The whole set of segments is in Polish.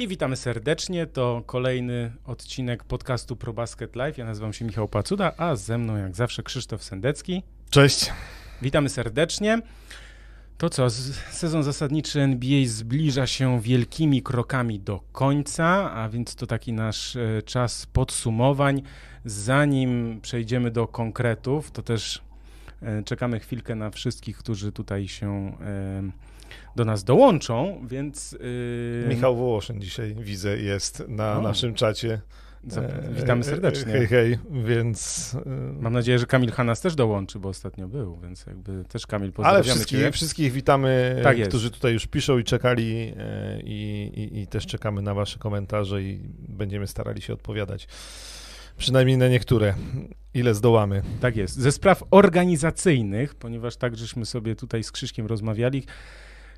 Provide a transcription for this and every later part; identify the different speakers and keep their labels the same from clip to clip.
Speaker 1: I witamy serdecznie. To kolejny odcinek podcastu ProBasket Live. Ja nazywam się Michał Pacuda, a ze mną jak zawsze Krzysztof Sendecki.
Speaker 2: Cześć.
Speaker 1: Witamy serdecznie. To co, sezon zasadniczy NBA zbliża się wielkimi krokami do końca, a więc to taki nasz e, czas podsumowań. Zanim przejdziemy do konkretów, to też e, czekamy chwilkę na wszystkich, którzy tutaj się e, do nas dołączą, więc...
Speaker 2: Yy... Michał Wołoszyn dzisiaj widzę jest na o. naszym czacie.
Speaker 1: Witamy serdecznie.
Speaker 2: Hej, hej, więc...
Speaker 1: Mam nadzieję, że Kamil Hanas też dołączy, bo ostatnio był, więc jakby też Kamil pozdrawiamy
Speaker 2: Ale wszystkich, wszystkich witamy, tak którzy tutaj już piszą i czekali i, i, i też czekamy na wasze komentarze i będziemy starali się odpowiadać. Przynajmniej na niektóre. Ile zdołamy.
Speaker 1: Tak jest. Ze spraw organizacyjnych, ponieważ tak żeśmy sobie tutaj z Krzyszkiem rozmawiali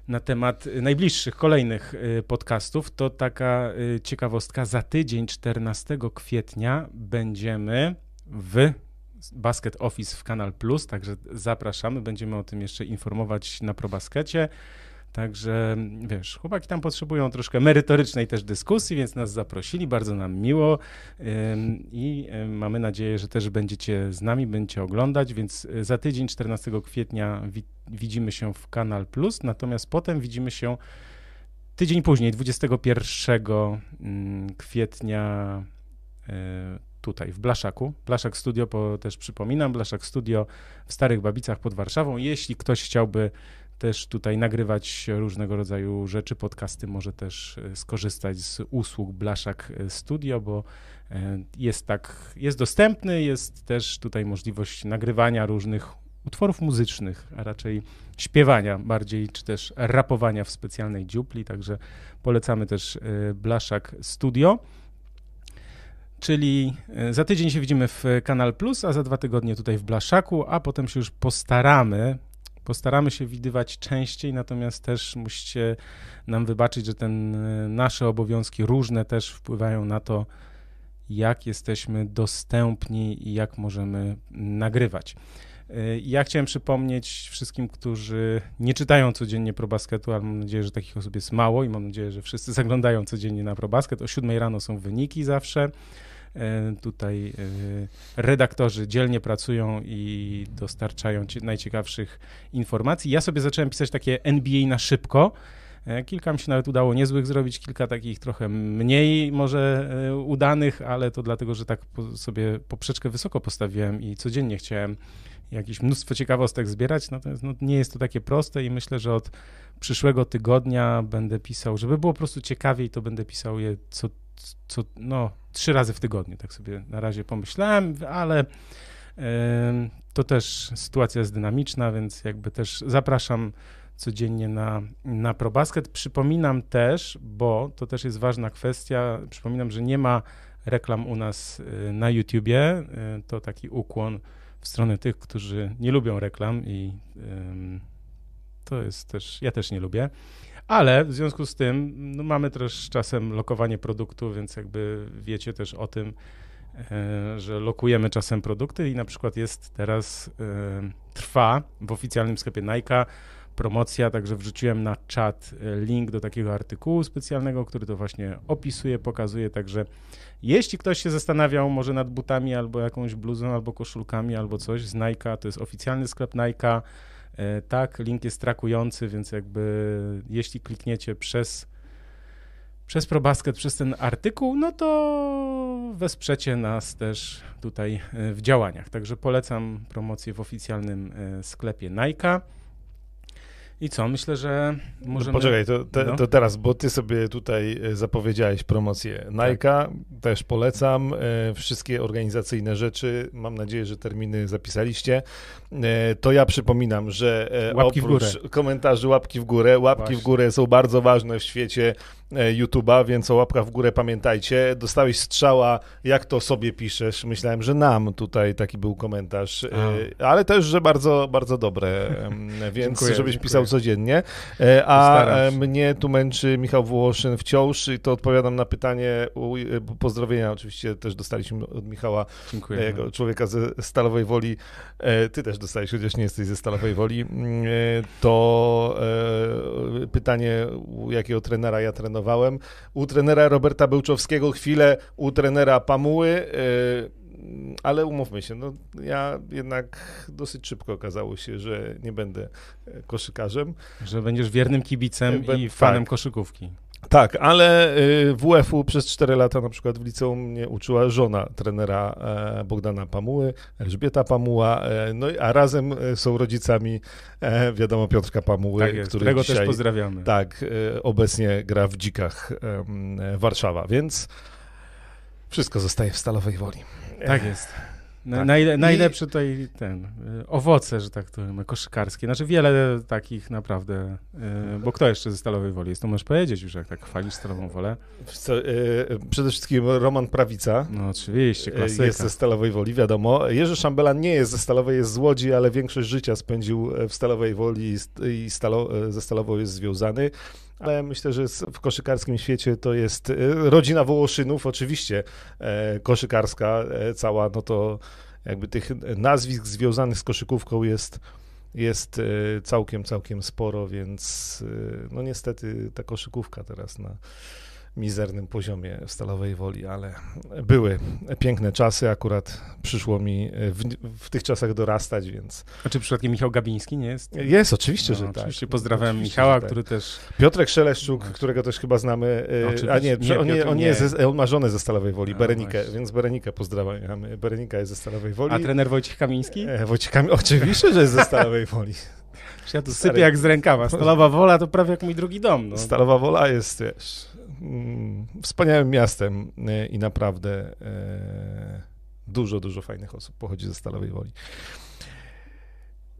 Speaker 1: na temat najbliższych, kolejnych y, podcastów, to taka y, ciekawostka. Za tydzień, 14 kwietnia, będziemy w Basket Office w Kanal Plus, także zapraszamy. Będziemy o tym jeszcze informować na ProBaskecie. Także wiesz, chłopaki tam potrzebują troszkę merytorycznej też dyskusji, więc nas zaprosili, bardzo nam miło i mamy nadzieję, że też będziecie z nami, będziecie oglądać, więc e, za tydzień 14 kwietnia wi widzimy się w Kanal Plus, natomiast potem widzimy się tydzień później, 21 mm, kwietnia e, tutaj w Blaszaku. Blaszak Studio, po, też przypominam, Blaszak Studio w Starych Babicach pod Warszawą. Jeśli ktoś chciałby też tutaj nagrywać różnego rodzaju rzeczy, podcasty, może też e, skorzystać z usług Blaszak e, Studio, bo e, jest tak, jest dostępny, jest też tutaj możliwość nagrywania różnych utworów muzycznych, a raczej śpiewania bardziej, czy też rapowania w specjalnej dziupli, także polecamy też Blaszak Studio. Czyli za tydzień się widzimy w Kanal Plus, a za dwa tygodnie tutaj w Blaszaku, a potem się już postaramy Postaramy się widywać częściej, natomiast też musicie nam wybaczyć, że ten, e, nasze obowiązki różne też wpływają na to, jak jesteśmy dostępni i jak możemy nagrywać. E, ja chciałem przypomnieć wszystkim, którzy nie czytają codziennie ProBasketu, ale mam nadzieję, że takich osób jest mało i mam nadzieję, że wszyscy zaglądają codziennie na ProBasket. O 7 rano są wyniki zawsze. E, tutaj e, redaktorzy dzielnie pracują i dostarczają najciekawszych informacji. Ja sobie zacząłem pisać takie NBA na szybko. E, kilka mi się nawet udało niezłych zrobić, kilka takich trochę mniej może udanych, ale to dlatego, że tak sobie poprzeczkę wysoko postawiłem i codziennie chciałem jakieś mnóstwo ciekawostek zbierać, natomiast no, nie jest to takie proste i myślę, że od przyszłego tygodnia będę pisał, żeby było po prostu ciekawiej, to będę pisał je co co, no, trzy razy w tygodniu, tak sobie na razie pomyślałem, ale to też sytuacja jest dynamiczna, więc jakby też zapraszam codziennie na, na ProBasket. Przypominam też, bo to też jest ważna kwestia, przypominam, że nie ma reklam u nas y, na YouTubie. Y, to taki ukłon w stronę tych, którzy nie lubią reklam i to jest też, ja też nie lubię. Ale w związku z tym no, mamy też czasem lokowanie produktu, więc jakby wiecie też o tym, e, że lokujemy czasem produkty i na przykład jest teraz, e, trwa w oficjalnym sklepie Nike promocja, także wrzuciłem na czat e, link do takiego artykułu specjalnego, który to właśnie opisuje, pokazuje, także jeśli ktoś się zastanawiał może nad butami albo jakąś bluzą, albo koszulkami, albo coś z Nike, to jest oficjalny sklep Nike, tak, link jest trakujący, więc jakby jeśli klikniecie przez, przez ProBasket, przez ten artykuł, no to wesprzecie nas też tutaj e, w działaniach. Także polecam promocję w oficjalnym e, sklepie Nike. I co? Myślę, że możemy...
Speaker 2: No poczekaj, to, te, no. to, teraz, bo ty sobie tutaj e, zapowiedziałeś promocję Nike, tak. też polecam. E, wszystkie organizacyjne rzeczy, mam nadzieję, że terminy zapisaliście. E, to ja przypominam, że łapki oprócz komentarzy łapki w górę, łapki Właśnie. w górę są bardzo ważne w świecie YouTube'a, więc o łapkach w górę pamiętajcie. Dostałeś strzała, jak to sobie piszesz. Myślałem, że nam tutaj taki był komentarz, A. E, ale też, że bardzo, bardzo dobre. Więc dziękuję, żebyś dziękuję. pisał codziennie, e, a mnie tu męczy Michał Wołoszyn wciąż i to odpowiadam na pytanie, pozdrowienia oczywiście też dostaliśmy od Michała, Dziękuję. człowieka ze Stalowej Woli, ty też dostałeś, chociaż nie jesteś ze Stalowej Woli, mm, to pytanie, jakiego trenera ja trenowałem. U trenera Roberta Bełczowskiego chwilę, u trenera Pamuły, ale umówmy się, no ja jednak dosyć szybko okazało się, że nie będę e, koszykarzem.
Speaker 1: Że będziesz wiernym kibicem i fanem tak. koszykówki.
Speaker 2: Tak, ale y, WF-u przez 4 lata na przykład w liceum mnie uczyła żona trenera e, Bogdana Pamuły, Elżbieta Pamuła, e, no a razem są rodzicami, wiadomo, Piotrka Pamuły,
Speaker 1: tak jest, który którego dzisiaj, też pozdrawiamy.
Speaker 2: Tak, obecnie gra w Dzikach Warszawa, więc wszystko zostaje w Stalowej Woli.
Speaker 1: Tak jest. Na, tak. Najle, najlepsze tutaj ten, y, owoce, że tak to powiem, koszykarskie. Znaczy wiele takich naprawdę, y, bo kto jeszcze ze Stalowej Woli jest? To możesz powiedzieć już, jak tak chwalisz Stalową Wolę.
Speaker 2: Co, y, przede wszystkim Roman Prawica.
Speaker 1: No oczywiście, klasyka.
Speaker 2: Jest ze Stalowej Woli, wiadomo. Jerzy Szambelan nie jest ze Stalowej, jest z Łodzi, ale większość życia spędził w Stalowej Woli i stalo, ze Stalową jest związany ale myślę, że w koszykarskim świecie to jest e, rodzina Wołoszynów, oczywiście e, koszykarska e, cała, no to jakby tych nazwisk związanych z koszykówką jest, jest całkiem, całkiem sporo, więc no niestety ta koszykówka teraz na mizernym poziomie w Stalowej Woli, ale były piękne czasy, akurat przyszło mi w, w tych czasach dorastać, więc...
Speaker 1: A czy przypadkiem Michał Gabiński nie jest?
Speaker 2: Jest, oczywiście, no, że
Speaker 1: oczywiście tak. Pozdrawiam oczywiście, Michała, tak. który też...
Speaker 2: Piotrek Szeleszczuk, no. którego też chyba znamy, oczywiście. a nie, nie on, nie, on, nie. Jest, on ma żonę ze Stalowej Woli, a, Berenikę, właśnie. więc Berenikę pozdrawiamy. Berenika jest ze Stalowej Woli.
Speaker 1: A trener Wojciech Kamiński?
Speaker 2: E, Wojciech Kamiński, oczywiście, że jest ze Stalowej Woli.
Speaker 1: Ja tu sypię jak z rękawa. Stalowa Wola to prawie jak mój drugi dom. No.
Speaker 2: Stalowa Wola jest, wiesz wspaniałym miastem e, i naprawdę e, dużo, dużo fajnych osób pochodzi ze Stalowej Woli.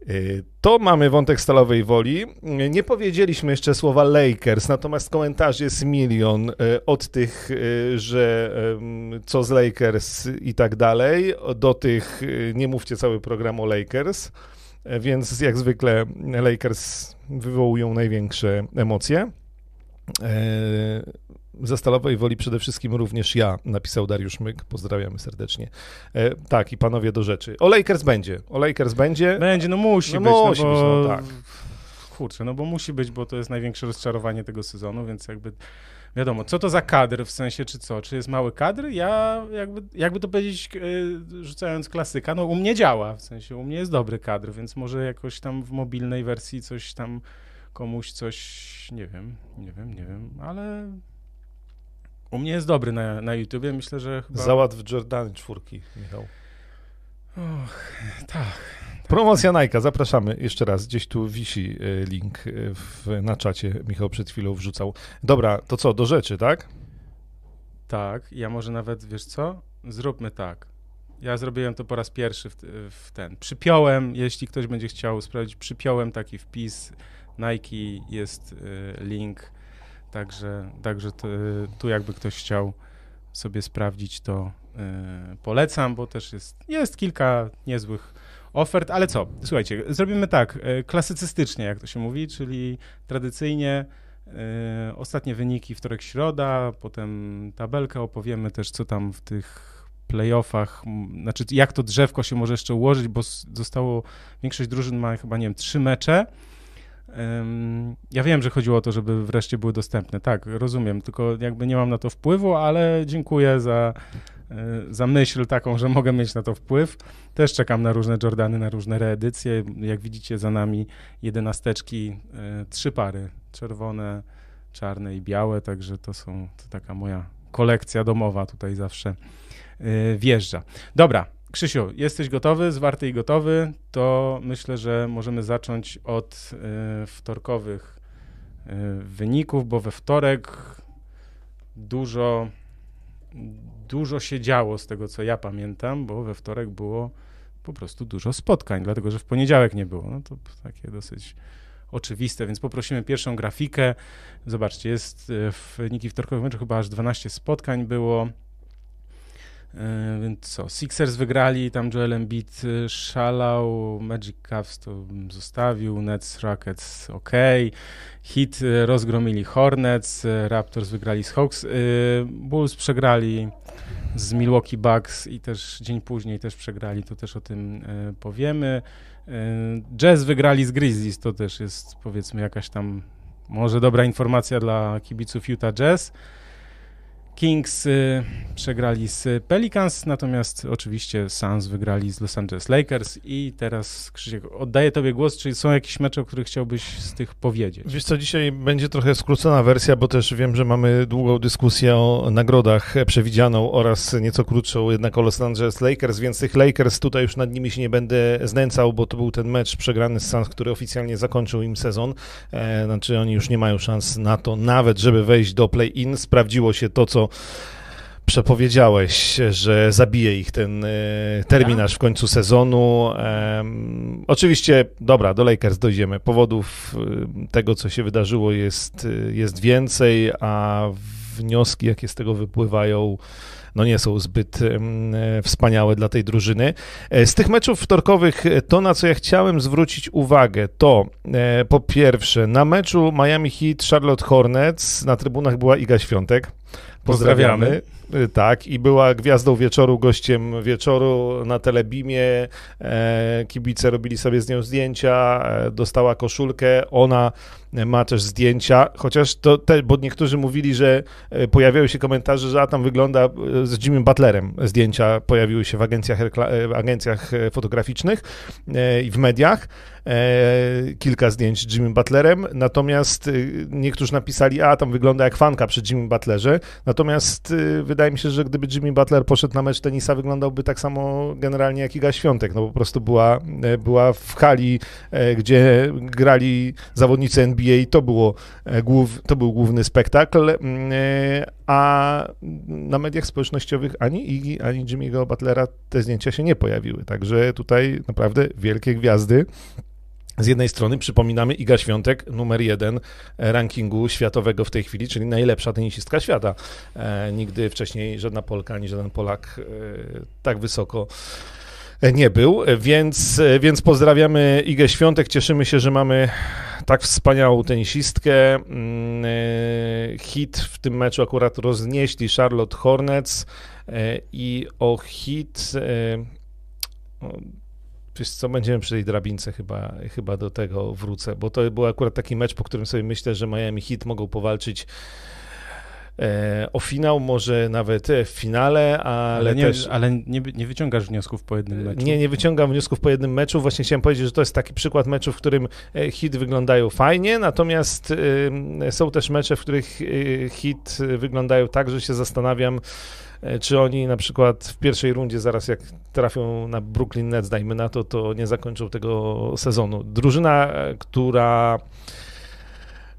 Speaker 2: E, to mamy wątek Stalowej Woli. Nie powiedzieliśmy jeszcze słowa Lakers, natomiast komentarzy jest milion od tych, że co z Lakers i tak dalej, do tych nie mówcie cały program o Lakers, więc jak zwykle Lakers wywołują największe emocje. Ze Stalowej Woli przede wszystkim również ja, napisał Dariusz Myk, pozdrawiamy serdecznie. E, tak, i panowie do rzeczy. O Lakers będzie, o Lakers będzie.
Speaker 1: Będzie, no musi no być, no musi no bo... być, no tak. Kurczę, no bo musi być, bo to jest największe rozczarowanie tego sezonu, więc jakby wiadomo, co to za kadr w sensie, czy co, czy jest mały kadr? Ja jakby, jakby to powiedzieć, yy, rzucając klasyka, no u mnie działa, w sensie u mnie jest dobry kadr, więc może jakoś tam w mobilnej wersji coś tam komuś coś, nie wiem, nie wiem, nie wiem, ale u mnie jest dobry na, na YouTubie, myślę, że chyba...
Speaker 2: Załatw w Jordany czwórki, Michał.
Speaker 1: Och, tak.
Speaker 2: Promocja Nike, zapraszamy jeszcze raz. Gdzieś tu wisi e, link e, w, na czacie. Michał przed chwilą wrzucał. Dobra, to co, do rzeczy, tak?
Speaker 1: Tak, ja może nawet, wiesz co? Zróbmy tak. Ja zrobiłem to po raz pierwszy w, w ten. Przypiąłem, jeśli ktoś będzie chciał sprawdzić, przypiąłem taki wpis Nike, jest y, link Także, także to, tu jakby ktoś chciał sobie sprawdzić, to yy, polecam, bo też jest, jest kilka niezłych ofert, ale co? Słuchajcie, zrobimy tak, yy, klasycystycznie, jak to się mówi, czyli tradycyjnie ostatnie wyniki wtorek, środa, potem tabelkę opowiemy też, co tam w tych playoffach, znaczy jak to drzewko się może jeszcze ułożyć, bo zostało, większość drużyn ma chyba, nie wiem, trzy mecze, ja wiem, że chodziło o to, żeby wreszcie były dostępne. Tak, rozumiem, tylko jakby nie mam na to wpływu, ale dziękuję za, e, za myśl taką, że mogę mieć na to wpływ. Też czekam na różne Jordany, na różne reedycje. Jak widzicie za nami jedenasteczki, e, trzy pary, czerwone, czarne i białe, także to są to taka moja kolekcja domowa tutaj zawsze e, wjeżdża. Dobra, Krzysiu, jesteś gotowy, zwarty i gotowy, to myślę, że możemy zacząć od y, wtorkowych y, wyników, bo we wtorek dużo, dużo się działo z tego, co ja pamiętam, bo we wtorek było po prostu dużo spotkań, dlatego że w poniedziałek nie było. No to takie dosyć oczywiste, więc poprosimy pierwszą grafikę. Zobaczcie, jest w wyniki wtorkowych meczów chyba aż 12 spotkań było. E, więc co, Sixers wygrali, tam Joel Embiid e, szalał, Magic Cavs to zostawił, Nets, Rockets ok, Heat e, rozgromili Hornets, Raptors wygrali z Hawks, Bulls przegrali z Milwaukee Bucks i też dzień później też przegrali, to też o tym powiemy. Jazz wygrali z Grizzlies, to też jest powiedzmy jakaś tam może dobra informacja dla kibiców Utah Jazz. Kings y, przegrali z Pelicans, natomiast oczywiście Suns wygrali z Los Angeles Lakers i teraz Krzysiek, oddaję tobie głos, czy są jakieś mecze, o których chciałbyś z tych powiedzieć?
Speaker 2: Wiesz co, dzisiaj będzie trochę skrócona wersja, bo też wiem, że mamy długą dyskusję o nagrodach przewidzianą oraz nieco krótszą jednak o Los Angeles Lakers, więc tych Lakers tutaj już nad nimi się nie będę znęcał, bo to był ten mecz przegrany z Suns, który oficjalnie zakończył im sezon, e, znaczy oni już nie mają szans na to nawet, żeby wejść do play-in, sprawdziło się to, co przepowiedziałeś, że zabije ich ten e, terminarz w końcu sezonu. oczywiście, dobra, do Lakers dojdziemy. Powodów e, tego, co się wydarzyło, jest, e, jest więcej, a wnioski, jakie z tego wypływają, no nie są zbyt wspaniałe dla tej drużyny. Z tych meczów wtorkowych, to na co ja chciałem zwrócić uwagę, to po pierwsze, na meczu Miami Heat Charlotte Hornets na trybunach była Iga Świątek. Pozdrawiamy. Pozdrawiamy. Tak, i była gwiazdą wieczoru, gościem wieczoru na Telebimie. E, kibice robili sobie z nią zdjęcia, e, dostała koszulkę. Ona ma też zdjęcia, chociaż to te, bo niektórzy mówili, że e, pojawiały się komentarze, że tam wygląda z Jimmy Butlerem. Zdjęcia pojawiły się w agencjach, agencjach fotograficznych i w mediach. Kilka zdjęć z Jimmy Butlerem, natomiast niektórzy napisali, a tam wygląda jak fanka przy Jimmy Butlerze. Natomiast y, wydaje mi się, że gdyby Jimmy Butler poszedł na mecz tenisa, wyglądałby tak samo generalnie jak Iga Świątek. No po prostu była, e, była w hali, e, gdzie grali zawodnicy NBA i to, było, e, to był główny spektakl. Mm, a na mediach społecznościowych ani Igi, ani Jimmy'ego Butlera te zdjęcia się nie pojawiły. Także tutaj naprawdę wielkie gwiazdy. Z jednej strony przypominamy Iga Świątek, numer jeden rankingu światowego w tej chwili, czyli najlepsza tenisistka świata. E, nigdy wcześniej żadna Polka ani żaden Polak e, tak wysoko nie był, więc, więc pozdrawiamy Igę Świątek. Cieszymy się, że mamy tak wspaniałą tenisistkę. Mm, e, hit w tym meczu akurat roznieśli Charlotte Hornets e, i o hit e, Wiesz co, będziemy przy tej drabince chyba, chyba do tego wrócę, bo to był akurat taki mecz, po którym sobie myślę, że Miami Heat mogą powalczyć e, o finał, może nawet w finale, ale,
Speaker 1: ale nie,
Speaker 2: też...
Speaker 1: Ale nie, nie wyciągasz wniosków po jednym meczu.
Speaker 2: Nie, nie wyciągam wniosków po jednym meczu. Właśnie chciałem powiedzieć, że to jest taki przykład meczu, w którym e, hit wyglądają fajnie, natomiast są też mecze, w których hit wyglądają tak, że się zastanawiam, E, czy oni na przykład w pierwszej rundzie, zaraz jak trafią na Brooklyn Nets, dajmy na to, to nie zakończą tego sezonu. Drużyna, e, która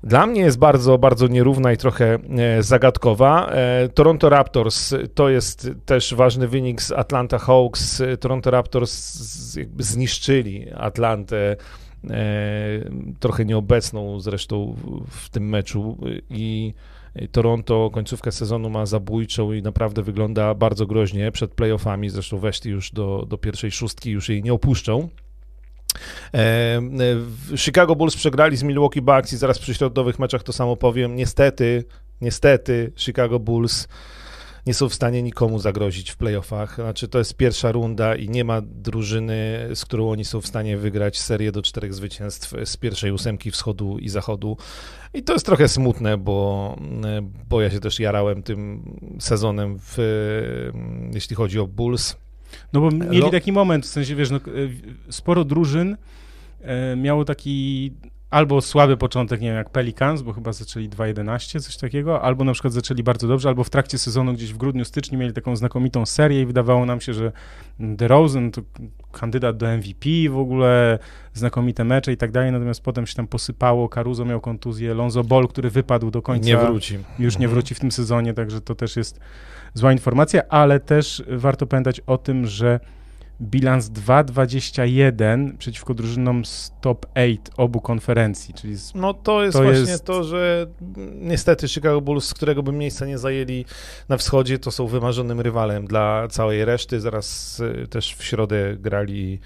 Speaker 2: dla mnie jest bardzo, bardzo nierówna i trochę e, zagadkowa. Toronto Raptors to jest też ważny wynik z Atlanta Hawks. Toronto Raptors zniszczyli Atlantę, trochę nieobecną zresztą w tym meczu i Toronto końcówkę sezonu ma zabójczą i naprawdę wygląda bardzo groźnie przed playoffami, zresztą weszli już do, do pierwszej szóstki, już jej nie opuszczą. E, Chicago Bulls przegrali z Milwaukee Bucks i zaraz przy środowych meczach to samo powiem. Niestety, niestety Chicago Bulls nie są w stanie nikomu zagrozić w playoffach. Znaczy, to jest pierwsza runda i nie ma drużyny, z którą oni są w stanie wygrać serię do czterech zwycięstw z pierwszej ósemki wschodu i zachodu. I to jest trochę smutne, bo, bo ja się też jarałem tym sezonem, w, jeśli chodzi o Bulls.
Speaker 1: No bo mieli taki moment, w sensie, wiesz, no, sporo drużyn e, miało taki albo słaby początek, nie wiem, jak Pelicans, bo chyba zaczęli 2.11, coś takiego, albo na przykład zaczęli bardzo dobrze, albo w trakcie sezonu gdzieś w grudniu, styczniu mieli taką znakomitą serię i wydawało nam się, że DeRozan to kandydat do MVP w ogóle, znakomite mecze i tak dalej, natomiast potem się tam posypało, Caruso miał kontuzję, Lonzo Ball, który wypadł do końca.
Speaker 2: Nie wróci.
Speaker 1: Już nie mhm. wróci w tym sezonie, także to też jest zła informacja, ale też warto pamiętać o tym, że bilans 2-21 przeciwko drużynom z top 8 obu konferencji, czyli z,
Speaker 2: No to jest
Speaker 1: To
Speaker 2: właśnie
Speaker 1: jest-
Speaker 2: to, że niestety Chicago Bulls, z którego by miejsca nie zajęli na wschodzie, to są wymarzonym rywalem dla całej reszty. Zaraz e, też w środę grali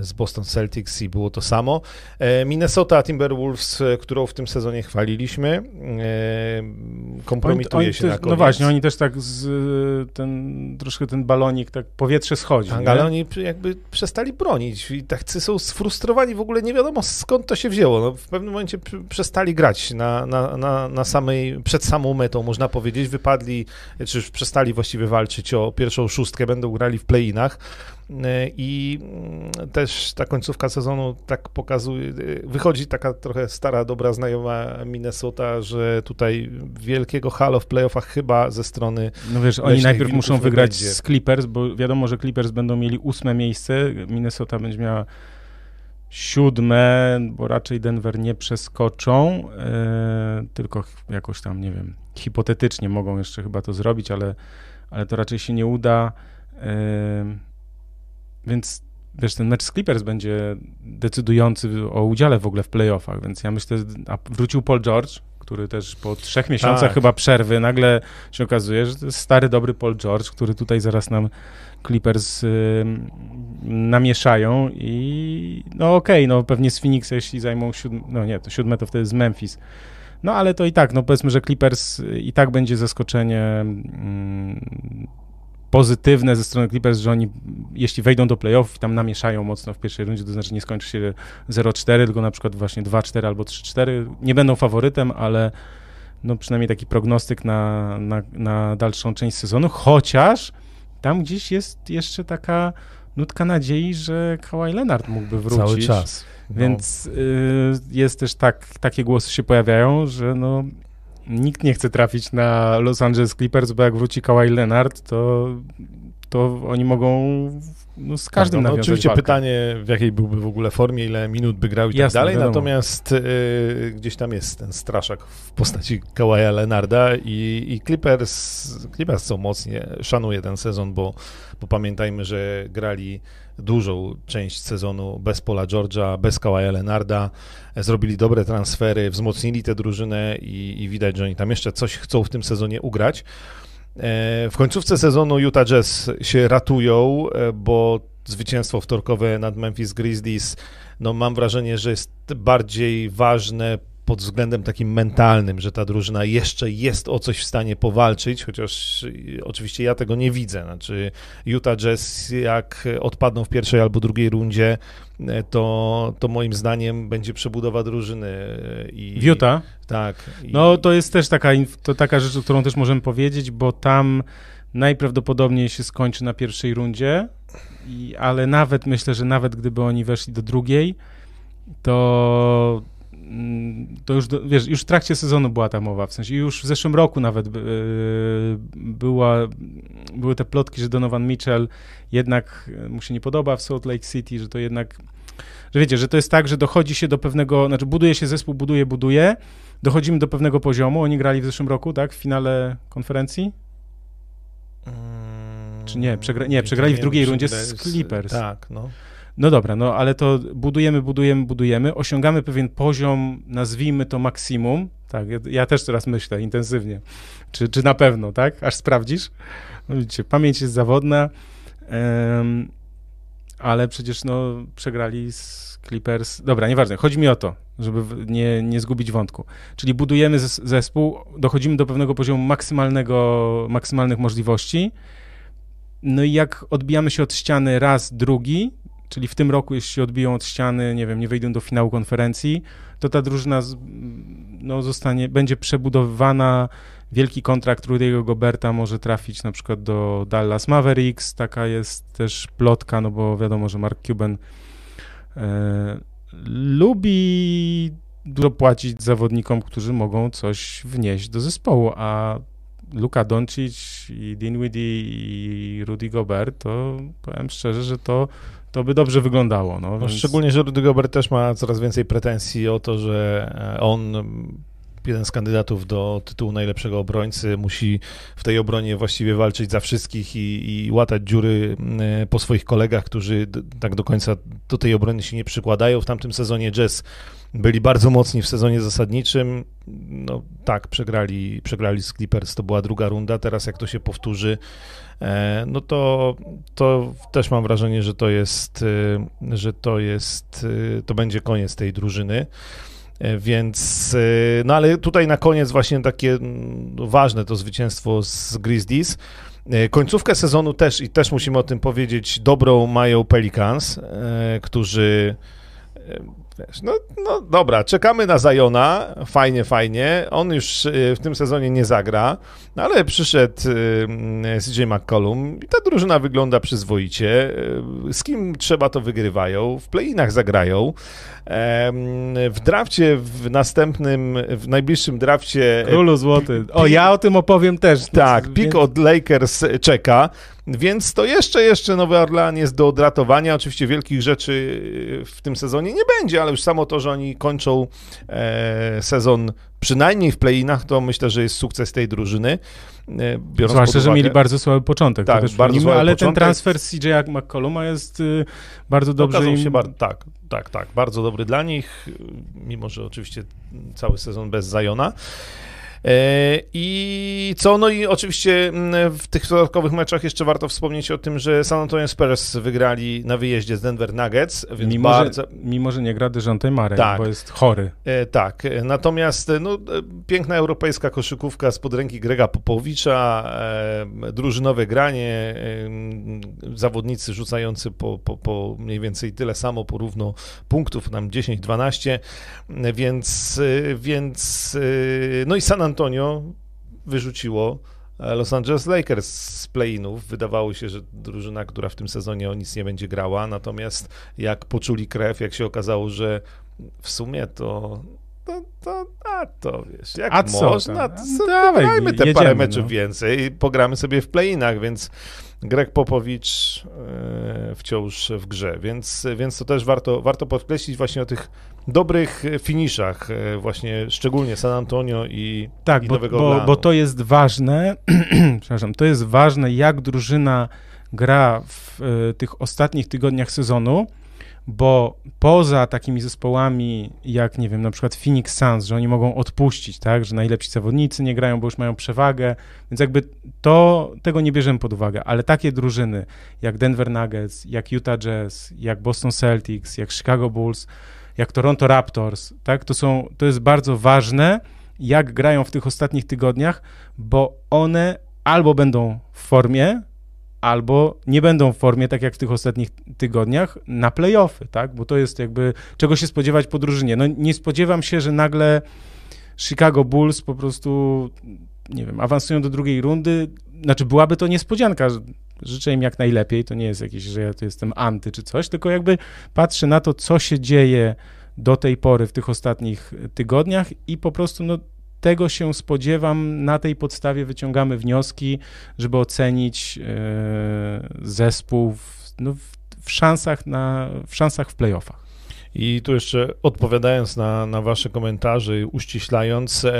Speaker 2: z Boston Celtics i było to samo. E, Minnesota Timberwolves, e, którą w tym sezonie chwaliliśmy, e, kompromituje
Speaker 1: oni
Speaker 2: się na
Speaker 1: też,
Speaker 2: koniec.
Speaker 1: No właśnie, oni też tak z, ten, troszkę ten balonik, tak powietrze schodzi.
Speaker 2: Tak, ale oni jakby przestali bronić i tak są sfrustrowani, w ogóle nie wiadomo skąd to się wzięło. No, w pewnym momencie przestali grać na, na, na, na samej, przed samą metą, można powiedzieć. Wypadli, czy już przestali właściwie walczyć o pierwszą szóstkę, będą grali w play-inach. E, I mm, też ta końcówka sezonu tak pokazuje, e, wychodzi taka trochę stara, dobra znajoma Minnesota, że tutaj wielkiego halo w playoffach chyba ze strony
Speaker 1: No wiesz, oni najpierw muszą wygrać
Speaker 2: będzie.
Speaker 1: z Clippers, bo wiadomo, że Clippers będą mieli ósme miejsce, Minnesota będzie miała siódme, bo raczej Denver nie przeskoczą, e, tylko jakoś tam, nie wiem, hipotetycznie mogą jeszcze chyba to zrobić, ale, ale to raczej się nie uda. E, więc wiesz, ten mecz z Clippers będzie decydujący o udziale w ogóle w playoffach, więc ja myślę, a wrócił Paul George, który też po trzech miesiącach
Speaker 2: Tak.
Speaker 1: chyba przerwy nagle się okazuje, że to jest stary, dobry Paul George, który tutaj zaraz nam Clippers namieszają i no okej, no pewnie z Phoenix, jeśli zajmą siódme, no nie, to siódme to wtedy z Memphis. No ale to i tak, no powiedzmy, że Clippers y, i tak będzie zaskoczenie pozytywne ze strony Clippers, że oni jeśli wejdą do playoffów i tam namieszają mocno w pierwszej rundzie, to znaczy nie skończy się 0-4, tylko na przykład właśnie 2-4 albo 3-4. Nie będą faworytem, ale no przynajmniej taki prognostyk na, na, na dalszą część sezonu, chociaż tam gdzieś jest jeszcze taka nutka nadziei, że Kawhi Leonard mógłby wrócić.
Speaker 2: cały czas. No.
Speaker 1: Więc y, jest też tak, takie głosy się pojawiają, że no nikt nie chce trafić na Los Angeles Clippers, bo jak wróci Kawhi Leonard, to, to oni mogą no, z każdym
Speaker 2: tak, no,
Speaker 1: nawiązać
Speaker 2: Oczywiście
Speaker 1: walkę.
Speaker 2: pytanie, w jakiej byłby w ogóle formie, ile minut by grał i
Speaker 1: Jasne,
Speaker 2: tak dalej,
Speaker 1: wiadomo.
Speaker 2: natomiast y, gdzieś tam jest ten straszak w postaci Kawaja Leonarda i, i Clippers, Clippers są mocnie, szanuję ten sezon, bo, bo pamiętajmy, że grali dużą część sezonu bez Paula George'a, bez Kawaja Leonarda, e, zrobili dobre transfery, wzmocnili tę drużynę i, i widać, że oni tam jeszcze coś chcą w tym sezonie ugrać. E, W końcówce sezonu Utah Jazz się ratują, e, bo zwycięstwo wtorkowe nad Memphis Grizzlies, no mam wrażenie, że jest bardziej ważne pod względem takim mentalnym, że ta drużyna jeszcze jest o coś w stanie powalczyć, chociaż y, oczywiście ja tego nie widzę. Znaczy Utah Jazz jak odpadną w pierwszej albo drugiej rundzie, e, to, to moim zdaniem będzie przebudowa drużyny. e, I,
Speaker 1: Utah?
Speaker 2: Tak. I,
Speaker 1: No to jest też taka, to taka rzecz, o którą też możemy powiedzieć, bo tam najprawdopodobniej się skończy na pierwszej rundzie, i, ale nawet myślę, że nawet gdyby oni weszli do drugiej, to to już, wiesz, już w trakcie sezonu była ta mowa, w sensie już w zeszłym roku nawet yy, była, były te plotki, że Donovan Mitchell jednak e, mu się nie podoba w Salt Lake City, że to jednak, że wiecie, że to jest tak, że dochodzi się do pewnego, znaczy buduje się zespół, buduje, buduje, dochodzimy do pewnego poziomu, oni grali w zeszłym roku, tak, w finale konferencji,
Speaker 2: Mm,
Speaker 1: Czy nie? Przegra- nie, przegrali w drugiej rundzie z Clippers.
Speaker 2: Tak, no.
Speaker 1: No dobra, no ale to budujemy, budujemy, budujemy, osiągamy pewien poziom, nazwijmy to maksimum. Tak, ja, też teraz myślę intensywnie. Czy, czy na pewno, tak? Aż sprawdzisz? No widzicie, pamięć jest zawodna, em, ale przecież no przegrali z Clippers. Dobra, nieważne, chodzi mi o to, żeby nie, nie zgubić wątku. Czyli budujemy zes- zespół, dochodzimy do pewnego poziomu maksymalnego, maksymalnych możliwości. No i jak odbijamy się od ściany raz, drugi, czyli w tym roku, jeśli odbiją od ściany, nie wiem, nie wejdą do finału konferencji, to ta drużyna no, zostanie, będzie przebudowywana. Wielki kontrakt Rudy'ego Goberta może trafić na przykład do Dallas Mavericks. Taka jest też plotka, no bo wiadomo, że Mark Cuban e, lubi dużo płacić zawodnikom, którzy mogą coś wnieść do zespołu, a Luka Doncic i Dinwiddie i Rudy Gobert, to powiem szczerze, że to, to by dobrze wyglądało. No,
Speaker 2: No,
Speaker 1: więc-
Speaker 2: Szczególnie, że Rudy Gobert też ma coraz więcej pretensji o to, że e, on jeden z kandydatów do tytułu najlepszego obrońcy, musi w tej obronie właściwie walczyć za wszystkich i, i łatać dziury e, po swoich kolegach, którzy tak do końca do tej obrony się nie przykładają. W tamtym sezonie Jazz byli bardzo mocni w sezonie zasadniczym. No tak, przegrali, przegrali z Clippers, to była druga runda. Teraz jak to się powtórzy, e, no to, to też mam wrażenie, że to jest, że to jest, to będzie koniec tej drużyny. E, więc, e, no ale tutaj na koniec właśnie takie no, ważne to zwycięstwo z Grizzlies. E, końcówkę sezonu też, i też musimy o tym powiedzieć, dobrą mają Pelicans, którzy Wiesz, no, no dobra, czekamy na Zajona, fajnie, fajnie. On już w tym sezonie nie zagra, ale przyszedł CJ McCollum i ta drużyna wygląda przyzwoicie. Z kim trzeba, to wygrywają. W play-inach zagrają. W drafcie w następnym, w najbliższym drafcie...
Speaker 1: Królu złoty. O, ja o tym opowiem też.
Speaker 2: Tak, pik od Lakers czeka. Więc to jeszcze, jeszcze Nowy Orlean jest do odratowania. Oczywiście wielkich rzeczy w tym sezonie nie będzie, ale już samo to, że oni kończą e, sezon przynajmniej w play-inach, to myślę, że jest sukces tej drużyny.
Speaker 1: E, biorąc Zwłaszcza, uwagę... że mieli bardzo słaby początek.
Speaker 2: Tak, bardzo słaby
Speaker 1: ale
Speaker 2: początek.
Speaker 1: ten transfer CJ McColluma jest y, bardzo dobrze.
Speaker 2: Im... się bar- tak, tak, tak, bardzo dobry dla nich, mimo że oczywiście cały sezon bez Zajona. E, I co? No i oczywiście mm, w tych dodatkowych meczach jeszcze warto wspomnieć o tym, że San Antonio Spurs wygrali na wyjeździe z Denver Nuggets, więc
Speaker 1: mimo,
Speaker 2: bardzo...
Speaker 1: Że, mimo, że nie gra Dejante Marek, tak. bo jest chory.
Speaker 2: E, tak, natomiast no, e, piękna europejska koszykówka spod ręki Grega Popowicza, e, drużynowe granie, e, zawodnicy rzucający po, po, po mniej więcej tyle samo, porówno punktów, nam 10-12, więc, więc no i San Antonio wyrzuciło e, Los Angeles Lakers z play-inów. Wydawało się, że drużyna, która w tym sezonie o nic nie będzie grała, natomiast jak poczuli krew, jak się okazało, że w sumie to to, to, a to wiesz, jak a można, to, to dawaj, te jedziemy, parę meczów no. więcej i pogramy sobie w play-inach, więc Greg Popowicz e, wciąż w grze, więc, więc to też warto, warto podkreślić właśnie o tych dobrych finiszach, e, właśnie szczególnie San Antonio i,
Speaker 1: tak,
Speaker 2: i
Speaker 1: bo,
Speaker 2: Nowego
Speaker 1: bo, bo to jest ważne, przepraszam, to jest ważne, jak drużyna gra w y, tych ostatnich tygodniach sezonu, bo poza takimi zespołami jak, nie wiem, na przykład Phoenix Suns, że oni mogą odpuścić, tak, że najlepsi zawodnicy nie grają, bo już mają przewagę, więc jakby to, tego nie bierzemy pod uwagę, ale takie drużyny jak Denver Nuggets, jak Utah Jazz, jak Boston Celtics, jak Chicago Bulls, jak Toronto Raptors, tak, to są, to jest bardzo ważne, jak grają w tych ostatnich tygodniach, bo one albo będą w formie, albo nie będą w formie, tak jak w tych ostatnich tygodniach, na playoffy, tak? Bo to jest jakby, czego się spodziewać po drużynie. No nie spodziewam się, że nagle Chicago Bulls po prostu, nie wiem, awansują do drugiej rundy. Znaczy byłaby to niespodzianka, życzę im jak najlepiej, to nie jest jakieś, że ja tu jestem anty czy coś, tylko jakby patrzę na to, co się dzieje do tej pory w tych ostatnich tygodniach i po prostu no, tego się spodziewam, na tej podstawie wyciągamy wnioski, żeby ocenić e, zespół w, no, w, szansach na, w szansach w playoffach.
Speaker 2: I tu jeszcze odpowiadając na, na wasze komentarze, uściślając, e,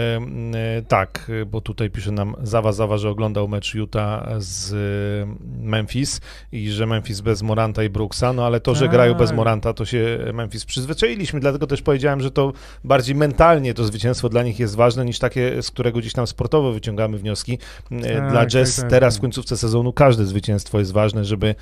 Speaker 2: e, tak, bo tutaj pisze nam Zawa Zawa, że oglądał mecz Utah z Memphis i że Memphis bez Moranta i Brooksa, no ale to, że grają bez tak. Moranta, to się Memphis przyzwyczailiśmy, dlatego też powiedziałem, że to bardziej mentalnie to zwycięstwo dla nich jest ważne niż takie, z którego gdzieś tam sportowo wyciągamy wnioski. E, tak, dla Jazz tak, tak, teraz w końcówce sezonu każde zwycięstwo jest ważne, żeby,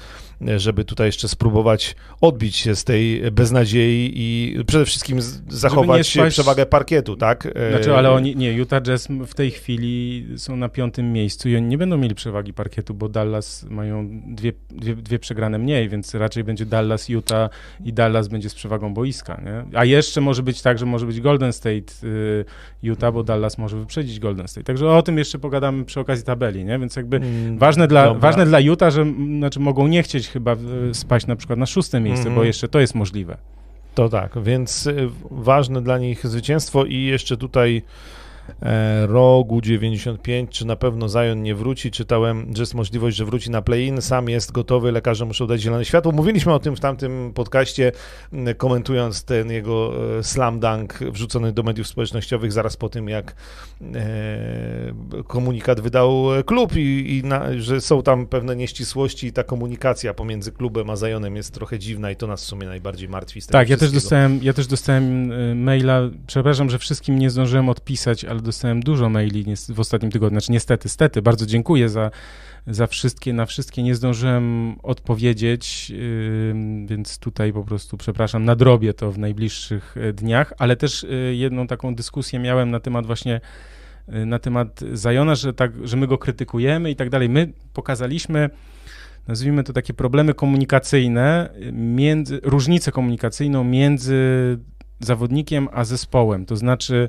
Speaker 2: żeby tutaj jeszcze spróbować odbić się z tej beznadziei i, przede wszystkim zachować spaść... przewagę parkietu, tak?
Speaker 1: Znaczy, ale oni, nie, Utah Jazz w tej chwili są na piątym miejscu i oni nie będą mieli przewagi parkietu, bo Dallas mają dwie, dwie, dwie przegrane mniej, więc raczej będzie Dallas, Utah i Dallas będzie z przewagą boiska, nie? A jeszcze może być tak, że może być Golden State, y, Utah, bo Dallas może wyprzedzić Golden State. Także o tym jeszcze pogadamy przy okazji tabeli, nie? Więc jakby mm, ważne, dla, ważne dla Utah, że znaczy mogą nie chcieć chyba spaść na przykład na szóste miejsce, mm -hmm. bo jeszcze to jest możliwe.
Speaker 2: To tak, więc y, ważne dla nich zwycięstwo i jeszcze tutaj Rogu 95, czy na pewno Zion nie wróci. Czytałem, że jest możliwość, że wróci na play-in. Sam jest gotowy, lekarze muszą dać zielone światło. Mówiliśmy o tym w tamtym podcaście, komentując ten jego e, slam dunk wrzucony do mediów społecznościowych zaraz po tym, jak e, komunikat wydał klub i, i na, że są tam pewne nieścisłości i ta komunikacja pomiędzy klubem a Zionem jest trochę dziwna i to nas w sumie najbardziej martwi.
Speaker 1: tak, ja też, dostałem, ja też dostałem maila, przepraszam, że wszystkim nie zdążyłem odpisać, ale dostałem dużo maili w ostatnim tygodniu, znaczy niestety, stety, bardzo dziękuję za, za wszystkie, na wszystkie nie zdążyłem odpowiedzieć, więc tutaj po prostu, przepraszam, nadrobię to w najbliższych e, dniach, ale też yy, jedną taką dyskusję miałem na temat właśnie yy, na temat Zajona, że, tak, że my go krytykujemy i tak dalej. My pokazaliśmy nazwijmy to takie problemy komunikacyjne, między, różnicę komunikacyjną między zawodnikiem a zespołem. To znaczy,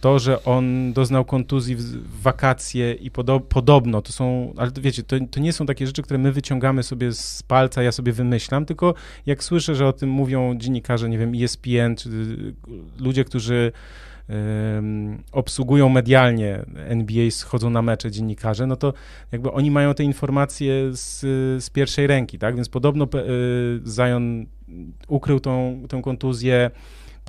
Speaker 1: to, że on doznał kontuzji w wakacje i podo podobno, to są, ale wiecie, to, to nie są takie rzeczy, które my wyciągamy sobie z palca, ja sobie wymyślam, tylko jak słyszę, że o tym mówią dziennikarze, nie wiem, ESPN, czy ludzie, którzy obsługują medialnie NBA, chodzą na mecze dziennikarze, no to jakby oni mają te informacje z, z pierwszej ręki, tak? Więc podobno y, Zion ukrył tą, tą kontuzję,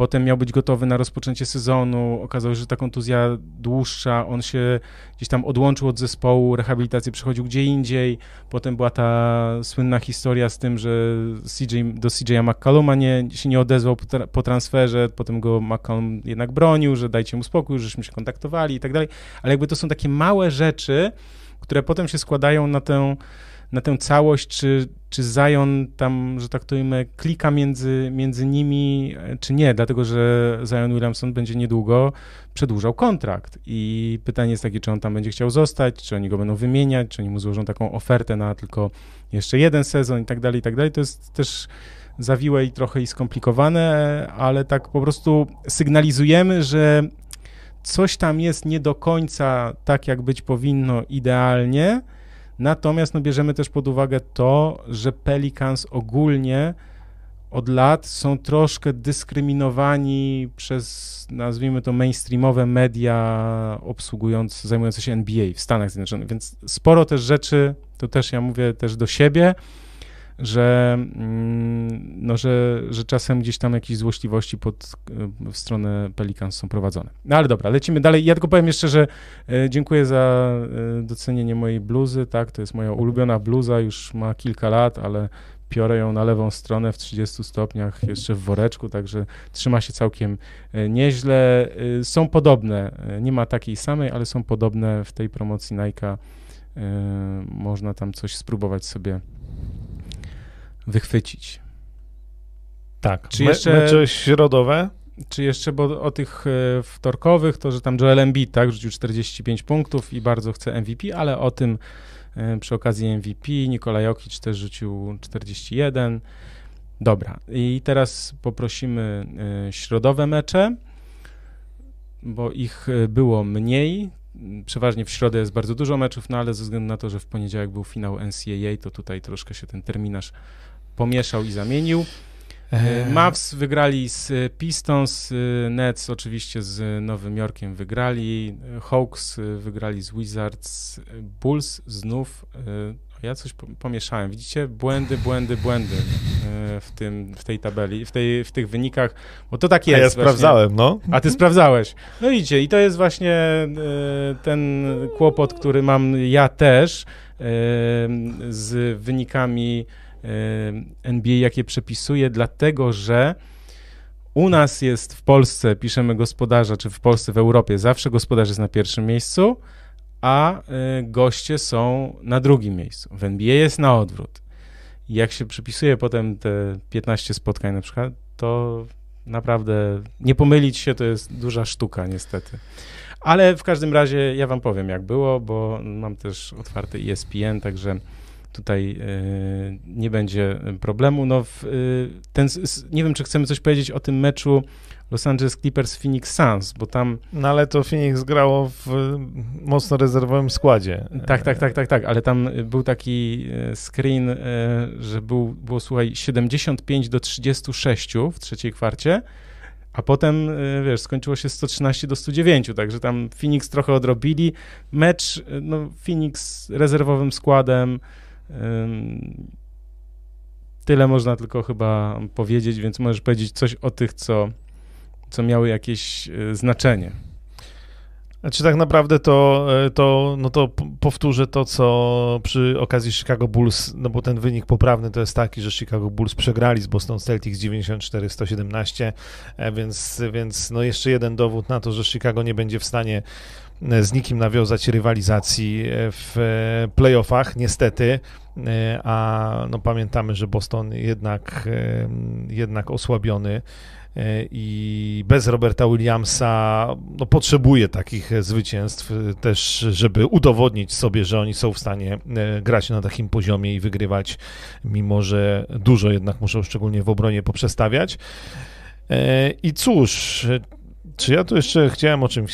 Speaker 1: Potem miał być gotowy na rozpoczęcie sezonu. Okazało się, że ta kontuzja dłuższa. On się gdzieś tam odłączył od zespołu, rehabilitację przechodził gdzie indziej. Potem była ta słynna historia z tym, że CJ, do CJ'a McCalluma nie, się nie odezwał po, tra po transferze. Potem go McCallum jednak bronił, że dajcie mu spokój, żeśmy się kontaktowali i tak dalej. Ale jakby to są takie małe rzeczy, które potem się składają na tę na tę całość, czy, czy Zion tam, że tak to ujmę, klika między, między nimi, czy nie, dlatego że Zion Williamson będzie niedługo przedłużał kontrakt. I pytanie jest takie, czy on tam będzie chciał zostać, czy oni go będą wymieniać, czy oni mu złożą taką ofertę na tylko jeszcze jeden sezon i tak dalej, i tak dalej. To jest też zawiłe i trochę i skomplikowane, ale tak po prostu sygnalizujemy, że coś tam jest nie do końca tak, jak być powinno idealnie, Natomiast no, bierzemy też pod uwagę to, że Pelicans ogólnie od lat są troszkę dyskryminowani przez, nazwijmy to, mainstreamowe media obsługujące, zajmujące się NBA w Stanach Zjednoczonych. Więc sporo też rzeczy, to też ja mówię też do siebie, że, mm, no, że, że czasem gdzieś tam jakieś złośliwości pod, w stronę Pelicans są prowadzone. No ale dobra, lecimy dalej. Ja tylko powiem jeszcze, że e, dziękuję za e, docenienie mojej bluzy, tak, to jest moja ulubiona bluza, już ma kilka lat, ale piorę ją na lewą stronę w 30 stopniach, jeszcze w woreczku, także trzyma się całkiem e, nieźle. Są podobne, nie ma takiej samej, ale są podobne w tej promocji Nike. Można tam coś spróbować sobie wychwycić.
Speaker 2: Tak. Czy jeszcze, mecze środowe?
Speaker 1: Czy jeszcze, bo o tych e, wtorkowych, to że tam Joel Embiid, tak, rzucił 45 punktów i bardzo chce MVP, ale o tym e, przy okazji MVP Nikola Jokic też rzucił 41. Dobra, i teraz poprosimy e, środowe mecze, bo ich było mniej. Przeważnie w środę jest bardzo dużo meczów, no ale ze względu na to, że w poniedziałek był finał NCAA, to tutaj troszkę się ten terminarz pomieszał i zamienił. Eee. Mavs wygrali z Pistons, e, Nets oczywiście z Nowym Jorkiem wygrali, Hawks wygrali z Wizards, Bulls znów, ja coś pomieszałem, widzicie? Błędy, błędy, błędy w, tym, w tej tabeli, w, tej, w tych wynikach, bo to tak jest. A
Speaker 2: ja sprawdzałem, no.
Speaker 1: A ty sprawdzałeś. No widzicie, i to jest właśnie ten kłopot, który mam ja też z wynikami NBA, jakie przepisuję, dlatego że u nas jest w Polsce, piszemy gospodarza, czy w Polsce, w Europie, zawsze gospodarz jest na pierwszym miejscu, a y, goście są na drugim miejscu. W NBA jest na odwrót. Jak się przypisuje potem te 15 spotkań na przykład, to naprawdę nie pomylić się to jest duża sztuka, niestety. Ale w każdym razie ja wam powiem, jak było, bo mam też otwarty ESPN, także tutaj y, nie będzie problemu. No, w, y, ten, nie wiem, czy chcemy coś powiedzieć o tym meczu Los Angeles Clippers Phoenix Suns, bo tam...
Speaker 2: No ale to Phoenix grało w mocno rezerwowym składzie.
Speaker 1: Tak, tak, tak, tak, tak, ale tam był taki e, screen, e, że był, było, słuchaj, 75 do 36 w trzeciej kwarcie, a potem, wiesz, skończyło się 113 do 109, także tam Phoenix trochę odrobili. Mecz, no, Phoenix rezerwowym składem, tyle można tylko chyba powiedzieć, więc możesz powiedzieć coś o tych, co, co miały jakieś y, znaczenie.
Speaker 2: Znaczy tak naprawdę to, e, to, no to powtórzę to, co przy okazji Chicago Bulls, no bo ten wynik poprawny to jest taki, że Chicago Bulls przegrali z Boston Celtics 94-117, e, więc, więc no jeszcze jeden dowód na to, że Chicago nie będzie w stanie e, z nikim nawiązać rywalizacji w playoffach, niestety, a no pamiętamy, że Boston jednak, jednak osłabiony E, i bez Roberta Williamsa no, potrzebuje takich zwycięstw też, żeby udowodnić sobie, że oni są w stanie e, grać na takim poziomie i wygrywać, mimo że dużo jednak muszą szczególnie w obronie poprzestawiać. E, I cóż, czy ja tu jeszcze chciałem o czymś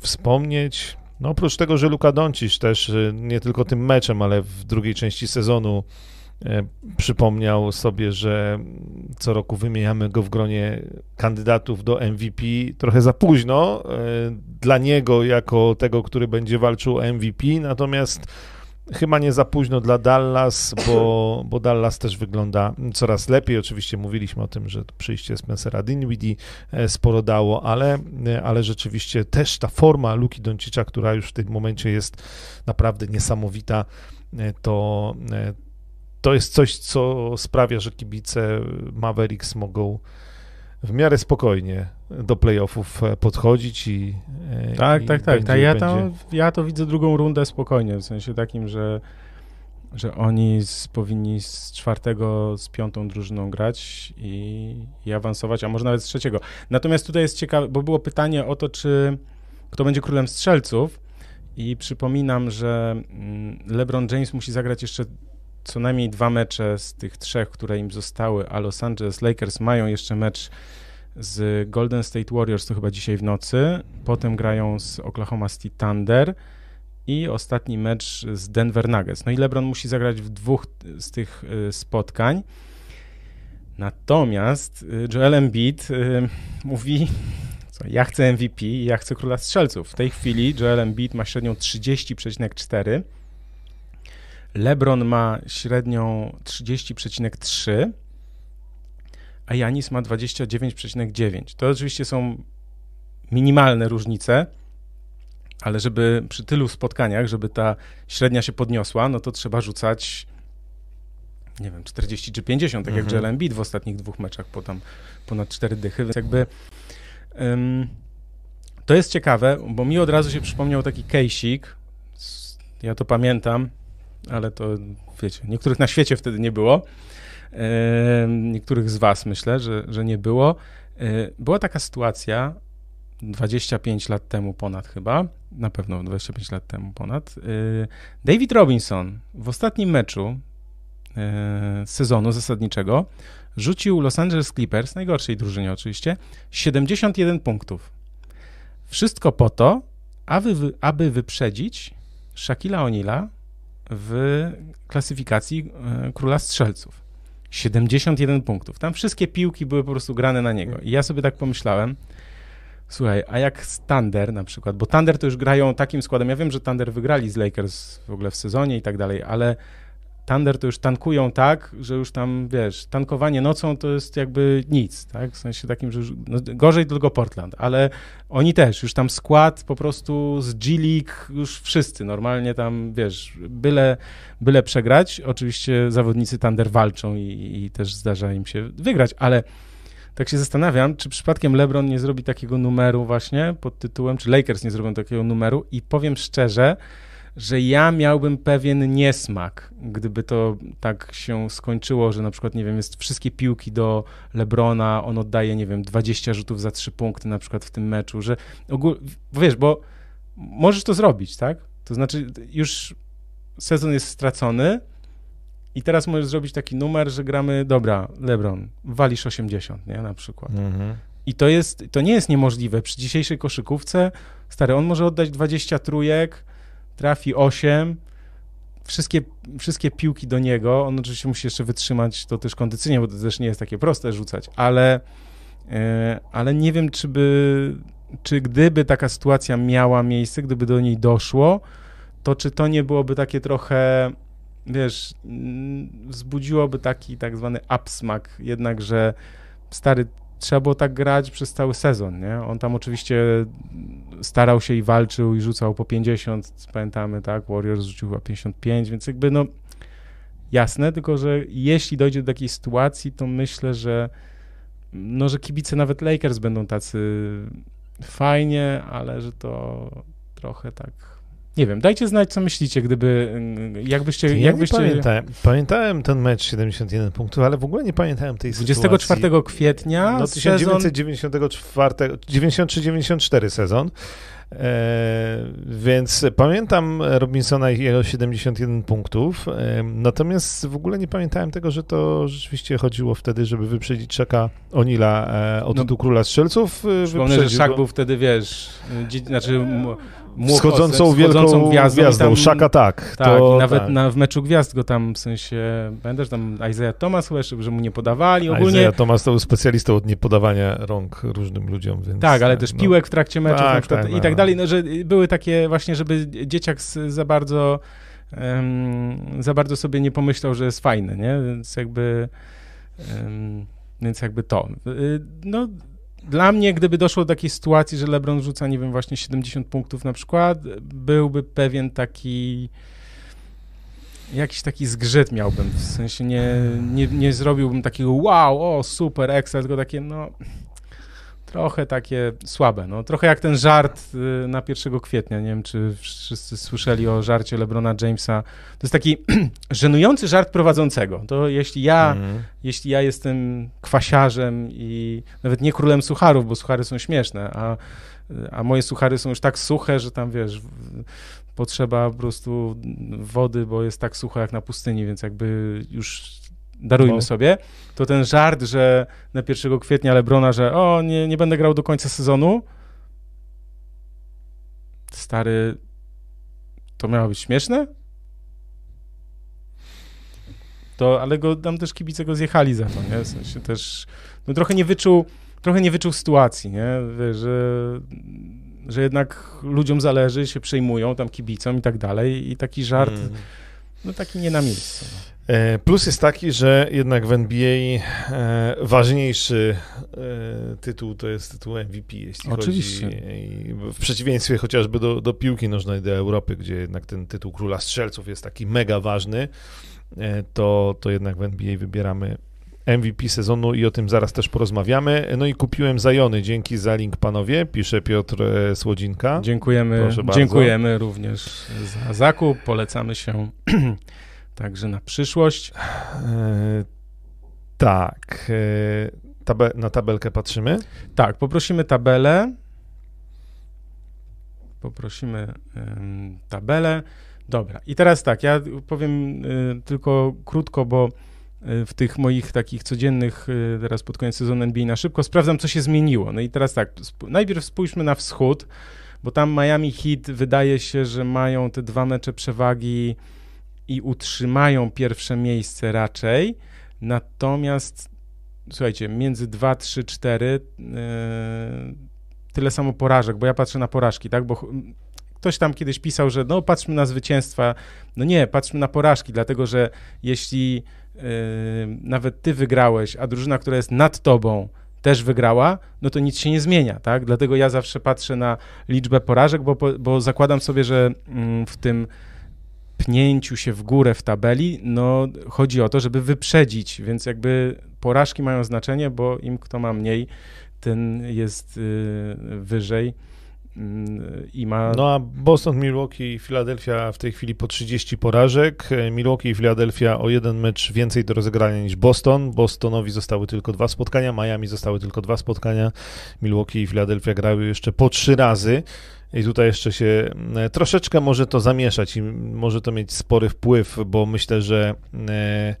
Speaker 2: wspomnieć? No oprócz tego, że Luka Doncic też nie tylko tym meczem, ale w drugiej części sezonu E, przypomniał sobie, że co roku wymieniamy go w gronie kandydatów do MVP trochę za późno e, dla niego jako tego, który będzie walczył o MVP, natomiast chyba nie za późno dla Dallas, bo, bo Dallas też wygląda coraz lepiej. Oczywiście mówiliśmy o tym, że przyjście Spencera Dinwiddie e, sporo dało, ale, ale rzeczywiście też ta forma Luki Doncicza, która już w tym momencie jest naprawdę niesamowita, to to jest coś, co sprawia, że kibice Mavericks mogą w miarę spokojnie do playoffów e, podchodzić i.
Speaker 1: E, tak, i tak, tak. Będzie, ja, to, ja to widzę drugą rundę spokojnie, w sensie takim, że, że oni z, powinni z czwartego, z piątą drużyną grać i, i awansować, a może nawet z trzeciego. Natomiast tutaj jest ciekawe, bo było pytanie o to, czy kto będzie królem strzelców. I przypominam, że mm, LeBron James musi zagrać jeszcze co najmniej dwa mecze z tych trzech, które im zostały, a Los Angeles Lakers mają jeszcze mecz z Golden State Warriors, to chyba dzisiaj w nocy, potem grają z Oklahoma City Thunder i ostatni mecz z Denver Nuggets. No i LeBron musi zagrać w dwóch z tych y, spotkań. Natomiast y, Joel Embiid y, mówi, co, ja chcę MVP, ja chcę króla strzelców. W tej chwili Joel Embiid ma średnią 30,4 LeBron ma średnią 30,3, a Janis ma 29,9. To oczywiście są minimalne różnice, ale żeby przy tylu spotkaniach, żeby ta średnia się podniosła, no to trzeba rzucać nie wiem, 40 czy 50, tak mhm. jak Joel Embiid w ostatnich dwóch meczach, po tam ponad 4 dychy, więc jakby um, to jest ciekawe, bo mi od razu się przypomniał taki kejsik, ja to pamiętam, ale to wiecie, niektórych na świecie wtedy nie było. Niektórych z Was myślę, że, że nie było. E, była taka sytuacja 25 lat temu ponad chyba, na pewno 25 lat temu ponad. E, David Robinson w ostatnim meczu e, sezonu zasadniczego rzucił Los Angeles Clippers, najgorszej drużynie oczywiście, 71 punktów. Wszystko po to, aby, aby wyprzedzić Shaquilla O'Neal'a w klasyfikacji e, króla strzelców. 71 punktów. Tam wszystkie piłki były po prostu grane na niego. I ja sobie tak pomyślałem, słuchaj, a jak Thunder na przykład, bo Thunder to już grają takim składem, ja wiem, że Thunder wygrali z Lakers w ogóle w sezonie i tak dalej, ale Thunder to już tankują tak, że już tam, wiesz, tankowanie nocą to jest jakby nic, tak? W sensie takim, że już, no, gorzej tylko Portland, ale oni też, już tam skład po prostu z G-League, już wszyscy normalnie tam, wiesz, byle, byle przegrać. Oczywiście zawodnicy Thunder walczą i, i też zdarza im się wygrać, ale tak się zastanawiam, czy przypadkiem LeBron nie zrobi takiego numeru właśnie pod tytułem, czy Lakers nie zrobią takiego numeru i powiem szczerze, że ja miałbym pewien niesmak, gdyby to tak się skończyło, że na przykład, nie wiem, jest wszystkie piłki do Lebrona, on oddaje, nie wiem, 20 rzutów za 3 punkty na przykład w tym meczu, że ogól... wiesz, bo możesz to zrobić, tak? To znaczy już sezon jest stracony i teraz możesz zrobić taki numer, że gramy, dobra, Lebron, walisz 80, nie, na przykład. Mhm. I to jest, to nie jest niemożliwe. Przy dzisiejszej koszykówce, stary, on może oddać 20 trójek, trafi 8, wszystkie, wszystkie piłki do niego, on oczywiście musi jeszcze wytrzymać to też kondycyjnie, bo to też nie jest takie proste rzucać, ale e, ale nie wiem, czy by, czy gdyby taka sytuacja miała miejsce, gdyby do niej doszło, to czy to nie byłoby takie trochę, wiesz, wzbudziłoby taki tak zwany upsmak, jednak, że stary, trzeba było tak grać przez cały sezon, nie? On tam oczywiście starał się i walczył i rzucał po 50, pamiętamy, tak? Warriors rzucił chyba 55, więc jakby no jasne, tylko że jeśli dojdzie do takiej sytuacji, to myślę, że no, że kibice nawet Lakers będą tacy fajnie, ale że to trochę tak nie wiem, dajcie znać, co myślicie, gdyby, jakbyście...
Speaker 2: Ja
Speaker 1: jakbyście...
Speaker 2: pamiętałem. pamiętałem ten mecz 71 punktów, ale w ogóle nie pamiętałem tej
Speaker 1: 24
Speaker 2: sytuacji.
Speaker 1: 24 kwietnia
Speaker 2: No 1994, 93-94 sezon. E, więc pamiętam Robinsona i jego 71 punktów, e, natomiast w ogóle nie pamiętałem tego, że to rzeczywiście chodziło wtedy, żeby wyprzedzić Czeka Onila e, o tytuł no, Króla Strzelców.
Speaker 1: Przypomnę, że Szak był wtedy, wiesz, dzie, znaczy
Speaker 2: wschodzącą wielką gwiazdą, gwiazdą tam, Szaka tak.
Speaker 1: Tak, to, nawet tak. Na, w meczu gwiazd go tam, w sensie, pamiętasz, tam Isaiah Thomas chyba, że mu nie podawali ogólnie.
Speaker 2: Isaiah Thomas to był specjalistą od niepodawania rąk różnym ludziom, więc...
Speaker 1: Tak, ale też no. piłek w trakcie meczu tak, tak, i no. tak dalej, no, że były takie właśnie, żeby dzieciak za bardzo um, za bardzo sobie nie pomyślał, że jest fajny, nie? Więc jakby um, więc jakby to. Y, no, dla mnie, gdyby doszło do takiej sytuacji, że LeBron rzuca, nie wiem, właśnie 70 punktów na przykład, byłby pewien taki jakiś taki zgrzyt miałbym, w sensie nie, nie, nie zrobiłbym takiego wow, o super, ekstra, tylko takie no trochę takie słabe, no. Trochę jak ten żart y, na 1 kwietnia, nie wiem czy wszyscy słyszeli o żarcie LeBrona Jamesa, to jest taki żenujący żart prowadzącego, to jeśli ja, mm. jeśli ja jestem kwasiarzem i nawet nie królem sucharów, bo suchary są śmieszne, a, a moje suchary są już tak suche, że tam wiesz, potrzeba po prostu wody, bo jest tak sucho jak na pustyni, więc jakby już darujmy no. sobie, to ten żart, że na 1 kwietnia Lebrona, że o, nie, nie będę grał do końca sezonu, stary, to miało być śmieszne? To, ale go, tam też kibice go zjechali za to, nie? W sensie też, no trochę nie wyczuł, trochę nie wyczuł sytuacji, nie? Że, że jednak ludziom zależy, się przejmują tam kibicom i tak dalej i taki żart, mm. no taki nie na miejscu. No.
Speaker 2: E, plus jest taki, że jednak w NBA e, ważniejszy e, tytuł to jest tytuł MVP, jeśli
Speaker 1: Oczywiście.
Speaker 2: chodzi w przeciwieństwie chociażby do, do piłki nożnej do Europy, gdzie jednak ten tytuł króla strzelców jest taki mega ważny, to, to jednak w NBA wybieramy MVP sezonu i o tym zaraz też porozmawiamy. No i kupiłem Zajony, dzięki za link panowie, pisze Piotr Słodzinka.
Speaker 1: Dziękujemy, dziękujemy również za zakup, polecamy się Także na przyszłość. E,
Speaker 2: tak. E, tabe na tabelkę patrzymy?
Speaker 1: Tak, poprosimy tabelę. Poprosimy tabelę. Dobra, i teraz tak, ja powiem y, tylko krótko, bo w tych moich takich codziennych, teraz pod koniec sezonu NBA na szybko, sprawdzam, co się zmieniło. No i teraz tak, najpierw spójrzmy na wschód, bo tam Miami Heat wydaje się, że mają te dwa mecze przewagi i utrzymają pierwsze miejsce raczej. Natomiast słuchajcie, między 2, 3, 4 yy, tyle samo porażek, bo ja patrzę na porażki, tak? Bo ktoś tam kiedyś pisał, że no patrzmy na zwycięstwa. No nie, patrzmy na porażki, dlatego że jeśli yy, nawet ty wygrałeś, a drużyna, która jest nad tobą, też wygrała, no to nic się nie zmienia, tak? Dlatego ja zawsze patrzę na liczbę porażek, bo, bo zakładam sobie, że mm, w tym pnięciu się w górę w tabeli, no chodzi o to, żeby wyprzedzić, więc jakby porażki mają znaczenie, bo im kto ma mniej, ten jest y, wyżej mm, i ma...
Speaker 2: No a Boston, Milwaukee i Philadelphia w tej chwili po 30 porażek. Milwaukee i Philadelphia o jeden mecz więcej do rozegrania niż Boston. Bostonowi zostały tylko dwa spotkania, Miami zostały tylko dwa spotkania. Milwaukee i Philadelphia grały jeszcze po trzy razy. I tutaj jeszcze się e, troszeczkę może to zamieszać i może to mieć spory wpływ, bo myślę, że e,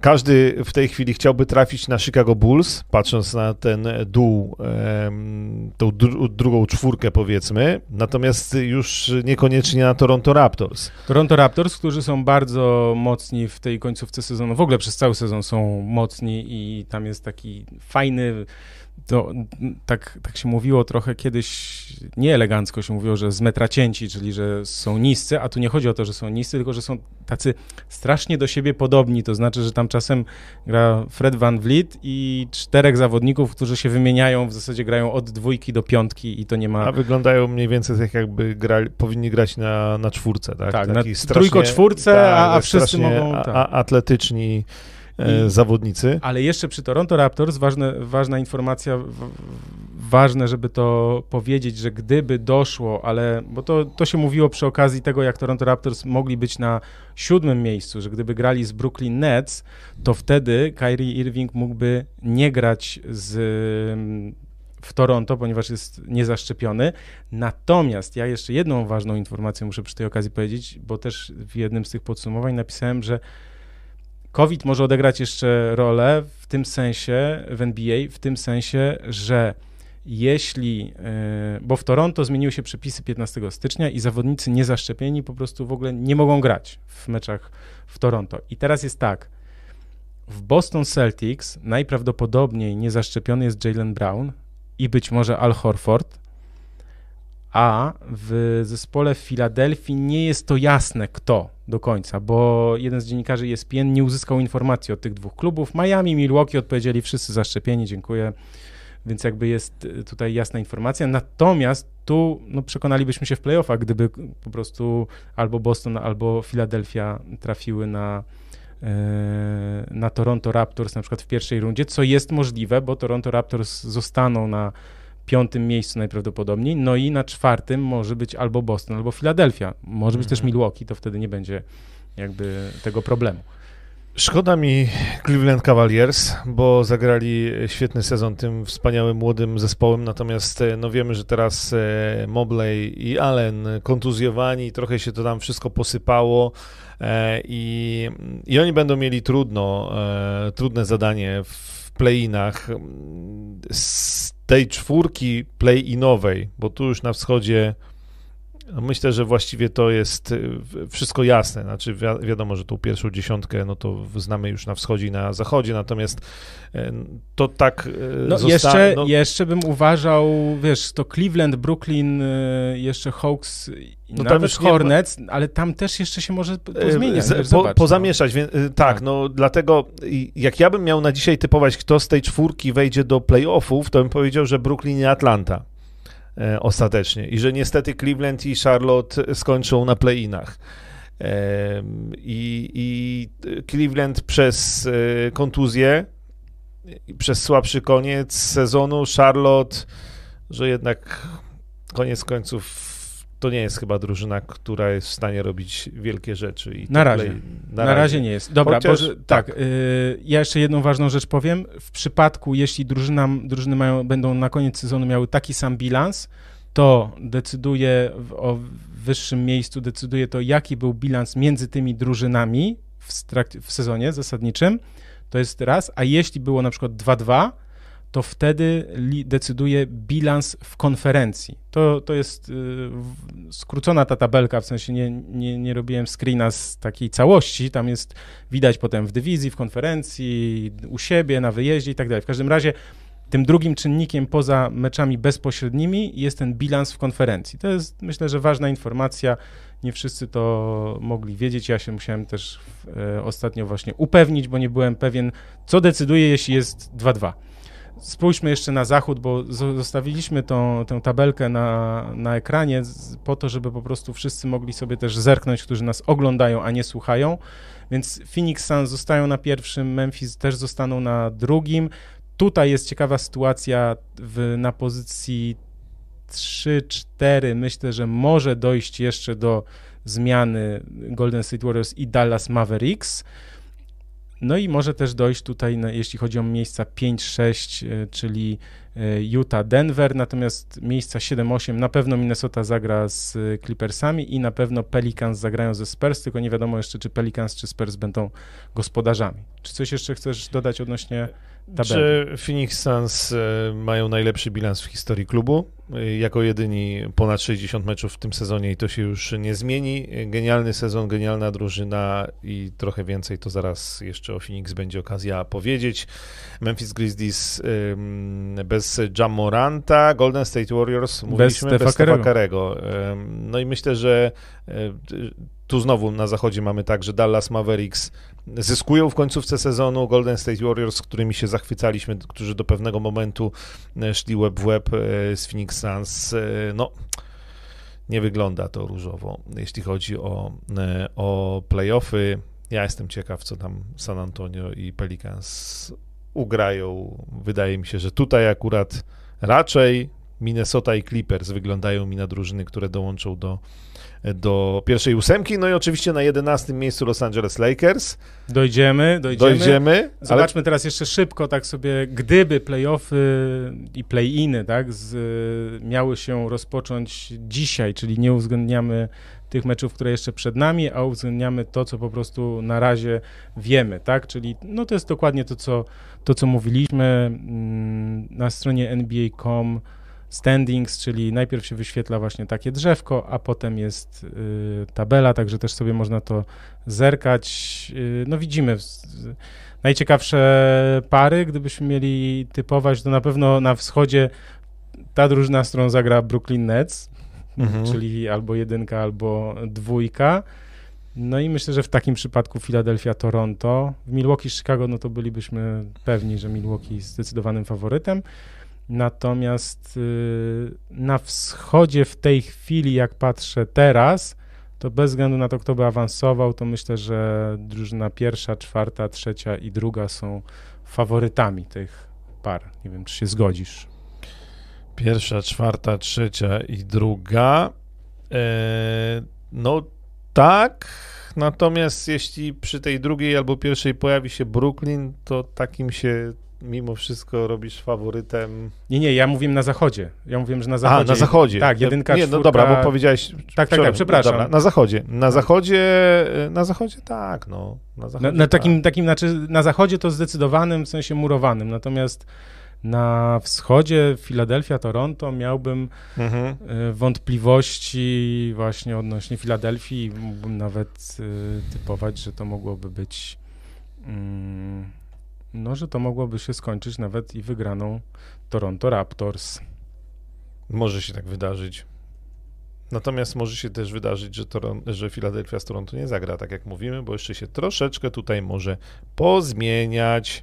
Speaker 2: każdy w tej chwili chciałby trafić na Chicago Bulls, patrząc na ten dół, tą drugą czwórkę powiedzmy, natomiast już niekoniecznie na Toronto Raptors.
Speaker 1: Toronto Raptors, którzy są bardzo mocni w tej końcówce sezonu, w ogóle przez cały sezon są mocni i tam jest taki fajny to tak, tak się mówiło trochę kiedyś, nie elegancko się mówiło, że z metra cięci, czyli że są niscy, a tu nie chodzi o to, że są niscy, tylko że są tacy strasznie do siebie podobni, to znaczy, że tam czasem gra Fred Van Vliet i czterech zawodników, którzy się wymieniają, w zasadzie grają od dwójki do piątki i to nie ma...
Speaker 2: A wyglądają mniej więcej tak jakby grali, powinni grać na, na czwórce, tak?
Speaker 1: Tak, Taki na trójko-czwórce, tak, a, a wszyscy mogą... Tak.
Speaker 2: A, atletyczni I, zawodnicy.
Speaker 1: Ale jeszcze przy Toronto Raptors ważne, ważna informacja, ważne, żeby to powiedzieć, że gdyby doszło, ale, bo to, to się mówiło przy okazji tego, jak Toronto Raptors mogli być na siódmym miejscu, że gdyby grali z Brooklyn Nets, to wtedy Kyrie Irving mógłby nie grać z w Toronto, ponieważ jest niezaszczepiony. Natomiast ja jeszcze jedną ważną informację muszę przy tej okazji powiedzieć, bo też w jednym z tych podsumowań napisałem, że COVID może odegrać jeszcze rolę w tym sensie, w NBA, w tym sensie, że jeśli, e, bo w Toronto zmieniły się przepisy 15 stycznia i zawodnicy niezaszczepieni po prostu w ogóle nie mogą grać w meczach w Toronto. I teraz jest tak, w Boston Celtics najprawdopodobniej niezaszczepiony jest Jalen Brown i być może Al Horford, a w zespole w Filadelfii nie jest to jasne kto do końca, bo jeden z dziennikarzy ESPN nie uzyskał informacji od tych dwóch klubów. Miami, Milwaukee odpowiedzieli wszyscy zaszczepieni, dziękuję. Więc jakby jest y, tutaj jasna informacja. Natomiast tu no, przekonalibyśmy się w playoffach, gdyby po prostu albo Boston, albo Filadelfia trafiły na, e, na Toronto Raptors na przykład w pierwszej rundzie, co jest możliwe, bo Toronto Raptors zostaną na piątym miejscu najprawdopodobniej, no i na czwartym może być albo Boston, albo Philadelphia. Może być też mhm. Milwaukee, to wtedy nie będzie jakby tego problemu.
Speaker 2: Szkoda mi Cleveland Cavaliers, bo zagrali świetny sezon tym wspaniałym młodym zespołem, natomiast e, no wiemy, że teraz e, Mobley i Allen kontuzjowani, trochę się to tam wszystko posypało e, i, i oni będą mieli trudno, trudne zadanie w play-inach tej czwórki play-inowej, bo tu już na wschodzie myślę, że właściwie to jest y, wszystko jasne. Znaczy, wi wiadomo, że tą pierwszą dziesiątkę no to znamy już na wschodzie i na zachodzie, natomiast y, to tak. Y,
Speaker 1: no, jeszcze, no... jeszcze bym uważał, wiesz, to Cleveland, Brooklyn, jeszcze Hawks, no nawet Hornets, nie... ale tam też jeszcze się może pozmieniać. Z, wiesz, po,
Speaker 2: pozamieszać, no. więc, tak, tak, no dlatego jak ja bym miał na dzisiaj typować, kto z tej czwórki wejdzie do playoffów, to bym powiedział, że Brooklyn i Atlanta. E, ostatecznie i że niestety Cleveland i Charlotte skończą na play-inach. I, I Cleveland przez e, kontuzję, przez słabszy koniec sezonu, Charlotte, że jednak koniec końców to nie jest chyba drużyna, która jest w stanie robić wielkie rzeczy. I
Speaker 1: na razie. Play, na, na razie. razie. nie jest. Dobra, Chociaż, Boże, tak. tak y, ja jeszcze jedną ważną rzecz powiem. W przypadku, jeśli drużyna, drużyny mają, będą na koniec sezonu miały taki sam bilans, to decyduje o wyższym miejscu, decyduje to, jaki był bilans między tymi drużynami w, w sezonie zasadniczym. To jest raz. A jeśli było na przykład 2-2, to wtedy decyduje bilans w konferencji. To, to jest y, skrócona ta tabelka, w sensie nie, nie, nie robiłem screena z takiej całości, tam jest widać potem w dywizji, w konferencji, u siebie, na wyjeździe i tak dalej. W każdym razie tym drugim czynnikiem poza meczami bezpośrednimi jest ten bilans w konferencji. To jest myślę, że ważna informacja. Nie wszyscy to mogli wiedzieć. Ja się musiałem też e, ostatnio właśnie upewnić, bo nie byłem pewien, co decyduje, jeśli jest 2-2. Spójrzmy jeszcze na zachód, bo zostawiliśmy tą, tę tabelkę na, na ekranie po to, żeby po prostu wszyscy mogli sobie też zerknąć, którzy nas oglądają, a nie słuchają. Więc Phoenix Suns zostają na pierwszym, Memphis też zostaną na drugim. Tutaj jest ciekawa sytuacja w, na pozycji 3-4. Myślę, że może dojść jeszcze do zmiany Golden State Warriors i Dallas Mavericks. No i może też dojść tutaj, jeśli chodzi o miejsca 5-6, e, czyli e, Utah, Denver, natomiast miejsca 7-8 na pewno Minnesota zagra z Clippersami i na pewno Pelicans zagrają ze Spurs, tylko nie wiadomo jeszcze, czy Pelicans czy Spurs będą gospodarzami. Czy coś jeszcze chcesz dodać odnośnie tabeli?
Speaker 2: Czy Phoenix Suns e, mają najlepszy bilans w historii klubu? Jako jedyni ponad 60 meczów w tym sezonie i to się już nie zmieni. Genialny sezon, genialna drużyna i trochę więcej to zaraz jeszcze o Phoenix będzie okazja powiedzieć. Memphis Grizzlies bez Jamoranta, Golden State Warriors mówiliśmy bez, bez Stefa Karego. No i myślę, że e, tu znowu na zachodzie mamy tak, że Dallas Mavericks zyskują w końcówce sezonu, Golden State Warriors, z którymi się zachwycaliśmy, którzy do pewnego momentu e, szli web w web e, z Phoenix Suns, e, no nie wygląda to różowo, jeśli chodzi o, o playoffy. Ja jestem ciekaw, co tam San Antonio i Pelicans ugrają. Wydaje mi się, że tutaj akurat raczej Minnesota i Clippers wyglądają mi na drużyny, które dołączą do do pierwszej ósemki, no i oczywiście na 11 miejscu Los Angeles Lakers.
Speaker 1: Dojdziemy, dojdziemy.
Speaker 2: Dojdziemy.
Speaker 1: Zobaczmy ale... teraz jeszcze szybko, tak sobie, gdyby playoffy i play-iny, tak, z, miały się rozpocząć dzisiaj, czyli nie uwzględniamy tych meczów, które jeszcze przed nami, a uwzględniamy to, co po prostu na razie wiemy, tak, czyli no to jest dokładnie to, co, to, co mówiliśmy mm, na stronie NBA.com standings, czyli najpierw się wyświetla właśnie takie drzewko, a potem jest y, tabela, także też sobie można to zerkać. Y, no widzimy najciekawsze pary, gdybyśmy mieli typować, to na pewno na wschodzie ta drużyna, z którą zagra Brooklyn Nets, mhm. czyli albo jedynka, albo dwójka. No i myślę, że w takim przypadku Philadelphia, Toronto, w Milwaukee, Chicago, no to bylibyśmy pewni, że Milwaukee jest zdecydowanym faworytem. Natomiast y, na wschodzie w tej chwili, jak patrzę teraz, to bez względu na to, kto by awansował, to myślę, że drużyna pierwsza, czwarta, trzecia i druga są faworytami tych par. Nie wiem, czy się zgodzisz.
Speaker 2: Pierwsza, czwarta, trzecia i druga. E, no tak. Natomiast jeśli przy tej drugiej albo pierwszej pojawi się Brooklyn, to takim się mimo wszystko robisz faworytem.
Speaker 1: Nie, nie, ja mówiłem na zachodzie. Ja mówiłem, że na zachodzie.
Speaker 2: A, na zachodzie.
Speaker 1: Tak, jedynka,
Speaker 2: Nie,
Speaker 1: czwórka...
Speaker 2: no dobra, bo powiedziałeś...
Speaker 1: Tak, tak, tak, przepraszam.
Speaker 2: Dobra, na zachodzie. Na zachodzie, na zachodzie tak, no. Na, zachodzie,
Speaker 1: na, na takim, tak. takim, znaczy na zachodzie to zdecydowanym, w sensie murowanym, natomiast na wschodzie, Filadelfia, Toronto, miałbym mhm. E, wątpliwości właśnie odnośnie Filadelfii. Mógłbym nawet y, typować, że to mogłoby być... Mm, no, że to mogłoby się skończyć nawet i wygraną Toronto Raptors.
Speaker 2: Może się tak wydarzyć. Natomiast może się też wydarzyć, że, Toron- że Philadelphia z Toronto nie zagra, tak jak mówimy, bo jeszcze się troszeczkę tutaj może pozmieniać.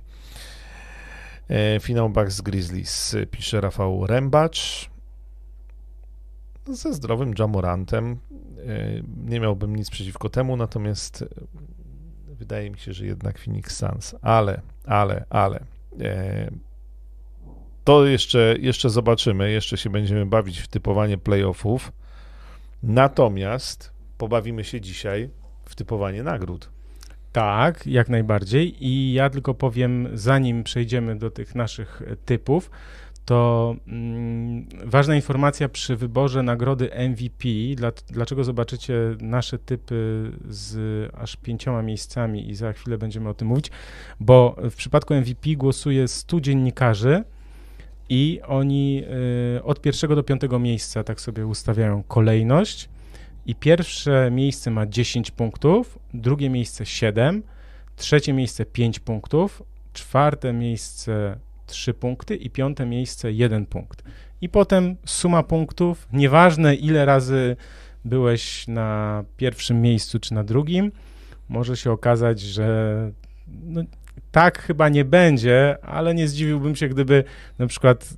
Speaker 2: E, finał Bucks Grizzlies, pisze Rafał Rębacz. Ze zdrowym Jamorantem. E, nie miałbym nic przeciwko temu, natomiast wydaje mi się, że jednak Phoenix Suns. Ale ale, ale. E, to jeszcze, jeszcze zobaczymy, jeszcze się będziemy bawić w typowanie playoffów. Natomiast pobawimy się dzisiaj w typowanie nagród.
Speaker 1: Tak, jak najbardziej. I ja tylko powiem, zanim przejdziemy do tych naszych typów, to mm, ważna informacja przy wyborze nagrody MVP. Dla, dlaczego zobaczycie nasze typy z aż pięcioma miejscami i za chwilę będziemy o tym mówić, bo w przypadku MVP głosuje 100 dziennikarzy i oni y, od pierwszego do piątego miejsca tak sobie ustawiają kolejność i pierwsze miejsce ma 10 punktów, drugie miejsce 7, trzecie miejsce 5 punktów, czwarte miejsce 3 punkty i piąte miejsce 1 punkt. I potem suma punktów, nieważne ile razy byłeś na pierwszym miejscu czy na drugim, może się okazać, że no, tak chyba nie będzie, ale nie zdziwiłbym się, gdyby na przykład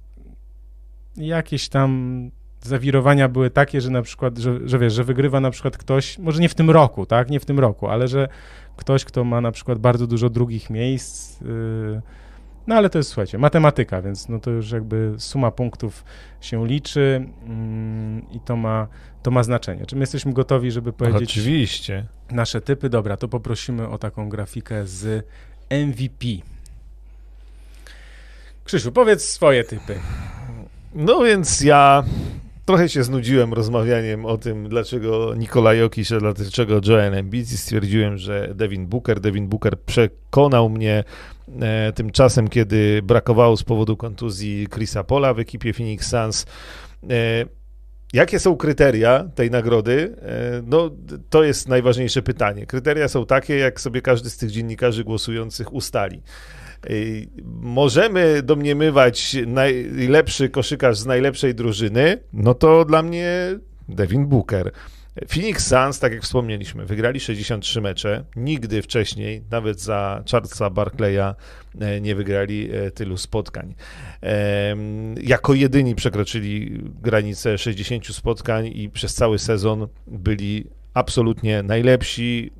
Speaker 1: jakieś tam zawirowania były takie, że na przykład, że, że wiesz, że wygrywa na przykład ktoś, może nie w tym roku, tak, nie w tym roku, ale że ktoś, kto ma na przykład bardzo dużo drugich miejsc, yy, no ale to jest, słuchajcie, matematyka, więc no to już jakby suma punktów się liczy mm, i to ma, to ma znaczenie. Czy my jesteśmy gotowi, żeby powiedzieć
Speaker 2: Oczywiście.
Speaker 1: nasze typy? Dobra, to poprosimy o taką grafikę z MVP. Krzysiu, powiedz swoje typy.
Speaker 2: No więc ja trochę się znudziłem rozmawianiem o tym, dlaczego Nikola Jokic, a dlaczego Joel Embiid i stwierdziłem, że Devin Booker, Devin Booker przekonał mnie tymczasem, kiedy brakowało z powodu kontuzji Chrisa Pola w ekipie Phoenix Suns. E, Jakie są kryteria tej nagrody? E, no, to jest najważniejsze pytanie. Kryteria są takie, jak sobie każdy z tych dziennikarzy głosujących ustali. E, możemy domniemywać najlepszy koszykarz z najlepszej drużyny, no to dla mnie Devin Booker. Phoenix Suns, tak jak wspomnieliśmy, wygrali 63 mecze. Nigdy wcześniej, nawet za Charlesa Barclaya, e, nie wygrali e, tylu spotkań. Jako jedyni przekroczyli granicę 60 spotkań i przez cały sezon byli absolutnie najlepsi,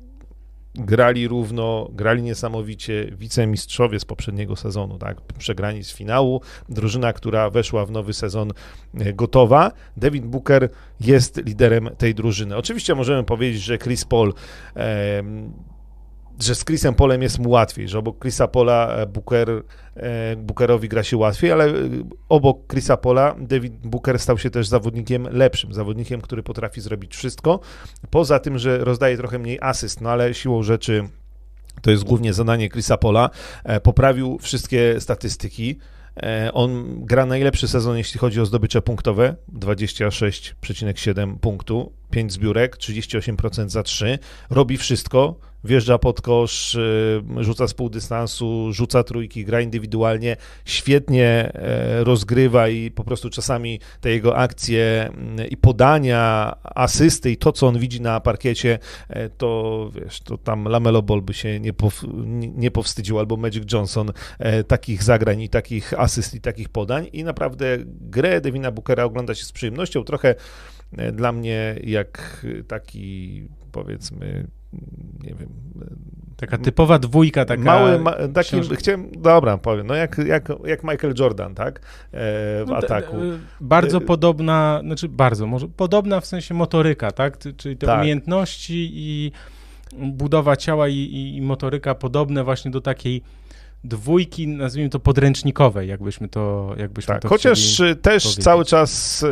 Speaker 2: grali równo, grali niesamowicie, wicemistrzowie z poprzedniego sezonu, tak, przegrani z finału, drużyna, która weszła w nowy sezon e, gotowa. David Booker jest liderem tej drużyny. Oczywiście możemy powiedzieć, że Chris Paul że z Chrisem Polem jest mu łatwiej, że obok Chrisa Pola e, Booker, e, Bookerowi gra się łatwiej, ale e, obok Chrisa Pola David Booker stał się też zawodnikiem lepszym, zawodnikiem, który potrafi zrobić wszystko, poza tym, że rozdaje trochę mniej asyst, no ale siłą rzeczy to jest głównie zadanie Chrisa Pola, poprawił wszystkie statystyki, on gra najlepszy sezon, jeśli chodzi o zdobycze punktowe, 26,7 punktu, 5 zbiórek, 38% za 3, robi wszystko, wjeżdża pod kosz, y, rzuca z pół dystansu, rzuca trójki, gra indywidualnie, świetnie e, rozgrywa i po prostu czasami te jego akcje mm, i podania, asysty i to, co on widzi na parkiecie, e, to wiesz, to tam Lamelo Ball by się nie, pow, nie powstydził, albo Magic Johnson e, takich zagrań i takich asyst i takich podań. I naprawdę grę Devina Bookera ogląda się z przyjemnością, trochę dla mnie jak taki powiedzmy nie wiem.
Speaker 1: Taka typowa dwójka, taka.
Speaker 2: Mały, ma, taki, książ... chciałem, dobra, powiem, no jak, jak, jak Michael Jordan, tak? E, w no, ataku.
Speaker 1: bardzo e, podobna, znaczy bardzo, może podobna w sensie motoryka, tak? Czyli te tak. umiejętności i budowa ciała i, i motoryka podobne właśnie do takiej dwójki, nazwijmy to podręcznikowej, jakbyśmy to jakbyśmy tak,
Speaker 2: to Chociaż też powiedzieć. cały czas y,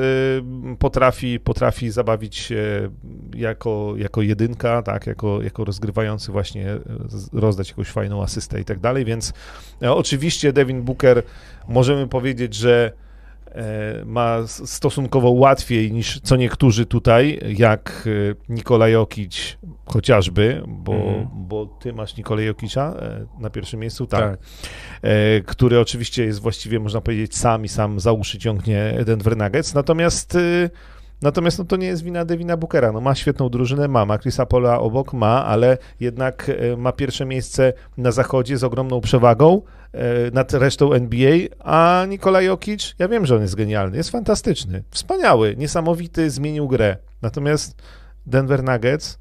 Speaker 2: potrafi, potrafi zabawić się jako, jako jedynka, tak, jako, jako rozgrywający właśnie, y, rozdać jakąś fajną asystę i tak dalej, więc e, oczywiście Devin Booker możemy powiedzieć, że ma stosunkowo łatwiej niż co niektórzy tutaj, jak e, Nikola Jokic chociażby, bo, mm. bo ty masz Nikola Jokicza e, na pierwszym miejscu, tak, tak. który oczywiście jest właściwie, można powiedzieć, sam i sam za uszy ciągnie Denver Nuggets, natomiast Natomiast no, to nie jest wina Devina Bookera. No, ma świetną drużynę, ma, ma Chrisa Pola obok, ma, ale jednak ma pierwsze miejsce na zachodzie z ogromną przewagą, E, nad resztą NBA, a Nikola Jokic, ja wiem, że on jest genialny, jest fantastyczny, wspaniały, niesamowity, zmienił grę. Natomiast Denver Nuggets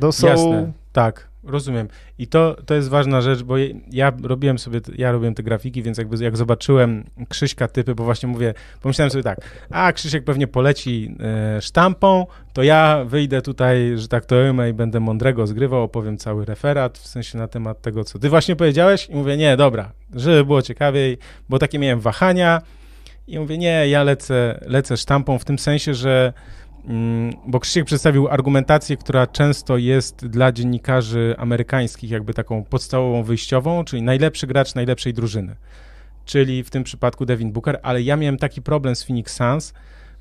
Speaker 1: no są... Jasne, tak. Rozumiem. I to, to jest ważna rzecz, bo ja robiłem sobie, ja robiłem te grafiki, więc jakby jak zobaczyłem Krzyśka typy, bo właśnie mówię, pomyślałem sobie tak, a Krzysiek pewnie poleci e, sztampą, to ja wyjdę tutaj, że tak to ujmę i będę mądrego zgrywał, opowiem cały referat, w sensie na temat tego, co ty właśnie powiedziałeś i mówię, nie, dobra, żeby było ciekawiej, bo takie miałem wahania i mówię, nie, ja lecę, lecę sztampą w tym sensie, że bo Krzysiek przedstawił argumentację, która często jest dla dziennikarzy amerykańskich jakby taką podstawową wyjściową, czyli najlepszy gracz najlepszej drużyny, czyli w tym przypadku Devin Booker, ale ja miałem taki problem z Phoenix Suns,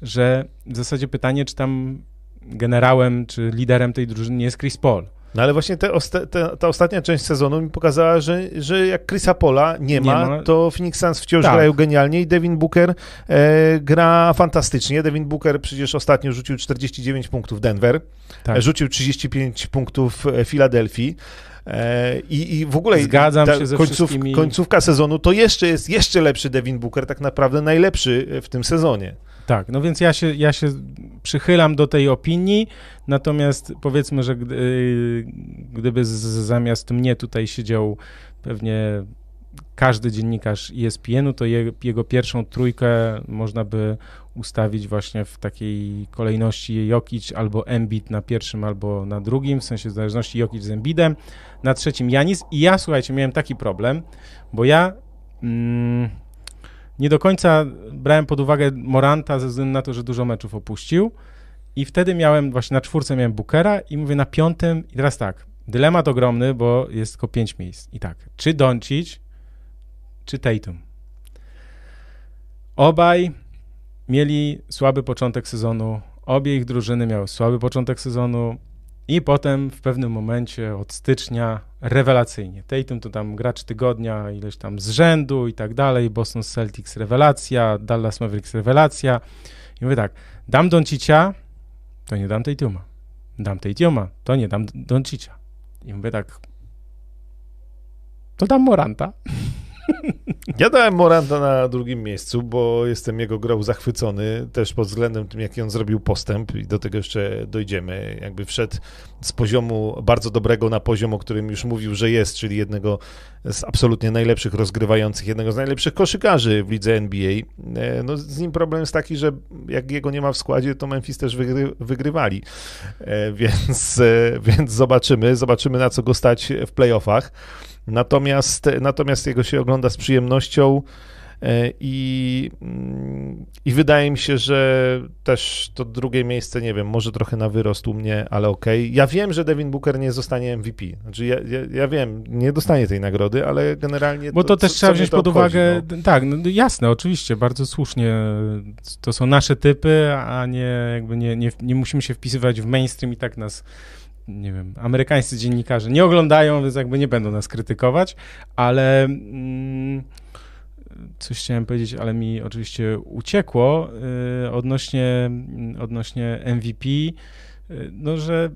Speaker 1: że w zasadzie pytanie, czy tam generałem, czy liderem tej drużyny jest Chris Paul.
Speaker 2: No ale właśnie te, te, ta ostatnia część sezonu mi pokazała, że, że jak Chrisa Pola nie ma, nie ma. to Phoenix Suns wciąż tak. grają genialnie i Devin Booker e, gra fantastycznie. Devin Booker przecież ostatnio rzucił 49 punktów Denver, tak. rzucił 35 punktów Filadelfii. E, I, I w ogóle
Speaker 1: Zgadzam się ze końców, wszystkimi...
Speaker 2: końcówka sezonu to jeszcze jest jeszcze lepszy Devin Booker, tak naprawdę najlepszy w tym sezonie.
Speaker 1: Tak, no więc ja się, ja się przychylam do tej opinii, natomiast powiedzmy, że gdy, gdyby z, zamiast mnie tutaj siedział pewnie każdy dziennikarz ESPN-u, to je, jego pierwszą trójkę można by ustawić właśnie w takiej kolejności Jokic albo Embiid na pierwszym albo na drugim, w sensie w zależności Jokic z Embiidem, na trzecim. Janis i ja, słuchajcie, miałem taki problem, bo ja mm, nie do końca brałem pod uwagę Moranta ze względu na to, że dużo meczów opuścił. I wtedy miałem, właśnie na czwórce miałem Bookera i mówię na piątym i teraz tak, dylemat ogromny, bo jest tylko pięć miejsc. I tak, czy Doncic, czy Tatum. Obaj mieli słaby początek sezonu, obie ich drużyny miały słaby początek sezonu i potem w pewnym momencie od stycznia rewelacyjnie. Tatum to tam gracz tygodnia, ileś tam z rzędu i tak dalej, Boston Celtics rewelacja, Dallas Mavericks rewelacja. I mówię tak, dam Doncicia, to nie dam Tatuma. Dam Tatuma, to nie dam Doncicia. I mówię tak, to dam Moranta.
Speaker 2: Ja dałem Moranta na drugim miejscu, bo jestem jego grą zachwycony, też pod względem tym, jaki on zrobił postęp i do tego jeszcze dojdziemy. Jakby wszedł z poziomu bardzo dobrego na poziom, o którym już mówił, że jest, czyli jednego z absolutnie najlepszych rozgrywających, jednego z najlepszych koszykarzy w lidze NBA. E, no, z nim problem jest taki, że jak jego nie ma w składzie, to Memphis też wygry, wygrywali, e, więc, e, więc zobaczymy, zobaczymy na co go stać w playoffach. Natomiast, natomiast jego się ogląda z przyjemnością e, i, i wydaje mi się, że też to drugie miejsce, nie wiem, może trochę na wyrost u mnie, ale okej. Okay. Ja wiem, że Devin Booker nie zostanie MVP. Znaczy ja, ja, ja wiem, nie dostanie tej nagrody, ale generalnie.
Speaker 1: Bo to, to też co, trzeba wziąć pod obchodzi, uwagę. No. Tak, no jasne, oczywiście, bardzo słusznie. To są nasze typy, a nie jakby nie, nie, nie musimy się wpisywać w mainstream i tak nas nie wiem, amerykańscy dziennikarze nie oglądają, więc jakby nie będą nas krytykować, ale mm, coś chciałem powiedzieć, ale mi oczywiście uciekło y, odnośnie, odnośnie MVP, y, no że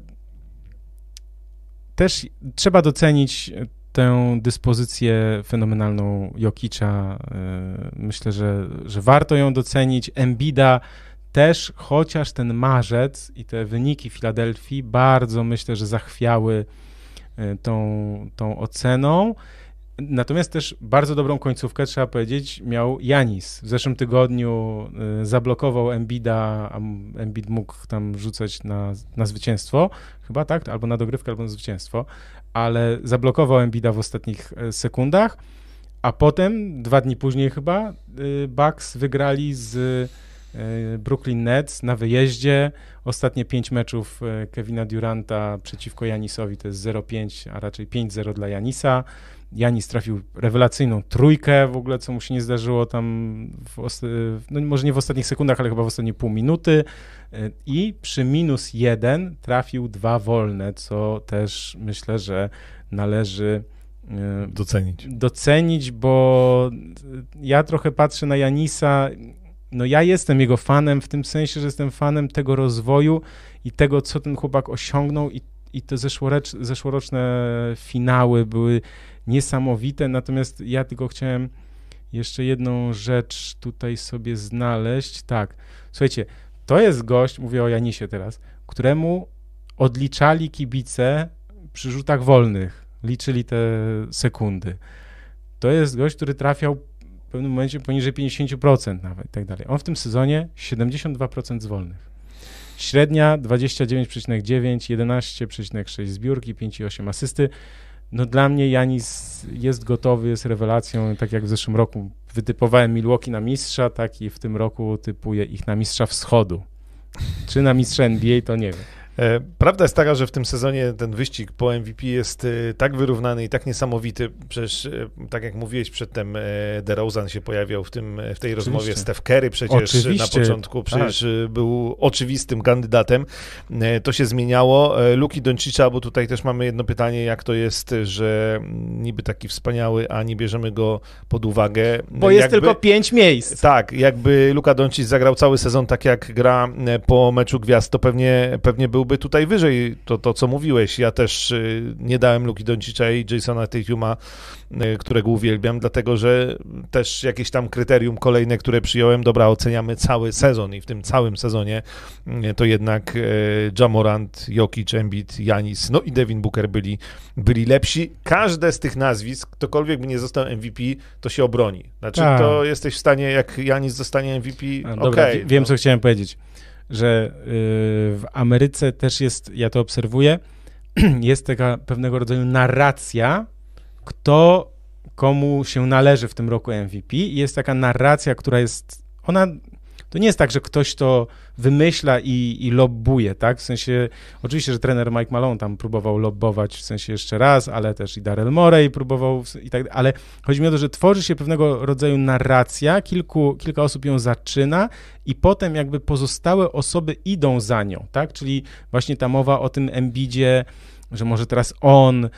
Speaker 1: też trzeba docenić tę dyspozycję fenomenalną Jokicza. Y, myślę, że, że warto ją docenić. Embida też chociaż ten marzec i te wyniki Filadelfii bardzo myślę, że zachwiały e, tą, tą oceną. Natomiast też bardzo dobrą końcówkę, trzeba powiedzieć, miał Janis. W zeszłym tygodniu e, zablokował Embida, a Embid mógł tam rzucać na, na zwycięstwo, chyba tak, albo na dogrywkę, albo na zwycięstwo, ale zablokował Embida w ostatnich e, sekundach, a potem, dwa dni później chyba, Bucks wygrali z Brooklyn Nets na wyjeździe. Ostatnie pięć meczów e, Kevina Duranta przeciwko Janisowi to jest 0-5, a raczej 5-0 dla Janisa. Janis trafił rewelacyjną trójkę w ogóle, co mu się nie zdarzyło tam, no może nie w ostatnich sekundach, ale chyba w ostatnie pół minuty. E, I przy minus jeden trafił dwa wolne, co też myślę, że należy
Speaker 2: docenić.
Speaker 1: Docenić, bo ja trochę patrzę na Janisa no ja jestem jego fanem w tym sensie, że jestem fanem tego rozwoju i tego, co ten chłopak osiągnął i, i te zeszłoroczne finały były niesamowite, natomiast ja tylko chciałem jeszcze jedną rzecz tutaj sobie znaleźć. Tak, słuchajcie, to jest gość, mówię o Janisie teraz, któremu odliczali kibice przy rzutach wolnych, liczyli te sekundy. To jest gość, który trafiał pewnym momencie poniżej 50% nawet i tak dalej. On w tym sezonie 72% z wolnych. Średnia 29,9, 11,6 zbiórki, 5,8 asysty. No dla mnie Janis jest gotowy, jest rewelacją, tak jak w zeszłym roku wytypowałem Milwaukee na mistrza, tak i w tym roku typuję ich na mistrza wschodu. Czy na mistrza NBA, to nie wiem.
Speaker 2: E, prawda jest taka, że w tym sezonie ten wyścig po MVP jest e, tak wyrównany i tak niesamowity. Przecież, e, tak jak mówiłeś przedtem, DeRozan się pojawiał w, tym, w tej rozmowie. Oczywiście. Steph Curry przecież Oczywiście. na początku przecież tak. był oczywistym kandydatem. To się zmieniało. Luki Doncicza, bo tutaj też mamy jedno pytanie, jak to jest, że niby taki wspaniały, a nie bierzemy go pod uwagę.
Speaker 1: Bo jest jakby, tylko pięć miejsc.
Speaker 2: Tak, jakby Luka Doncic zagrał cały sezon tak jak gra po meczu gwiazd, to pewnie, pewnie byłby tutaj wyżej, to, to co mówiłeś. Ja też y, nie dałem Luki Doncicza i Jasona Tatuma, y, którego uwielbiam, dlatego że też jakieś tam kryterium kolejne, które przyjąłem, dobra, oceniamy cały sezon i w tym całym sezonie y, to jednak Jamorant, Jokic, Embiid, Janis, no i Devin Booker byli, byli lepsi. Każde z tych nazwisk, ktokolwiek by nie został MVP, to się obroni. Znaczy, tak. to jesteś w stanie, jak Janis zostanie MVP, okej. Okay,
Speaker 1: wiem, no. co chciałem powiedzieć że y, w Ameryce też jest, ja to obserwuję, jest taka pewnego rodzaju narracja, kto komu się należy w tym roku MVP jest taka narracja, która jest, ona to nie jest tak, że ktoś to wymyśla i, i lobbuje, tak? W sensie, oczywiście, że trener Mike Malone tam próbował lobbować w sensie jeszcze raz, ale też i Daryl Morey próbował i tak ale chodzi mi o to, że tworzy się pewnego rodzaju narracja, kilku, kilka osób ją zaczyna i potem jakby pozostałe osoby idą za nią, tak? Czyli właśnie ta mowa o tym Embidzie, że może teraz on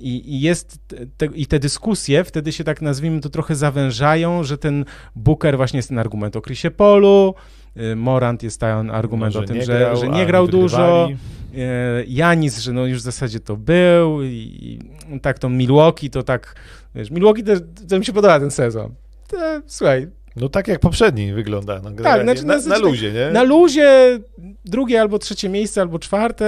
Speaker 1: i, i jest te, i te dyskusje wtedy się tak nazwijmy to trochę zawężają, że ten Booker właśnie jest ten argument o Chrisie Polu, y, Morant jest ten argument o tym, że, grał, że nie grał dużo, y, Janis, że no już w zasadzie to był i, i tak to Milwaukee to tak, wiesz, Milwaukee też, to mi się podoba ten sezon. To, słuchaj,
Speaker 2: no tak jak poprzedni wygląda. No, tak, znaczy, na, na, na luzie, nie?
Speaker 1: Na luzie drugie albo trzecie miejsce, albo czwarte,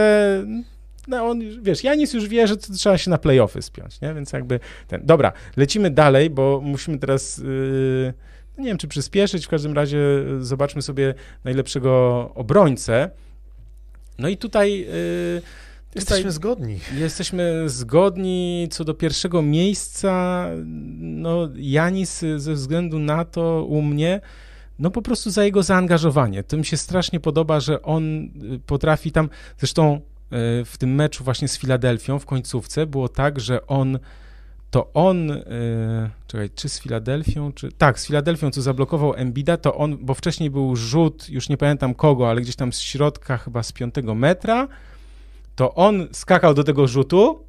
Speaker 1: no on, wiesz, Janis już wie, że trzeba się na playoffy spiąć, nie? Więc jakby ten. Dobra, lecimy dalej, bo musimy teraz. Yy, nie wiem, czy przyspieszyć, w każdym razie zobaczmy sobie najlepszego obrońcę. No i tutaj. Yy,
Speaker 2: Jesteśmy tutaj zgodni.
Speaker 1: Jesteśmy zgodni co do pierwszego miejsca. No, Janis ze względu na to u mnie, no po prostu za jego zaangażowanie. To mi się strasznie podoba, że on y, potrafi tam, zresztą w tym meczu właśnie z Filadelfią w końcówce było tak, że on to on, yy, czekaj, czy z Filadelfią, czy tak, z Filadelfią, co zablokował Embida, to on, bo wcześniej był rzut, już nie pamiętam kogo, ale gdzieś tam z środka, chyba z piątego metra, to on skakał do tego rzutu,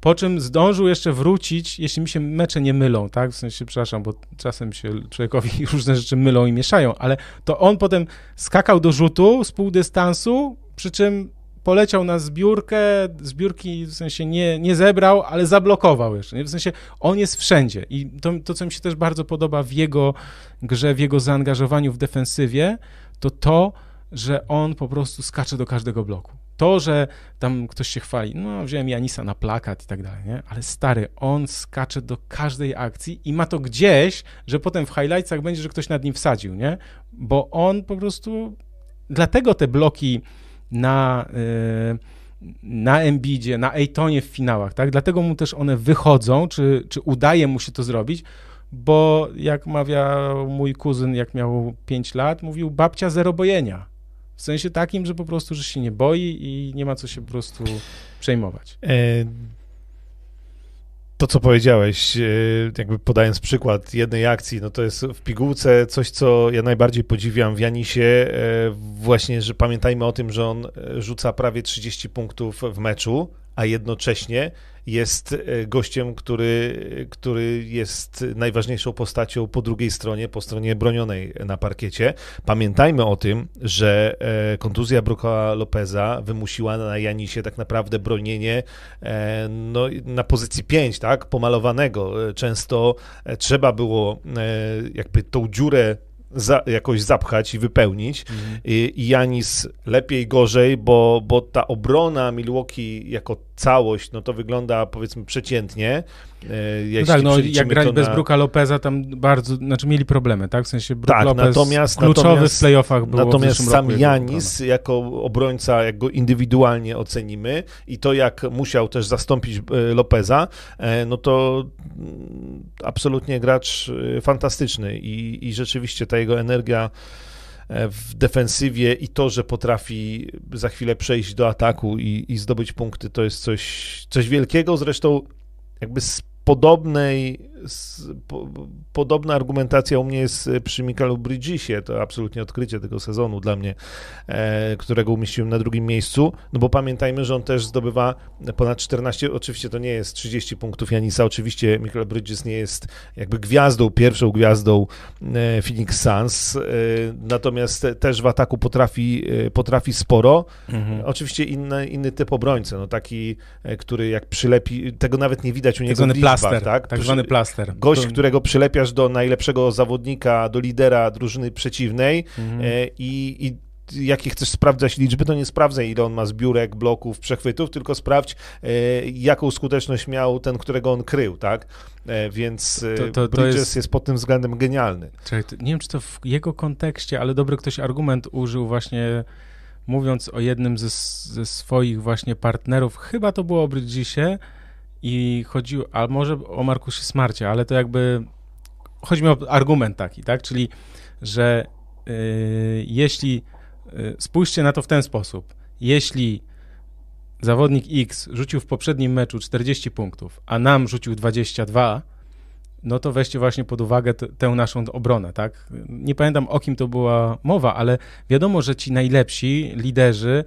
Speaker 1: po czym zdążył jeszcze wrócić, jeśli mi się mecze nie mylą, tak, w sensie, przepraszam, bo czasem się człowiekowi różne rzeczy mylą i mieszają, ale to on potem skakał do rzutu z pół dystansu, przy czym poleciał na zbiórkę, zbiórki w sensie nie, nie zebrał, ale zablokował jeszcze. Nie? W sensie on jest wszędzie i to, to, co mi się też bardzo podoba w jego grze, w jego zaangażowaniu w defensywie, to to, że on po prostu skacze do każdego bloku. To, że tam ktoś się chwali, no wziąłem Janisa na plakat i tak dalej, nie? Ale stary, on skacze do każdej akcji i ma to gdzieś, że potem w highlightsach będzie, że ktoś nad nim wsadził, nie? Bo on po prostu, dlatego te bloki na, y, na Embidzie, na Ejtonie w finałach, tak? Dlatego mu też one wychodzą, czy, czy udaje mu się to zrobić, bo jak mawiał mój kuzyn, jak miał 5 lat, mówił babcia zero bojenia. W sensie takim, że po prostu, że się nie boi i nie ma co się po prostu przejmować. E,
Speaker 2: to, co powiedziałeś, e, jakby podając przykład jednej akcji, no to jest w pigułce coś, co ja najbardziej podziwiam w Janisie, e, właśnie, że pamiętajmy o tym, że on e, rzuca prawie 30 punktów w meczu, a jednocześnie jest e, gościem, który, który jest najważniejszą postacią po drugiej stronie, po stronie bronionej na parkiecie. Pamiętajmy o tym, że e, kontuzja Broka Lopeza wymusiła na Janisie tak naprawdę bronienie e, no, na pozycji 5, tak, pomalowanego. Często trzeba było jakby tą dziurę za, jakoś zapchać i wypełnić. Mhm. I, I Janis lepiej, gorzej, bo, bo ta obrona Milwaukee jako całość, no to wygląda powiedzmy przeciętnie.
Speaker 1: E, no tak, no jak bez na... Bruka Lopeza, tam bardzo, znaczy mieli problemy, tak? W sensie Brook tak, Lopez natomiast, kluczowy natomiast, w playoffach był
Speaker 2: Natomiast sam Janis jako obrońca, jak go indywidualnie ocenimy i to jak musiał też zastąpić e, Lopeza, e, no to mm, absolutnie gracz fantastyczny i, i rzeczywiście ta jego energia w defensywie i to, że potrafi za chwilę przejść do ataku i, i zdobyć punkty, to jest coś, coś wielkiego. Zresztą jakby z podobnej po, podobna argumentacja u mnie jest przy Mikaelu Bridgisie, to absolutnie odkrycie tego sezonu dla mnie, e, którego umieściłem na drugim miejscu, no bo pamiętajmy, że on też zdobywa ponad 14, oczywiście to nie jest 30 punktów Janisa, oczywiście Michael Bridges nie jest jakby gwiazdą, pierwszą gwiazdą e, Phoenix Suns, e, natomiast też w ataku potrafi, e, potrafi sporo, mhm. oczywiście inny, inny typ obrońcy, no taki, e, który jak przylepi, tego nawet nie widać u niego
Speaker 1: tak liczbach, plaster, tak? tak zwany plaster.
Speaker 2: Gość, to... którego przylepiasz do najlepszego zawodnika, do lidera drużyny przeciwnej mhm. E, i, i jakie chcesz sprawdzać liczby, to nie sprawdzaj, ile on ma zbiórek, bloków, przechwytów, tylko sprawdź, e, jaką skuteczność miał ten, którego on krył, tak? E, więc to, to, to Bridges jest... jest... pod tym względem genialny.
Speaker 1: Czekaj, nie wiem, czy to w jego kontekście, ale dobry ktoś argument użył właśnie mówiąc o jednym ze, ze swoich właśnie partnerów, chyba to było o Bridgesie, i chodziło, a może o Markusie Smarcie, ale to jakby chodzi mi o argument taki, tak? Czyli, że yy, jeśli yy, spójrzcie na to w ten sposób, jeśli zawodnik X rzucił w poprzednim meczu 40 punktów, a nam rzucił 22, no to weźcie właśnie pod uwagę t- tę naszą obronę, tak? Nie pamiętam o kim to była mowa, ale wiadomo, że ci najlepsi liderzy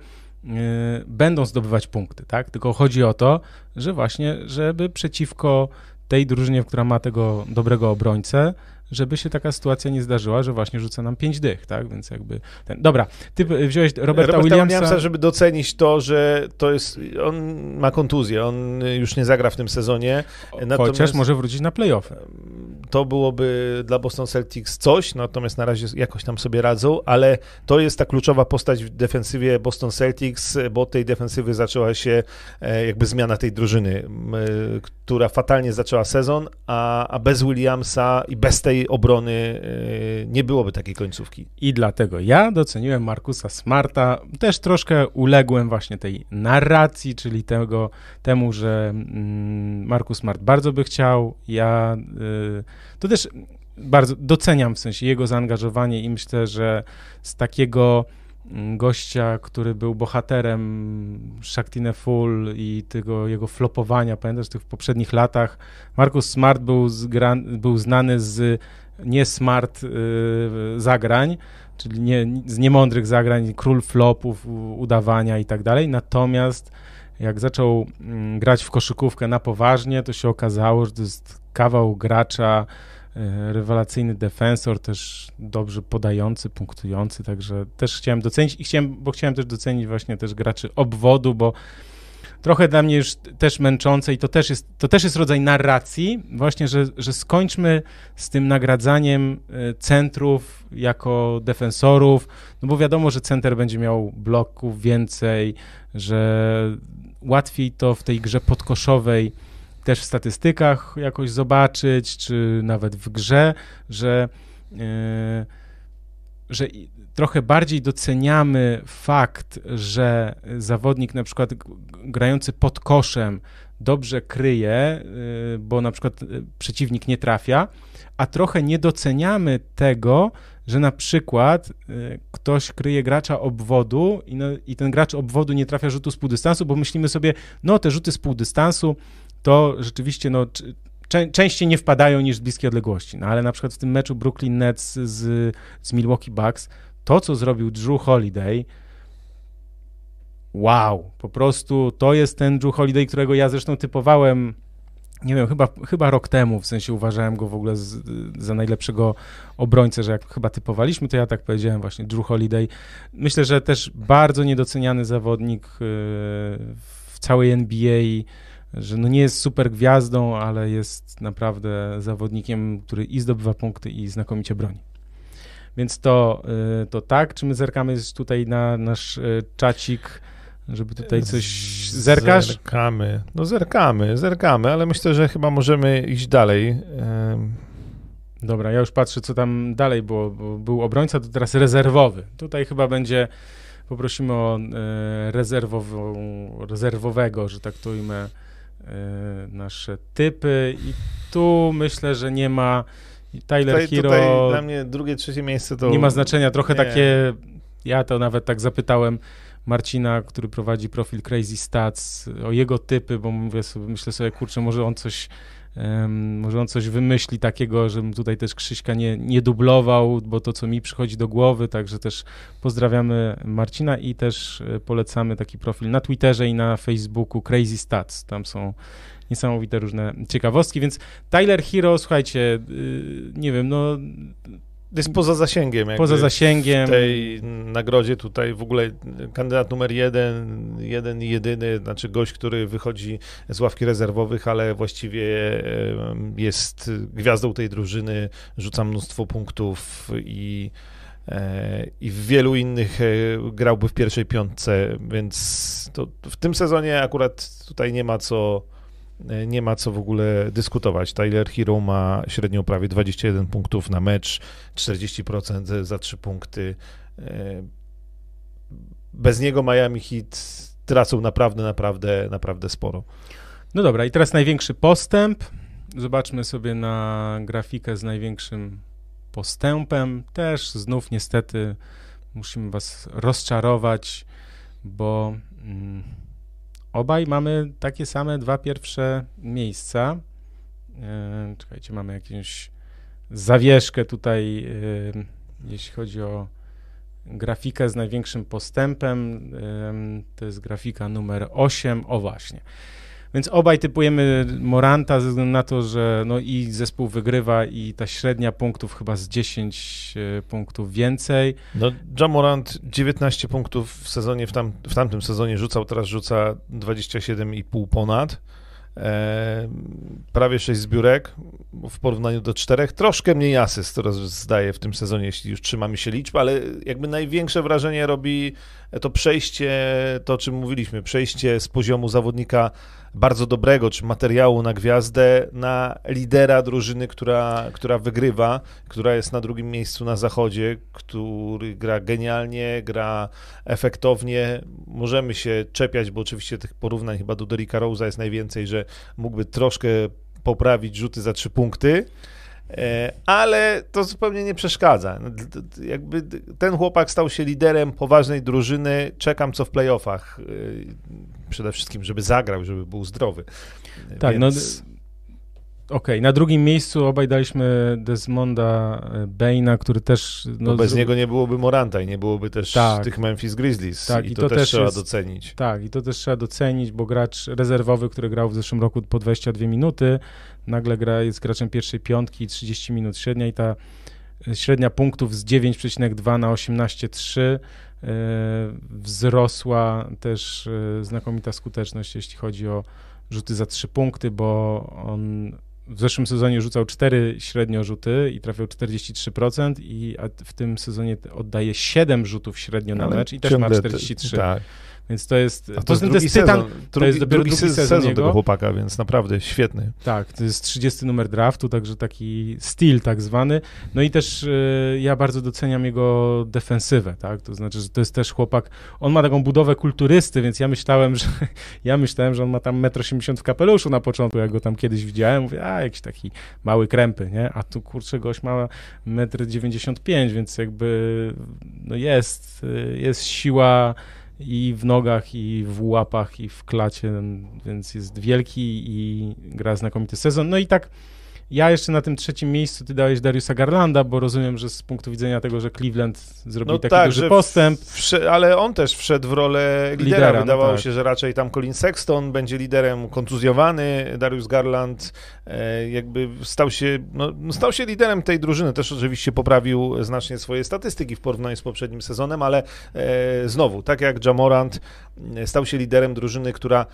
Speaker 1: będą zdobywać punkty, tak? Tylko chodzi o to, że właśnie, żeby przeciwko tej drużynie, która ma tego dobrego obrońcę, żeby się taka sytuacja nie zdarzyła, że właśnie rzuca nam pięć dych, tak? Więc jakby ten... Dobra, ty wziąłeś Roberta, Roberta Williamsa... Williamsa,
Speaker 2: żeby docenić to, że to jest... On ma kontuzję, on już nie zagra w tym sezonie.
Speaker 1: Natomiast... Chociaż może wrócić na playoffy.
Speaker 2: To byłoby dla Boston Celtics coś, natomiast na razie jakoś tam sobie radzą, ale to jest ta kluczowa postać w defensywie Boston Celtics, bo tej defensywy zaczęła się e, jakby zmiana tej drużyny, która fatalnie zaczęła sezon, a, a bez Williamsa i bez tej obrony e, nie byłoby takiej końcówki.
Speaker 1: I dlatego ja doceniłem Markusa Smarta, też troszkę uległem właśnie tej narracji, czyli tego, temu, że mm, Markus Smart bardzo by chciał, ja y, to też bardzo doceniam w sensie jego zaangażowanie i myślę, że z takiego mm, gościa, który był bohaterem Shaktine Full i tego jego flopowania, pamiętasz, tych poprzednich latach. Markus Smart był, zgra, był znany z nie smart y, zagrań, czyli nie, z niemądrych zagrań, król flopów, udawania i tak dalej, natomiast jak zaczął mm, grać w koszykówkę na poważnie, to się okazało, że to jest kawał gracza, y, rewelacyjny defensor, też dobrze podający, punktujący, także też chciałem docenić i chciałem, bo chciałem też docenić właśnie też graczy obwodu, bo trochę dla mnie już też męczące i to też jest, to też jest rodzaj narracji, właśnie, że, że skończmy z tym nagradzaniem e, centrów jako defensorów, no bo wiadomo, że center będzie miał bloków więcej, że łatwiej to w tej grze podkoszowej też w statystykach jakoś zobaczyć, czy nawet w grze, że, yy, że trochę bardziej doceniamy fakt, że zawodnik na przykład grający pod koszem dobrze kryje, y, bo na przykład y, przeciwnik nie trafia, a trochę nie doceniamy tego, że na przykład ktoś kryje gracza obwodu i, no, i ten gracz obwodu nie trafia rzutu z półdystansu, bo myślimy sobie, no te rzuty z półdystansu to rzeczywiście no, częściej nie wpadają niż z bliskiej odległości. No ale na przykład w tym meczu Brooklyn Nets z, z Milwaukee Bucks to, co zrobił Drew Holiday, wow, po prostu to jest ten Drew Holiday, którego ja zresztą typowałem, nie wiem, chyba, chyba rok temu, w sensie uważałem go w ogóle z, za najlepszego obrońcę, że jak chyba typowaliśmy, to ja tak powiedziałem właśnie, Drew Holiday. Myślę, że też bardzo niedoceniany zawodnik yy, w całej NBA, że no nie jest super gwiazdą, ale jest naprawdę zawodnikiem, który i zdobywa punkty i znakomicie broni. Więc to, y, to tak. Czy my zerkamy tutaj na nasz y, czacik, żeby tutaj coś zerkasz?
Speaker 2: Zerkamy. No zerkamy, zerkamy, ale myślę, że chyba możemy iść dalej.
Speaker 1: Dobra, ja już patrzę, co tam dalej było. Był obrońca, to teraz rezerwowy. Tutaj chyba będzie, poprosimy o e, rezerwową, rezerwowego, że tak to e, nasze typy i tu myślę, że nie ma Tyler tutaj, Hero. Tutaj
Speaker 2: dla mnie drugie, trzecie miejsce to.
Speaker 1: Nie ma znaczenia. Trochę nie. takie. Ja to nawet tak zapytałem Marcina, który prowadzi profil Crazy Stats, o jego typy, bo mówię sobie, myślę sobie, kurczę, może on coś Może on coś wymyśli takiego, żebym tutaj też Krzyśka nie, nie dublował, bo to, co mi przychodzi do głowy, także też pozdrawiamy Marcina i też e, polecamy taki profil na Twitterze i na Facebooku Crazy Stats. Tam są niesamowite różne ciekawostki, więc Tyler Hero, słuchajcie, y, nie wiem, no
Speaker 2: jest poza zasięgiem.
Speaker 1: Poza zasięgiem.
Speaker 2: W tej nagrodzie tutaj w ogóle kandydat numer jeden, jeden i jedyny, znaczy gość, który wychodzi z ławki rezerwowych, ale właściwie jest gwiazdą tej drużyny, rzuca mnóstwo punktów i, e, i w wielu innych e, grałby w pierwszej piątce, więc to w tym sezonie akurat tutaj nie ma co nie ma co w ogóle dyskutować. Tyler Hero ma średnią prawie 21 punktów na mecz, 40% za 3 punkty. E, bez niego Miami Heat tracą naprawdę, naprawdę, naprawdę sporo.
Speaker 1: No dobra, i teraz największy postęp. Zobaczmy sobie na grafikę z największym postępem. Też znów niestety musimy was rozczarować, bo... Mm, Obaj mamy takie same dwa pierwsze miejsca. E, czekajcie, mamy jakąś zawieszkę tutaj, e, jeśli chodzi o grafikę z największym postępem. E, to jest grafika numer 8. O właśnie. Więc obaj typujemy Moranta ze względu na to, że no i zespół wygrywa i ta średnia punktów chyba z 10 e, punktów więcej.
Speaker 2: No John Morant 19 punktów w sezonie, w, tam, w tamtym sezonie rzucał, teraz rzuca 27,5 ponad. E, prawie 6 zbiórek w porównaniu do 4. Troszkę mniej asyst teraz zdaje w tym sezonie, jeśli już trzymamy się liczb, ale jakby największe wrażenie robi to przejście, to o czym mówiliśmy, przejście z poziomu zawodnika bardzo dobrego, czy materiału na gwiazdę, na lidera drużyny, która, która wygrywa, która jest na drugim miejscu na zachodzie, który gra genialnie, gra efektownie. Możemy się czepiać, bo oczywiście tych porównań chyba do Derricka Rose'a jest najwięcej, że mógłby troszkę poprawić rzuty za trzy punkty, ale to zupełnie nie przeszkadza. No, jakby ten chłopak stał się liderem poważnej drużyny. Czekam co w playoffach. E, przede wszystkim, żeby zagrał, żeby był zdrowy.
Speaker 1: Tak, no, Więc... no. Okej, okay. na drugim miejscu obaj daliśmy Desmonda e, Baina, który też...
Speaker 2: No, bez niego nie byłoby Moranta i nie byłoby też tak. tych Memphis Grizzlies tak, i, to, to, też, trzeba jest, docenić.
Speaker 1: Tak, i to też trzeba docenić, bo gracz rezerwowy, który grał w zeszłym roku po 22 minuty, nagle gra, jest graczem pierwszej piątki, 30 minut średnia i ta e, średnia punktów z 9,2 na 18,3 E, wzrosła też znakomita skuteczność, jeśli chodzi o rzuty za trzy punkty, bo on w zeszłym sezonie rzucał 4 średnio rzuty i trafiał 43% i w tym sezonie oddaje 7 rzutów średnio na mecz i też ma 43. tak. Więc to jest.
Speaker 2: A to, jest, to jest tytan. Sezon, to jest dopiero drugi, drugi sezon, sezon tego chłopaka, więc naprawdę świetny.
Speaker 1: Tak, to jest 30 numer draftu, także taki styl tak zwany. No i też y, ja bardzo doceniam jego defensywę, tak? To znaczy, że to jest też chłopak. On ma taką budowę kulturysty, więc ja myślałem, że ja myślałem, że on ma tam 1,80 m w kapeluszu na początku, jak go tam kiedyś widziałem. Mówię, a jakiś taki mały krępy, nie? A tu kurczę, gość ma 1,95 m, więc jakby no jest, y, jest siła i w nogach, i w łapach, i w klacie, więc jest wielki i gra znakomity sezon. No i tak ja jeszcze na tym trzecim miejscu ty dałeś Dariusa Garlanda, bo rozumiem, że z punktu widzenia tego, że Cleveland zrobił no taki tak, duży postęp.
Speaker 2: ale on też wszedł w rolę lidera. lidera no Wydawało no tak. się, że raczej tam Colin Sexton będzie liderem kontuzjowany. Darius Garland e, jakby stał się, no, no, stał się liderem tej drużyny. Też oczywiście poprawił znacznie swoje statystyki w porównaniu z poprzednim sezonem, ale e, znowu, tak jak Jamorant e, stał się liderem drużyny, która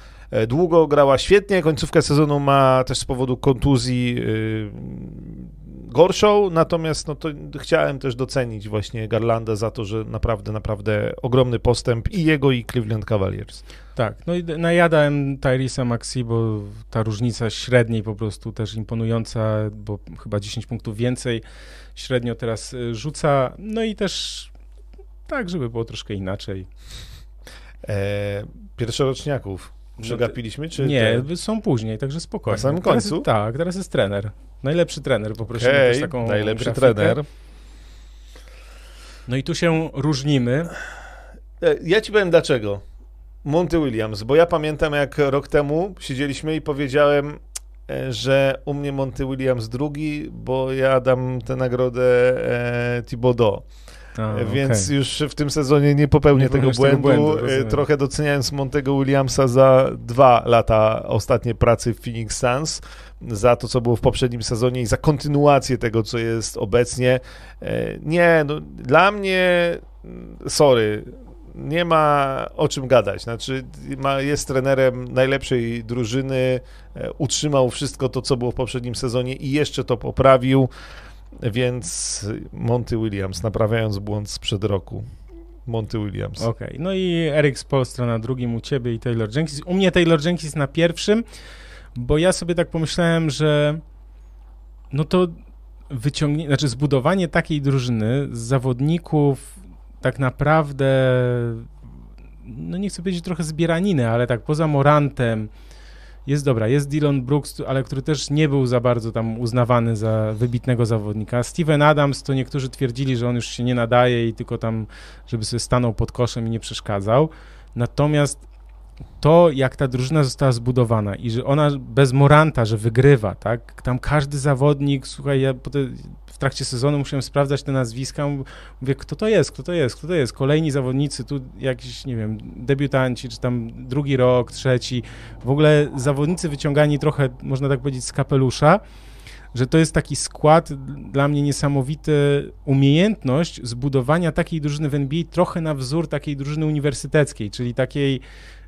Speaker 2: długo grała świetnie. Końcówkę sezonu ma też z powodu kontuzji e, gorszą, natomiast no to chciałem też docenić właśnie Garlanda za to, że naprawdę, naprawdę ogromny postęp i jego, i Cleveland Cavaliers.
Speaker 1: Tak, no i najadałem Tyrisa Maxi, bo ta różnica średniej po prostu też imponująca, bo chyba 10 punktów więcej średnio teraz y, rzuca, no i też tak, żeby było troszkę inaczej.
Speaker 2: E, pierwszoroczniaków Przegapiliśmy, czy
Speaker 1: Nie, te... są później, także spokojnie.
Speaker 2: Na samym końcu?
Speaker 1: Teraz, tak, teraz jest trener. Najlepszy trener, poprosimy okay, też taką
Speaker 2: najlepszy grafikę. trener.
Speaker 1: No i tu się różnimy.
Speaker 2: E, ja ci powiem dlaczego. Monty Williams, bo ja pamiętam jak rok temu siedzieliśmy i powiedziałem, e, że u mnie Monty Williams drugi, bo ja dam tę nagrodę e, Thibodeau. A, Więc okay. już w tym sezonie nie popełnię nie tego błędu. Tego błędu e, trochę doceniając Montego Williamsa za dwa lata ostatnie pracy w Phoenix Suns, za to, co było w poprzednim sezonie i za kontynuację tego, co jest obecnie. E, nie, no, dla mnie, mm, sorry, nie ma o czym gadać. Znaczy, ma, jest trenerem najlepszej drużyny, e, utrzymał wszystko to, co było w poprzednim sezonie i jeszcze to poprawił. Więc Monty Williams, naprawiając błąd sprzed roku. Monty Williams.
Speaker 1: Okej, okay. no i Eric Spolstra na drugim u ciebie i Taylor Jenkins. U mnie Taylor Jenkins na pierwszym, bo ja sobie tak pomyślałem, że no to wyciągnięcie, znaczy zbudowanie takiej drużyny z zawodników tak naprawdę, no nie chcę powiedzieć trochę zbieraniny, ale tak poza Morantem, jest dobra, jest Dylan Brooks, ale który też nie był za bardzo tam uznawany za wybitnego zawodnika. Steven Adams, to niektórzy twierdzili, że on już się nie nadaje i tylko tam, żeby sobie stanął pod koszem i nie przeszkadzał. Natomiast to, jak ta drużyna została zbudowana i że ona bez Moranta, że wygrywa, tak? Tam każdy zawodnik, słuchaj, ja w trakcie sezonu musiałem sprawdzać te nazwiska, mówię, kto to jest, kto to jest, kto to jest. Kolejni zawodnicy, tu jakiś, nie wiem, debiutanci, czy tam drugi rok, trzeci. W ogóle zawodnicy wyciągani trochę, można tak powiedzieć, z kapelusza że to jest taki skład dla mnie niesamowity, umiejętność zbudowania takiej drużyny w NBA trochę na wzór takiej drużyny uniwersyteckiej, czyli takiej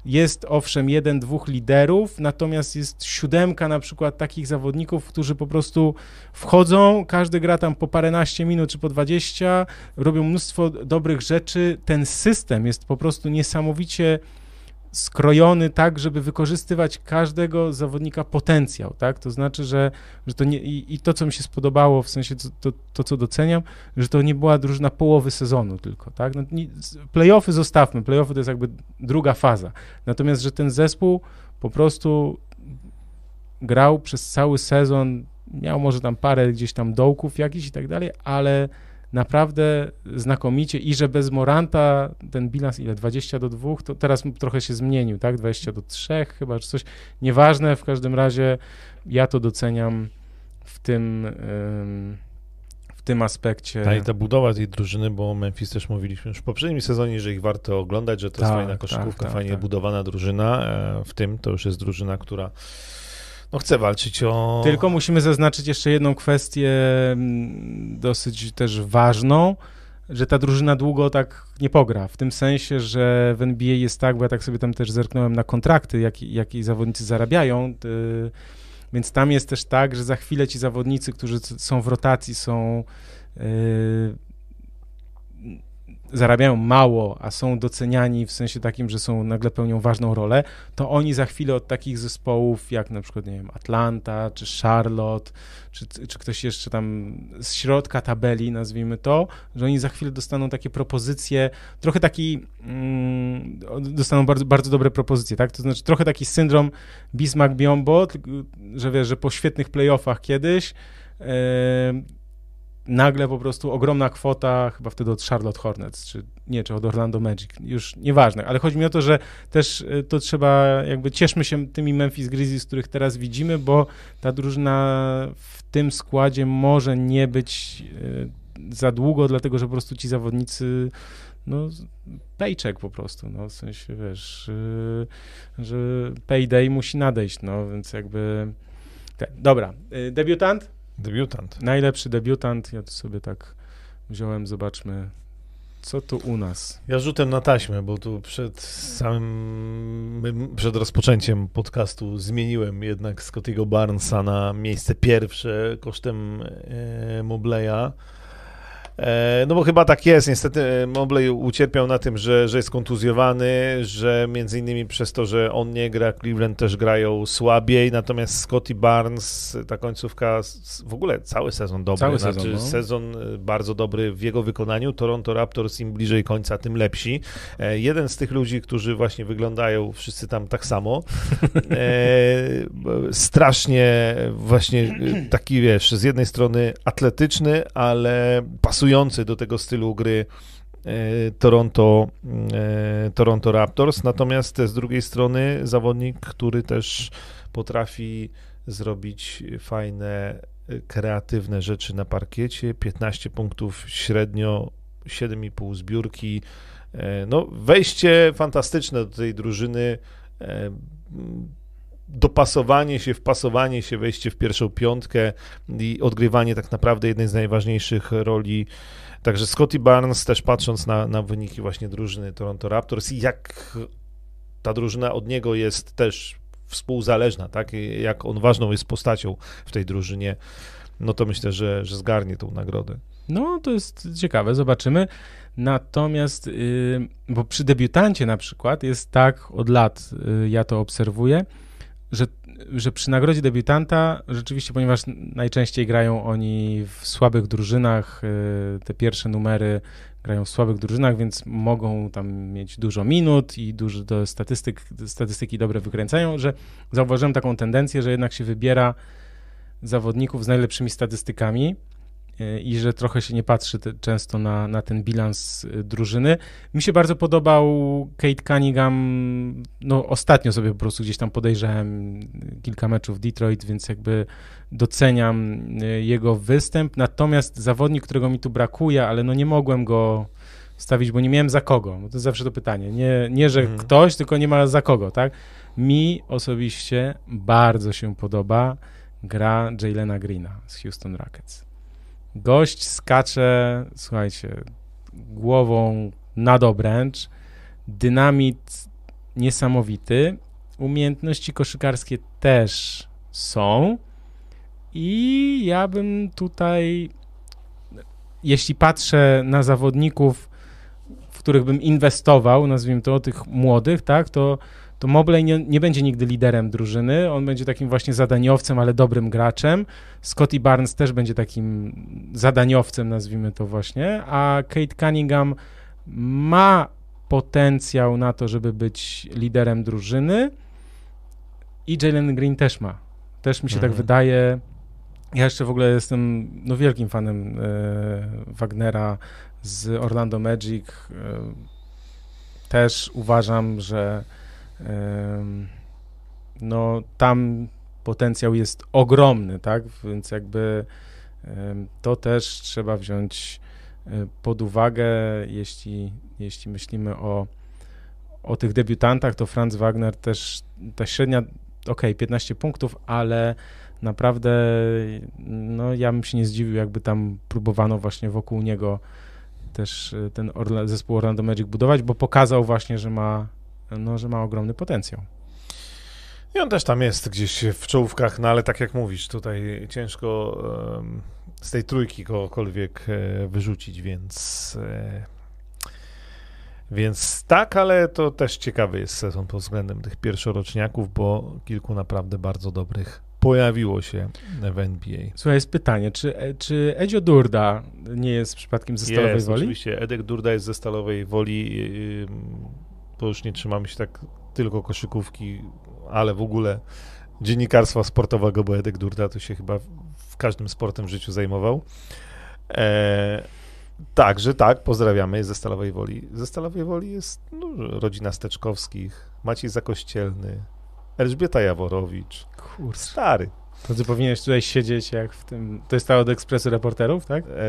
Speaker 1: jest owszem jeden, dwóch liderów, natomiast jest siódemka na przykład takich zawodników, którzy po prostu wchodzą, każdy gra tam po paręnaście minut czy po dwadzieścia, robią mnóstwo dobrych rzeczy. Ten system jest po prostu niesamowicie skrojony tak, żeby wykorzystywać każdego zawodnika potencjał, tak? To znaczy, że, że to nie, i, i to, co mi się spodobało, w sensie to, to, to, co doceniam, że to nie była drużyna połowy sezonu tylko, tak? No, playoffy zostawmy, playoffy to jest jakby druga faza. Natomiast, że ten zespół po prostu grał przez cały sezon, miał może tam parę gdzieś tam dołków jakichś i tak dalej, ale naprawdę znakomicie i że bez Moranta ten bilans ile 20 do 2, to teraz trochę się zmienił, tak? 20 do 3 chyba, czy coś. Nieważne, w każdym razie ja to doceniam w tym w tym aspekcie.
Speaker 2: Ta, i ta budowa tej drużyny, bo Memphis też mówiliśmy już w poprzednim sezonie, że ich warto oglądać, że to tak, jest fajna koszykówka, tak, tak, fajnie tak. budowana drużyna. E, w tym to już jest drużyna, która no chcę walczyć o...
Speaker 1: Tylko musimy zaznaczyć jeszcze jedną kwestię mm, dosyć też ważną, że ta drużyna długo tak nie pogra, w tym sensie, że w NBA jest tak, bo ja tak sobie tam też zerknąłem na kontrakty, jakie jak zawodnicy zarabiają, y, więc tam jest też tak, że za chwilę ci zawodnicy, którzy są w rotacji, są y, zarabiają mało, a są doceniani w sensie takim, że są nagle pełnią ważną rolę, to oni za chwilę od takich zespołów jak na przykład, nie wiem, Atlanta, czy Charlotte, czy, czy ktoś jeszcze tam z środka tabeli, nazwijmy to, że oni za chwilę dostaną takie propozycje, trochę taki, mm, dostaną bardzo, bardzo dobre propozycje, tak? To znaczy trochę taki syndrom Bismarck-Biombo, że wiesz, że po świetnych playoffach kiedyś yy, nagle po prostu ogromna kwota, chyba wtedy od Charlotte Hornets, czy nie, czy od Orlando Magic, już nieważne, ale chodzi mi o to, że też y, to trzeba, jakby cieszmy się tymi Memphis Grizzlies, których teraz widzimy, bo ta drużyna w tym składzie może nie być y, za długo, dlatego że po prostu ci zawodnicy no, paycheck po prostu, no, w sensie, wiesz, y, że payday musi nadejść, no, więc jakby, dobra, debiutant?
Speaker 2: Debiutant.
Speaker 1: Najlepszy debiutant, ja to sobie tak wziąłem, zobaczmy, co tu u nas.
Speaker 2: Ja rzutem na taśmę, bo tu przed samym, przed rozpoczęciem podcastu zmieniłem jednak Scottiego Barnesa na miejsce pierwsze kosztem e, Mobleya. E, no bo chyba tak jest. Niestety e, Mobley ucierpiał na tym, że, że jest kontuzjowany, że między innymi przez to, że on nie gra, Cleveland też grają słabiej, natomiast Scotty Barnes, ta końcówka, w ogóle cały sezon dobry. Cały znaczy, sezon, no. sezon e, bardzo dobry w jego wykonaniu. Toronto Raptors im bliżej końca, tym lepsi. Jeden z tych ludzi, którzy właśnie wyglądają wszyscy tam tak samo, strasznie właśnie taki, wiesz, z jednej strony atletyczny, ale pasujący pasujący do tego stylu gry e, Toronto, e, Toronto Raptors, natomiast z drugiej strony zawodnik, który też potrafi zrobić fajne, kreatywne rzeczy na parkiecie. 15 punktów średnio, 7,5 zbiórki. E, no, wejście fantastyczne do tej drużyny, e, dopasowanie się, wpasowanie się, wejście w pierwszą piątkę i odgrywanie tak naprawdę jednej z najważniejszych roli. Także Scotty Barnes też patrząc na, na wyniki właśnie drużyny Toronto Raptors i jak ta drużyna od niego jest też współzależna, tak? Jak on ważną jest postacią w tej drużynie, no to myślę, że, że zgarnie tą nagrodę.
Speaker 1: No, to jest ciekawe, zobaczymy. Natomiast, yy, bo przy debiutancie na przykład jest tak od lat, yy, ja to obserwuję, że, że przy nagrodzie debiutanta rzeczywiście, ponieważ najczęściej grają oni w słabych drużynach, yy, te pierwsze numery grają w słabych drużynach, więc mogą tam mieć dużo minut i dużo do statystyk, statystyki dobre wykręcają, że zauważyłem taką tendencję, że jednak się wybiera zawodników z najlepszymi statystykami i że trochę się nie patrzy te, często na, na ten bilans e, drużyny. Mi się bardzo podobał Kate Cunningham, no ostatnio sobie po prostu gdzieś tam podejrzałem kilka meczów Detroit, więc jakby doceniam e, jego występ, natomiast zawodnik, którego mi tu brakuje, ale no nie mogłem go stawić, bo nie miałem za kogo. To jest zawsze to pytanie. Nie, nie że mhm. ktoś, tylko nie ma za kogo, tak? Mi osobiście bardzo się podoba gra Jaylena Greena z Houston Rockets. Gość skacze, słuchajcie, głową na obręcz, dynamit niesamowity, umiejętności koszykarskie też są. I ja bym tutaj, jeśli patrzę na zawodników, w których bym inwestował, nazwijmy to tych młodych, tak, to to Mobley nie, nie, będzie nigdy liderem drużyny, on będzie takim właśnie zadaniowcem, ale dobrym graczem. Scotty Barnes też będzie takim zadaniowcem, nazwijmy to właśnie, a Kate Cunningham ma potencjał na to, żeby być liderem drużyny i Jalen Green też ma. Też mi się tak mhm. tak wydaje. Ja jeszcze w ogóle jestem no, wielkim fanem e, Wagnera z Orlando Magic. E, też uważam, że no tam potencjał jest ogromny, tak? Więc jakby to też trzeba wziąć e, pod uwagę, jeśli, jeśli myślimy o, o tych debiutantach, to Franz Wagner też, ta średnia, ok, 15 punktów, ale naprawdę, no ja bym się nie zdziwił, jakby tam próbowano właśnie wokół niego też e, ten Orla, zespół Orlando Magic budować, bo pokazał właśnie, że ma no, że ma ogromny potencjał.
Speaker 2: I on też tam jest gdzieś w czołówkach, no ale tak jak mówisz, tutaj ciężko um, z tej trójki kogokolwiek e, wyrzucić, więc e, więc tak, ale to też ciekawy jest sezon pod względem tych pierwszoroczniaków, bo kilku naprawdę bardzo dobrych pojawiło się w NBA.
Speaker 1: Słuchaj, jest pytanie, czy, czy Edzio Durda nie jest przypadkiem ze Stalowej
Speaker 2: jest,
Speaker 1: Woli?
Speaker 2: oczywiście, Edek Durda jest ze Stalowej Woli bo już nie trzymamy się tak tylko koszykówki, ale w ogóle dziennikarstwa sportowego, bo Edek Durda to się chyba w każdym sportem w życiu zajmował. E, Także tak, pozdrawiamy ze Stalowej Woli. Ze Stalowej Woli jest no, rodzina Steczkowskich, Maciej Zakościelny, Elżbieta Jaworowicz.
Speaker 1: Kur...
Speaker 2: Stary.
Speaker 1: To ty powinieneś tutaj siedzieć jak w tym. To jest ta od ekspresu reporterów, tak? E, e,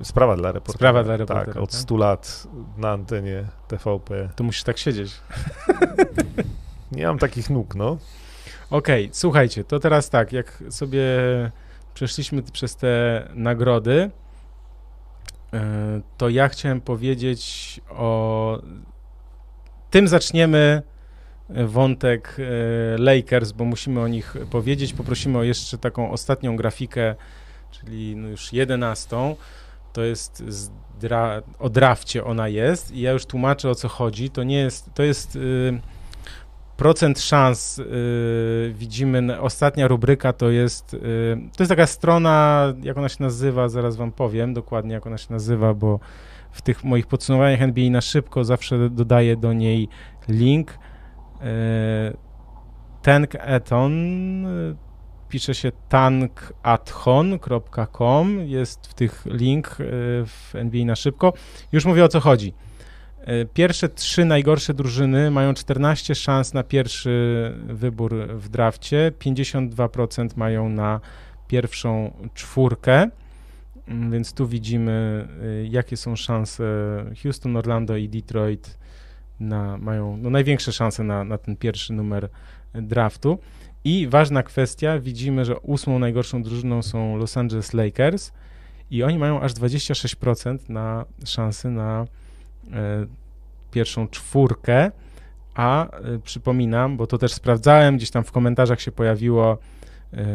Speaker 2: e, sprawa dla reporterów.
Speaker 1: Sprawa dla reporterów.
Speaker 2: Tak, od tak? 100 lat na antenie TVP.
Speaker 1: To musisz tak siedzieć.
Speaker 2: Nie mam takich nóg, no.
Speaker 1: Okej, okay, słuchajcie, to teraz tak, jak sobie przeszliśmy przez te nagrody, e, to ja chciałem powiedzieć o. Tym zaczniemy wątek e, Lakers, bo musimy o nich powiedzieć. Poprosimy o jeszcze taką ostatnią grafikę, czyli no już jedenastą. To jest dra o drafcie ona jest i ja już tłumaczę o co chodzi. To nie jest, to jest y, procent szans, y, widzimy, ostatnia rubryka to jest, y, to jest taka strona, jak ona się nazywa, zaraz wam powiem dokładnie jak ona się nazywa, bo w tych moich podsumowaniach NBA na szybko zawsze dodaję do niej link. E, Tank Eton pisze się tankathon.com, jest w tych link e, w NBA na szybko. Już mówię o co chodzi. E, pierwsze trzy najgorsze drużyny mają 14 szans na pierwszy wybór w drafcie, 52% mają na pierwszą czwórkę, mm, więc tu widzimy, e, jakie są szanse. Houston, Orlando i Detroit na, mają no, największe szanse na, na ten pierwszy numer draftu. I ważna kwestia, widzimy, że ósmą najgorszą drużyną są Los Angeles Lakers i oni mają aż 26% na szansy na e, pierwszą czwórkę, a e, przypominam, bo to też sprawdzałem, gdzieś tam w komentarzach się pojawiło e,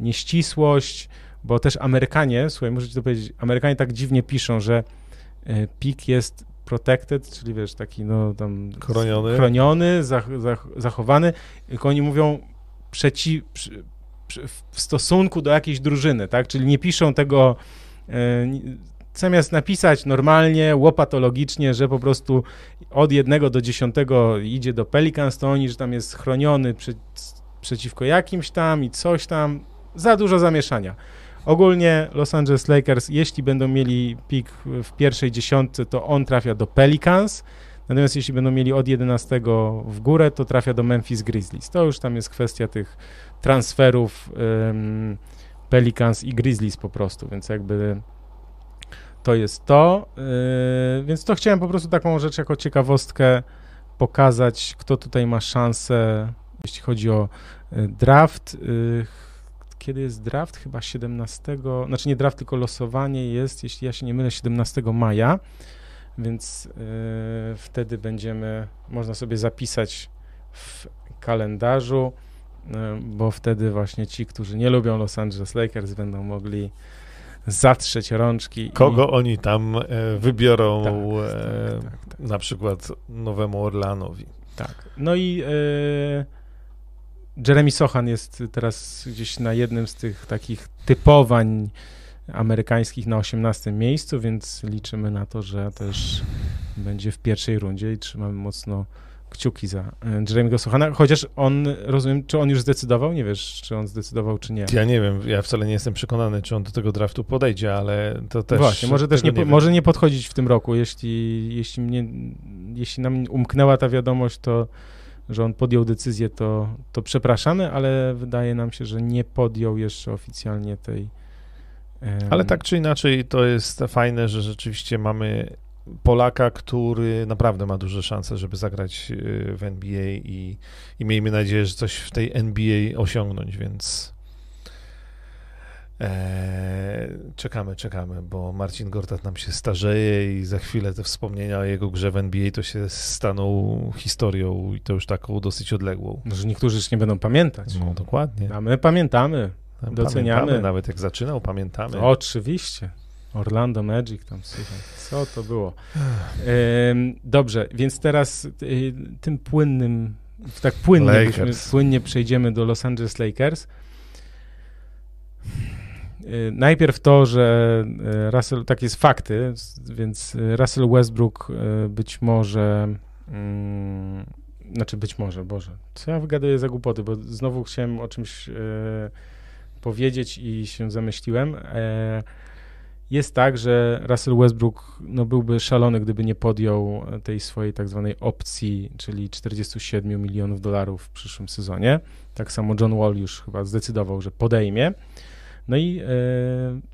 Speaker 1: nieścisłość, bo też Amerykanie, słuchaj, muszę ci to powiedzieć, Amerykanie tak dziwnie piszą, że pik jest protected, czyli wiesz, taki no tam
Speaker 2: Chroniony.
Speaker 1: chroniony zach, zach, zachowany, tylko oni mówią przeci, przy, przy, w stosunku do jakiejś drużyny, tak, czyli nie piszą tego e, zamiast napisać normalnie, łopatologicznie, że po prostu od jednego do dziesiątego idzie do Pelicans, to oni, że tam jest chroniony przy, przeciwko jakimś tam i coś tam, za dużo zamieszania. Ogólnie Los Angeles Lakers, jeśli będą mieli pik w pierwszej dziesiątce, to on trafia do Pelicans, natomiast jeśli będą mieli od 11 w górę, to trafia do Memphis Grizzlies. To już tam jest kwestia tych transferów um, Pelicans i Grizzlies po prostu, więc jakby to jest to. Yy, więc to chciałem po prostu taką rzecz jako ciekawostkę pokazać, kto tutaj ma szansę, jeśli chodzi o y, draft. Yy, kiedy jest draft? Chyba 17, znaczy nie draft, tylko losowanie jest, jeśli ja się nie mylę, 17 maja, więc yy, wtedy będziemy, można sobie zapisać w kalendarzu, yy, bo wtedy właśnie ci, którzy nie lubią Los Angeles Lakers będą mogli zatrzeć rączki.
Speaker 2: Kogo i... oni tam e, wybiorą tak, e, tak, tak, na przykład Nowemu Orlanowi.
Speaker 1: Tak. No i e, Jeremy Sochan jest teraz gdzieś na jednym z tych takich typowań amerykańskich na 18 miejscu, więc liczymy na to, że też będzie w pierwszej rundzie i trzymamy mocno kciuki za e, Jeremy'ego Sochana, chociaż on, rozumiem, czy on już zdecydował? Nie wiesz, czy on zdecydował, czy nie.
Speaker 2: Ja nie wiem, ja wcale nie jestem przekonany, czy on do tego draftu podejdzie, ale to też...
Speaker 1: Właśnie, może też nie, nie może nie podchodzić w tym roku, jeśli, jeśli, mnie, jeśli nam umknęła ta wiadomość, to że on podjął decyzję, to, to przepraszamy, ale wydaje nam się, że nie podjął jeszcze oficjalnie tej...
Speaker 2: Ale tak czy inaczej, to jest fajne, że rzeczywiście mamy Polaka, który naprawdę ma duże szanse, żeby zagrać y, w NBA i, i miejmy nadzieję, że coś w tej NBA osiągnąć, więc e, czekamy, czekamy, bo Marcin Gortat nam się starzeje i za chwilę te wspomnienia o jego grze w NBA to się staną historią i to już taką dosyć odległą.
Speaker 1: Może niektórzy już nie będą pamiętać.
Speaker 2: No dokładnie.
Speaker 1: A my pamiętamy, doceniamy.
Speaker 2: Nawet jak zaczynał, pamiętamy.
Speaker 1: oczywiście. Orlando Magic tam, słuchaj, co to było? dobrze, więc teraz y, tym płynnym, tak płynnie, byśmy, płynnie przejdziemy do Los Angeles Lakers. Y, najpierw to, że y, Russell, tak jest fakty, więc Russell Westbrook być może, mm, znaczy być może, Boże, co ja wygaduję za głupoty, bo znowu chciałem o czymś powiedzieć i się zamyśliłem. E, jest tak, że Russell Westbrook no, byłby szalony, gdyby nie podjął tej swojej tak zwanej opcji, czyli 47 milionów dolarów w przyszłym sezonie. Tak samo John Wall już chyba zdecydował, że podejmie. No i e,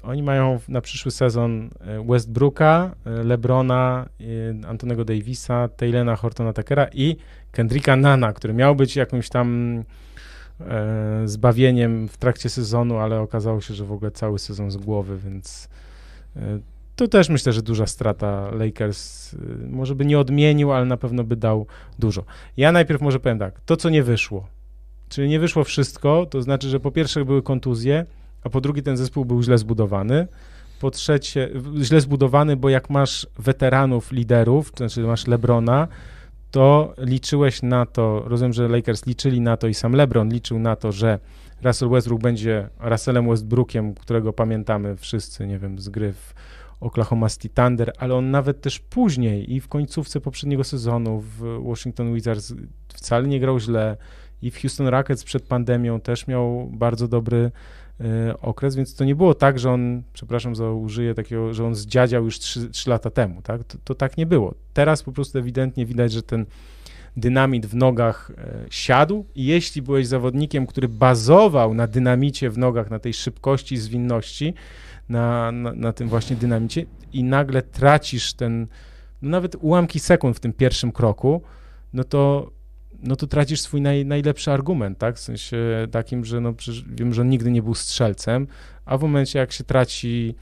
Speaker 1: oni mają na przyszły sezon e, Westbrooka, e, Lebrona, e, Antonego Davisa, Taylena Hortona Tuckera i Kendricka Nana, który miał być jakimś tam zbawieniem w trakcie sezonu, ale okazało się, że w ogóle cały sezon z głowy, więc to też myślę, że duża strata Lakers. Może by nie odmienił, ale na pewno by dał dużo. Ja najpierw może powiem tak, to co nie wyszło, czyli nie wyszło wszystko, to znaczy, że po pierwsze były kontuzje, a po drugie ten zespół był źle zbudowany. Po trzecie, źle zbudowany, bo jak masz weteranów, liderów, to znaczy masz Lebrona, to liczyłeś na to, rozumiem, że Lakers liczyli na to i sam LeBron liczył na to, że Russell Westbrook będzie Russellem Westbrookiem, którego pamiętamy wszyscy, nie wiem, z gry w Oklahoma City Thunder, ale on nawet też później i w końcówce poprzedniego sezonu w Washington Wizards wcale nie grał źle i w Houston Rockets przed pandemią też miał bardzo dobry okres, więc to nie było tak, że on, przepraszam za użyję takiego, że on zdziadział już 3, 3 lata temu, tak? To, to, tak nie było. Teraz po prostu ewidentnie widać, że ten dynamit w nogach e, siadł i jeśli byłeś zawodnikiem, który bazował na dynamicie w nogach, na tej szybkości, zwinności, na, na, na tym właśnie dynamicie i nagle tracisz ten, no nawet ułamki sekund w tym pierwszym kroku, no to, no to tracisz swój naj, najlepszy argument, tak? W sensie takim, że no wiem, że on nigdy nie był strzelcem, a w momencie jak się traci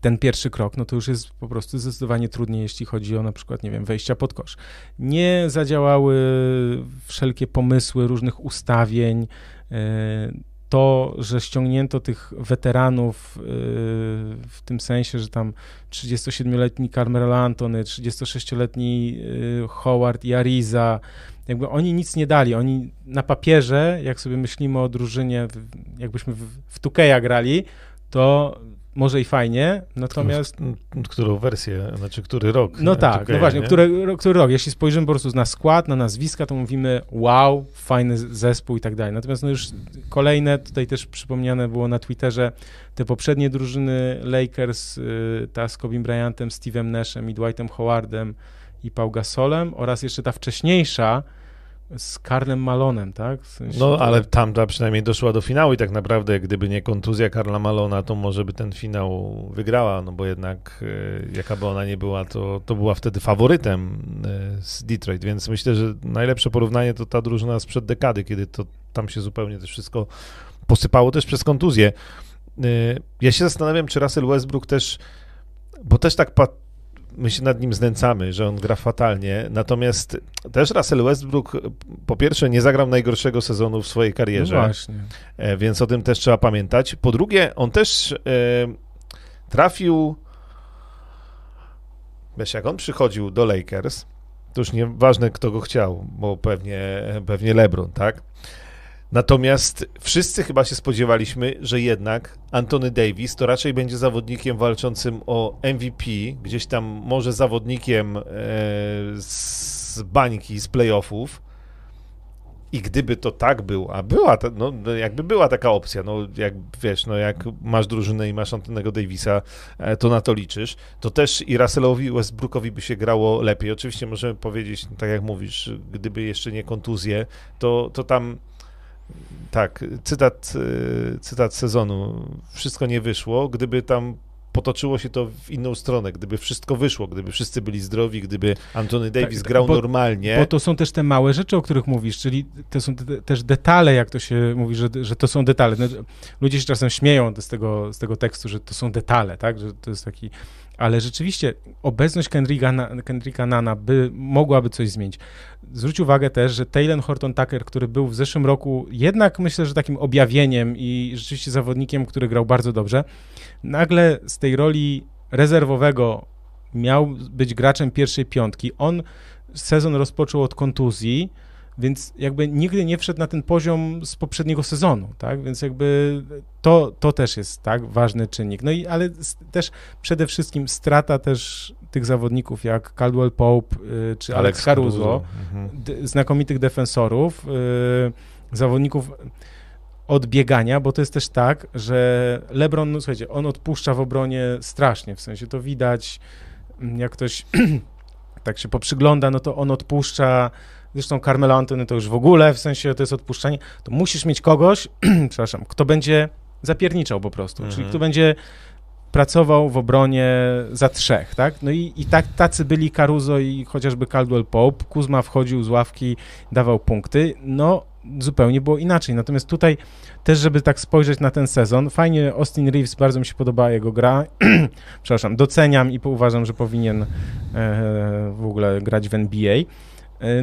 Speaker 1: ten pierwszy krok, no to już jest po prostu zdecydowanie trudniej, jeśli chodzi o na przykład, nie wiem, wejścia pod kosz. Nie zadziałały wszelkie pomysły różnych ustawień, e, to, że ściągnięto tych weteranów yy, w tym sensie, że tam 37-letni Carmelo Antony, 36-letni yy, Howard i Ariza, jakby oni nic nie dali. Oni na papierze, jak sobie myślimy o drużynie, jakbyśmy w, w Tukeja grali, to może i fajnie, natomiast...
Speaker 2: Którą wersję, znaczy który rok?
Speaker 1: No tak, no właśnie, który, który rok. Jeśli spojrzymy po prostu na skład, na nazwiska, to mówimy wow, fajny zespół i tak dalej. Natomiast no już kolejne, tutaj też przypomniane było na Twitterze, te poprzednie drużyny Lakers, y, ta z Kobe Bryantem, Steve'em Nashem i Dwightem Howardem i Pau Gasolem oraz jeszcze ta wcześniejsza, z Karlem Malonem, tak? W
Speaker 2: sensie no, ale tamta przynajmniej doszła do finału i tak naprawdę, gdyby nie kontuzja Karla Malona, to może by ten finał wygrała, no bo jednak e, jaka by ona nie była, to, to była wtedy faworytem e, z Detroit, więc myślę, że najlepsze porównanie to ta drużyna sprzed dekady, kiedy to tam się zupełnie też wszystko posypało też przez kontuzję. E, ja się zastanawiam, czy Russell Westbrook też, bo też tak my się nad nim znęcamy, że on gra fatalnie. Natomiast też Russell Westbrook po pierwsze nie zagrał najgorszego sezonu w swojej karierze. No właśnie. E, więc o tym też trzeba pamiętać. Po drugie, on też e, trafił. Wiesz, jak on przychodził do Lakers, to już nieważne, kto go chciał, bo pewnie, pewnie LeBron, tak? Natomiast wszyscy chyba się spodziewaliśmy, że jednak Antony Davis to raczej będzie zawodnikiem walczącym o MVP, gdzieś tam może zawodnikiem e, z bańki, z playoffów. I gdyby to tak było, a była, no, no jakby była taka opcja, no jak wiesz, no jak masz drużynę i masz Antonego Davisa, e, to na to liczysz, to też i Russellowi Westbrookowi by się grało lepiej. Oczywiście możemy powiedzieć, tak jak mówisz, gdyby jeszcze nie kontuzje, to, to tam tak, cytat, y, cytat sezonu. Wszystko nie wyszło, gdyby tam potoczyło się to w inną stronę, gdyby wszystko wyszło, gdyby wszyscy byli zdrowi, gdyby Anthony tak, Davis tak, grał bo, normalnie.
Speaker 1: Bo to są też te małe rzeczy, o których mówisz, czyli to są te, też detale, jak to się mówi, że, że to są detale. No, ludzie się czasem śmieją z tego, z tego tekstu, że to są detale, tak, że to jest taki ale rzeczywiście obecność Kendricka, Kendricka Nana by, mogłaby coś zmienić. Zwróć uwagę też, że Taylor Horton Tucker, który był w zeszłym roku jednak myślę, że takim objawieniem i rzeczywiście zawodnikiem, który grał bardzo dobrze, nagle z tej roli rezerwowego miał być graczem pierwszej piątki. On sezon rozpoczął od kontuzji, więc jakby nigdy nie wszedł na ten poziom z poprzedniego sezonu, tak? Więc jakby to, to też jest tak ważny czynnik. No i ale też przede wszystkim strata też tych zawodników jak Caldwell Pope y, czy Alex, Alex Caruso, Caruso. Mhm. znakomitych defensorów, y, zawodników odbiegania, bo to jest też tak, że LeBron, no słuchajcie, on odpuszcza w obronie strasznie, w sensie to widać, jak ktoś tak się poprzygląda, no to on odpuszcza zresztą Carmelo Antony to już w ogóle, w sensie to jest odpuszczanie, to musisz mieć kogoś, przepraszam, kto będzie zapierniczał po prostu, mhm. czyli kto będzie pracował w obronie za trzech, tak? No i, i tak, tacy byli Caruso i chociażby Caldwell Pope, Kuzma wchodził z ławki, dawał punkty, no zupełnie było inaczej, natomiast tutaj też, żeby tak spojrzeć na ten sezon, fajnie Austin Reeves, bardzo mi się podobała jego gra, przepraszam, doceniam i uważam, że powinien e, w ogóle grać w NBA, E,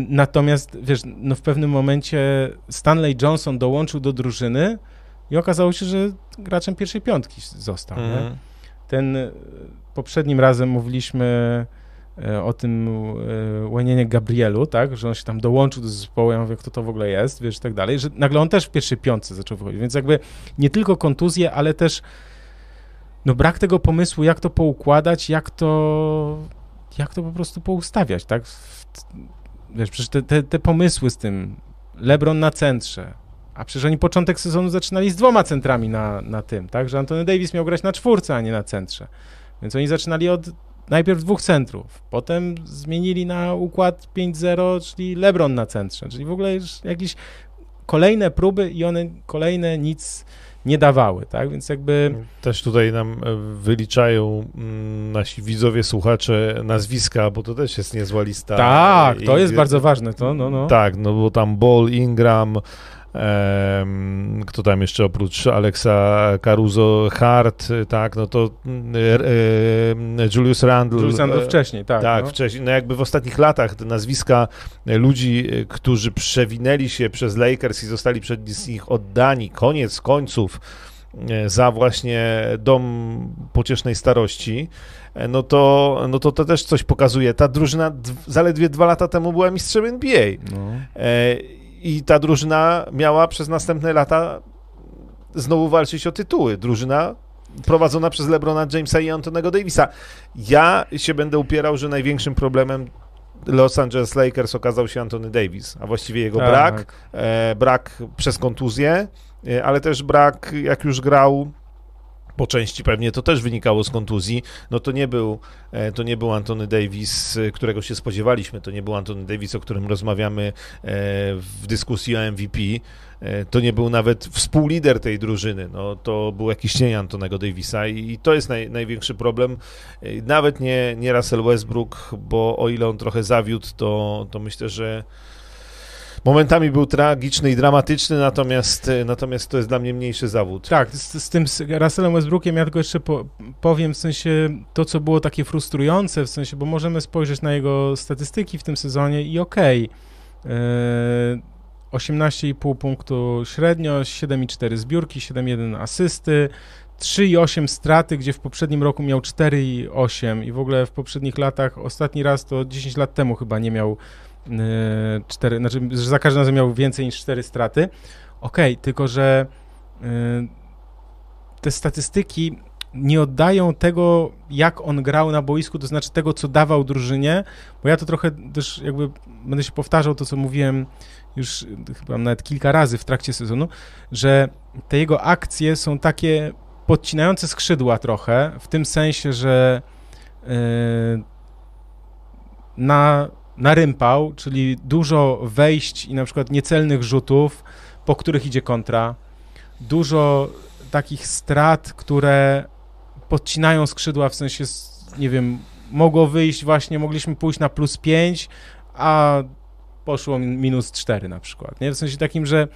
Speaker 1: natomiast, wiesz, no w pewnym momencie Stanley Johnson dołączył do drużyny i okazało się, że graczem pierwszej piątki został. Mm. Ten e, poprzednim razem mówiliśmy e, o tym Łanienie Gabrielu, tak, że on się tam dołączył do zespołu, ja mówię, kto to w ogóle jest, wiesz, i tak dalej, że nagle on też w pierwszej piątce zaczął wychodzić, więc jakby nie tylko kontuzje, ale też no brak tego pomysłu, jak to poukładać, jak to, jak to po prostu poustawiać, tak, wiesz, przecież te, te, te pomysły z tym, LeBron na centrze, A przecież oni początek sezonu zaczynali z dwoma centrami na, na tym, tak? Że Antony Davis miał grać na czwórce, a nie na centrze. Więc oni zaczynali od najpierw dwóch centrów, potem zmienili na układ 5-0, czyli LeBron na centrze, czyli w ogóle już jakieś kolejne próby i one kolejne nic nie dawały, tak? Więc jakby...
Speaker 2: Też tutaj nam e, wyliczają mm, nasi widzowie, słuchacze nazwiska, bo to też jest niezła lista.
Speaker 1: Tak, to jest bardzo ważne, to no, no.
Speaker 2: Tak, no bo tam Ball, Ingram, kto tam jeszcze oprócz Alexa Caruso, Hart, tak, no to Julius Randle.
Speaker 1: Julius Randle wcześniej, tak.
Speaker 2: Tak,
Speaker 1: no.
Speaker 2: wcześniej. No jakby w ostatnich latach te nazwiska ludzi, którzy przewinęli się przez Lakers i zostali przez nich oddani, koniec końców, e, za właśnie dom pociesznej starości, e, no to, no to to też coś pokazuje. Ta drużyna zaledwie dwa lata temu była mistrzem NBA. No. I ta drużyna miała przez następne lata znowu walczyć o tytuły. Drużyna prowadzona przez LeBrona Jamesa i Antonego Davisa. Ja się będę upierał, że największym problemem Los Angeles Lakers okazał się Antony Davis, a właściwie jego tak. brak, e, brak przez kontuzję, e, ale też brak, jak już grał po części pewnie to też wynikało z kontuzji, no to nie był, e, to nie był Antony Davis, e, którego się spodziewaliśmy, to nie był Antony Davis, o którym rozmawiamy e, w dyskusji o MVP, to nie był nawet współlider tej drużyny, no to był jakiś cień Antonego Davisa i to jest naj, największy problem, nawet nie, nie Russell Westbrook, bo o ile on trochę zawiódł, to, to myślę, że momentami był tragiczny i dramatyczny, natomiast, e, natomiast to jest dla mnie mniejszy zawód.
Speaker 1: Tak, z, z tym z Russellem Westbrookiem ja tylko jeszcze po, powiem w sensie to, co było takie frustrujące, w sensie, bo możemy spojrzeć na jego statystyki w tym sezonie i okej, okay, yy, 18,5 punktu średnio, 7,4 zbiórki, 7,1 asysty, 3,8 straty, gdzie w poprzednim roku miał 4,8 i w ogóle w poprzednich latach, ostatni raz to 10 lat temu chyba nie miał cztery, znaczy, że za każdym razem miał więcej niż cztery straty. Okej, okay, tylko że yy, te statystyki nie oddają tego, jak on grał na boisku, to znaczy tego, co dawał drużynie, bo ja to trochę też jakby będę się powtarzał to, co mówiłem już chyba nawet kilka razy w trakcie sezonu, że te jego akcje są takie podcinające skrzydła trochę, w tym sensie, że na narympał, czyli dużo wejść i na przykład niecelnych rzutów, po których idzie kontra, dużo takich strat, które podcinają skrzydła, w sensie, nie wiem, mogło wyjść właśnie, mogliśmy pójść na plus 5, a poszło minus 4 na przykład, nie? W sensie takim, że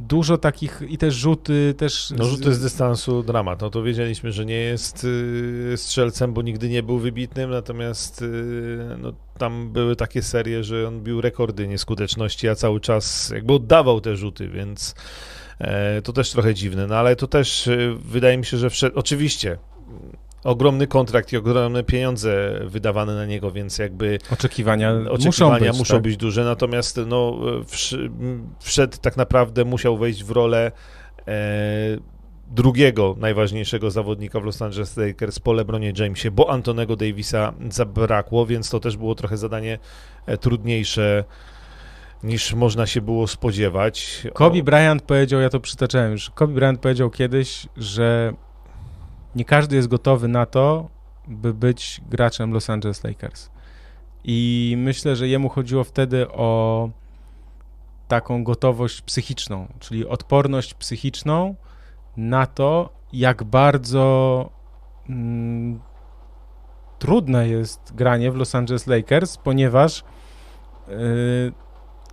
Speaker 1: dużo takich i też rzuty też...
Speaker 2: No rzuty z dystansu dramat, no to wiedzieliśmy, że nie jest y, strzelcem, bo nigdy nie był wybitnym, natomiast y, no, tam były takie serie, że on bił rekordy nieskuteczności, a cały czas jakby oddawał te rzuty, więc e, to też trochę dziwne, no ale to też y, wydaje mi się, że wszedł, oczywiście ogromny kontrakt i ogromne pieniądze wydawane na niego, więc jakby
Speaker 1: oczekiwania, oczekiwania muszą, być,
Speaker 2: muszą
Speaker 1: tak?
Speaker 2: być duże, natomiast no, wszedł tak naprawdę, musiał wejść w rolę e, drugiego najważniejszego zawodnika w Los Angeles Lakers po LeBronie Jamesie, bo Antonego Davisa zabrakło, więc to też było trochę zadanie e, trudniejsze niż można się było spodziewać.
Speaker 1: Kobe Bryant powiedział, ja to przytaczałem już, Kobe Bryant powiedział kiedyś, że nie każdy jest gotowy na to, by być graczem Los Angeles Lakers. I myślę, że jemu chodziło wtedy o taką gotowość psychiczną, czyli odporność psychiczną na to, jak bardzo mm, trudne jest granie w Los Angeles Lakers, ponieważ yy,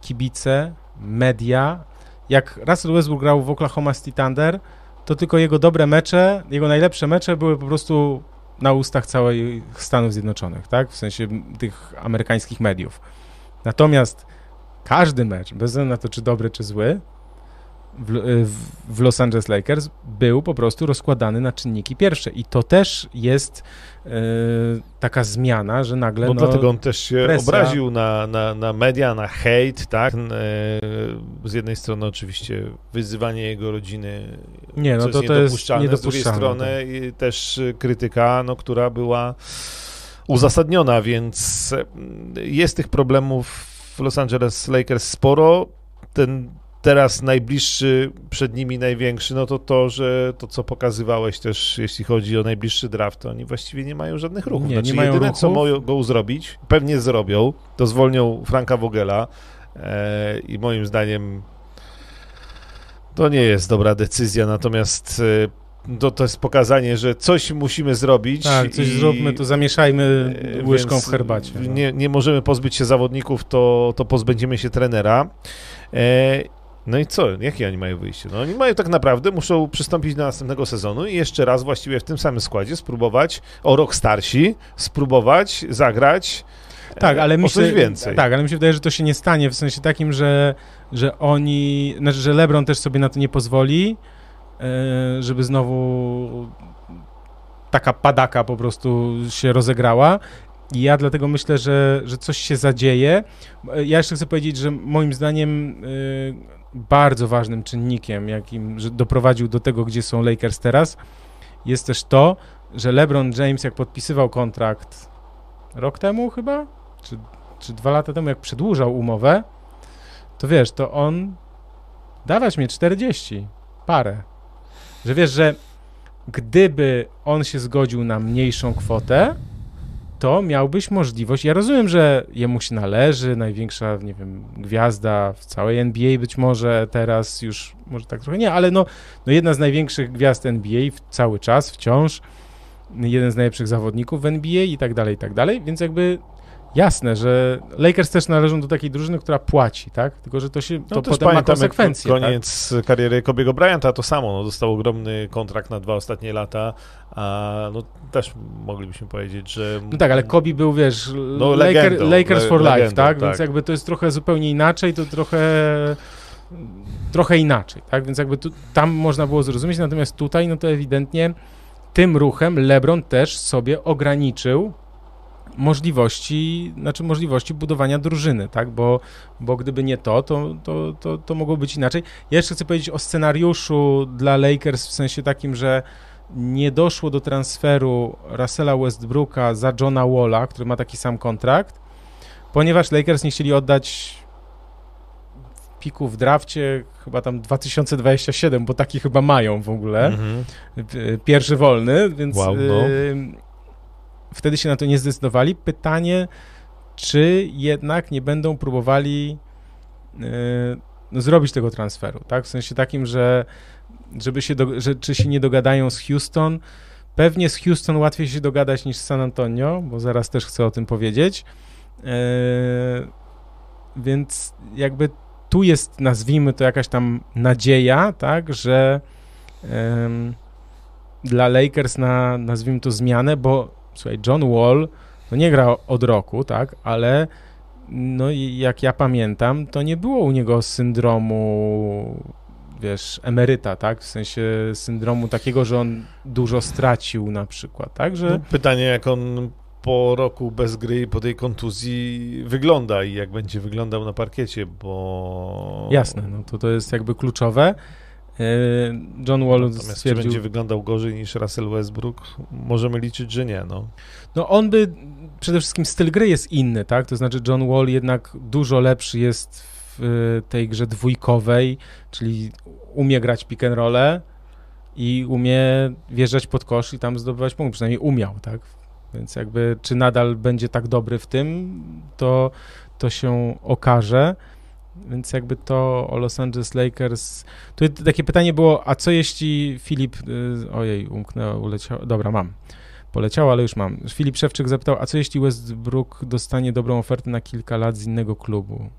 Speaker 1: kibice, media, jak Russell Westbrook grał w Oklahoma City Thunder, to tylko jego dobre mecze, jego najlepsze mecze były po prostu na ustach całych Stanów Zjednoczonych, tak? W sensie tych amerykańskich mediów. Natomiast każdy mecz, bez względu na to, czy dobry, czy zły, w, w, Los Angeles Lakers był po prostu rozkładany na czynniki pierwsze i to też jest e, taka zmiana, że nagle
Speaker 2: no, no dlatego on też się presja... obraził na, na, na media, na hejt, tak? E, z jednej strony oczywiście wyzywanie jego rodziny
Speaker 1: nie, no to, to jest z drugiej
Speaker 2: strony tak. też krytyka, no, która była uzasadniona, więc jest tych problemów w Los Angeles Lakers sporo. Ten teraz najbliższy, przed nimi największy, no to to, że to, co pokazywałeś też, jeśli chodzi o najbliższy draft, to oni właściwie nie mają żadnych ruchów.
Speaker 1: Nie,
Speaker 2: znaczy,
Speaker 1: nie mają
Speaker 2: jedyne,
Speaker 1: ruchów.
Speaker 2: co mogą zrobić, pewnie zrobią, to zwolnią Franka Vogela e, i moim zdaniem to nie jest dobra decyzja, natomiast e, to, to jest pokazanie, że coś musimy zrobić.
Speaker 1: Tak, coś
Speaker 2: i-
Speaker 1: zróbmy, to zamieszajmy
Speaker 2: e,
Speaker 1: łyżką w herbacie. no.
Speaker 2: Nie, nie możemy pozbyć się zawodników, to, to pozbędziemy się trenera. E, no i co? Jakie oni mają wyjście? No oni mają tak naprawdę, muszą przystąpić do następnego sezonu i jeszcze raz właściwie w tym samym składzie spróbować, o rok starsi, spróbować zagrać
Speaker 1: Tak, ale
Speaker 2: o
Speaker 1: myślę,
Speaker 2: coś więcej.
Speaker 1: Tak, ale mi się wydaje, że to się nie stanie w sensie takim, że, że oni, znaczy, że LeBron też sobie na to nie pozwoli, e, żeby znowu taka padaka po prostu się rozegrała. I ja dlatego myślę, że, że coś się zadzieje. Ja jeszcze chcę powiedzieć, że moim zdaniem e, bardzo ważnym czynnikiem, jakim doprowadził do tego, gdzie są Lakers teraz, jest też to, że LeBron James, jak podpisywał kontrakt rok temu chyba, czy, czy dwa lata temu, jak przedłużał umowę, to wiesz, to on dawać mnie 40, parę. Że wiesz, że gdyby on się zgodził na mniejszą kwotę, to miałbyś możliwość. Ja rozumiem, że jemu się należy, największa, nie wiem, gwiazda w całej NBA być może teraz już, może tak trochę nie, ale no, no jedna z największych gwiazd NBA w, cały czas, wciąż, jeden z najlepszych zawodników w NBA i tak dalej, i tak dalej, więc jakby jasne, że Lakers też należą do takiej drużyny, która płaci, tak? Tylko, że to się, to
Speaker 2: No
Speaker 1: potem ma
Speaker 2: pamiętam,
Speaker 1: konsekwencje, tak?
Speaker 2: Koniec kariery Kobiego Bryanta to samo, no, dostał ogromny kontrakt na dwa ostatnie lata, a no też moglibyśmy powiedzieć, że...
Speaker 1: No tak, ale Kobe był, wiesz,
Speaker 2: No,
Speaker 1: Laker,
Speaker 2: legendą,
Speaker 1: Lakers for life, tak?
Speaker 2: tak.
Speaker 1: Więc jakby to jest trochę zupełnie inaczej, to trochę trochę inaczej, tak? Więc jakby tu, tam można było zrozumieć, natomiast tutaj, no to ewidentnie tym ruchem LeBron też sobie ograniczył możliwości, znaczy możliwości budowania drużyny, tak? Bo, bo gdyby nie to, to, to, to, to mogło być inaczej. Ja jeszcze chcę powiedzieć o scenariuszu dla Lakers w sensie takim, że nie doszło do transferu Russella Westbrooka za Johna Walla, który ma taki sam kontrakt, ponieważ Lakers nie chcieli oddać piku w drafcie chyba tam 2027, bo taki chyba mają w ogóle,
Speaker 2: Mhm.
Speaker 1: y, pierwszy wolny, więc
Speaker 2: Wow, no.
Speaker 1: y, wtedy się na to nie zdecydowali. Pytanie, czy jednak nie będą próbowali y, no, zrobić tego transferu, tak? W sensie takim, że żeby się, do, że, czy się nie dogadają z Houston. Pewnie z Houston łatwiej się dogadać niż z San Antonio, bo zaraz też chcę o tym powiedzieć. E, więc jakby tu jest, nazwijmy to jakaś tam nadzieja, tak, że em, dla Lakers na, nazwijmy to zmianę, bo słuchaj, John Wall no nie gra od roku, tak, ale no i jak ja pamiętam, to nie było u niego syndromu wiesz, emeryta, tak? W sensie syndromu takiego, że on dużo stracił na przykład, tak? Że
Speaker 2: No, pytanie, jak on po roku bez gry i po tej kontuzji wygląda i jak będzie wyglądał na parkiecie, bo...
Speaker 1: jasne, no to to jest jakby kluczowe. Yy, John Wall
Speaker 2: Natomiast czy
Speaker 1: stwierdził,
Speaker 2: będzie wyglądał gorzej niż Russell Westbrook? Możemy liczyć, że nie, no.
Speaker 1: no on by, przede wszystkim styl gry jest inny, tak? To znaczy John Wall jednak dużo lepszy jest w y, tej grze dwójkowej, czyli umie grać pick and rolle i umie wjeżdżać pod kosz i tam zdobywać punkt, przynajmniej umiał, tak? Więc jakby czy nadal będzie tak dobry w tym, to, to się okaże. Więc jakby to o Los Angeles Lakers. Tu takie pytanie było, a co jeśli Filip. y, Ojej, umknęło, uleciało. Dobra, mam. Poleciało, ale już mam. Filip Szewczyk zapytał, a co jeśli Westbrook dostanie dobrą ofertę na kilka lat z innego klubu?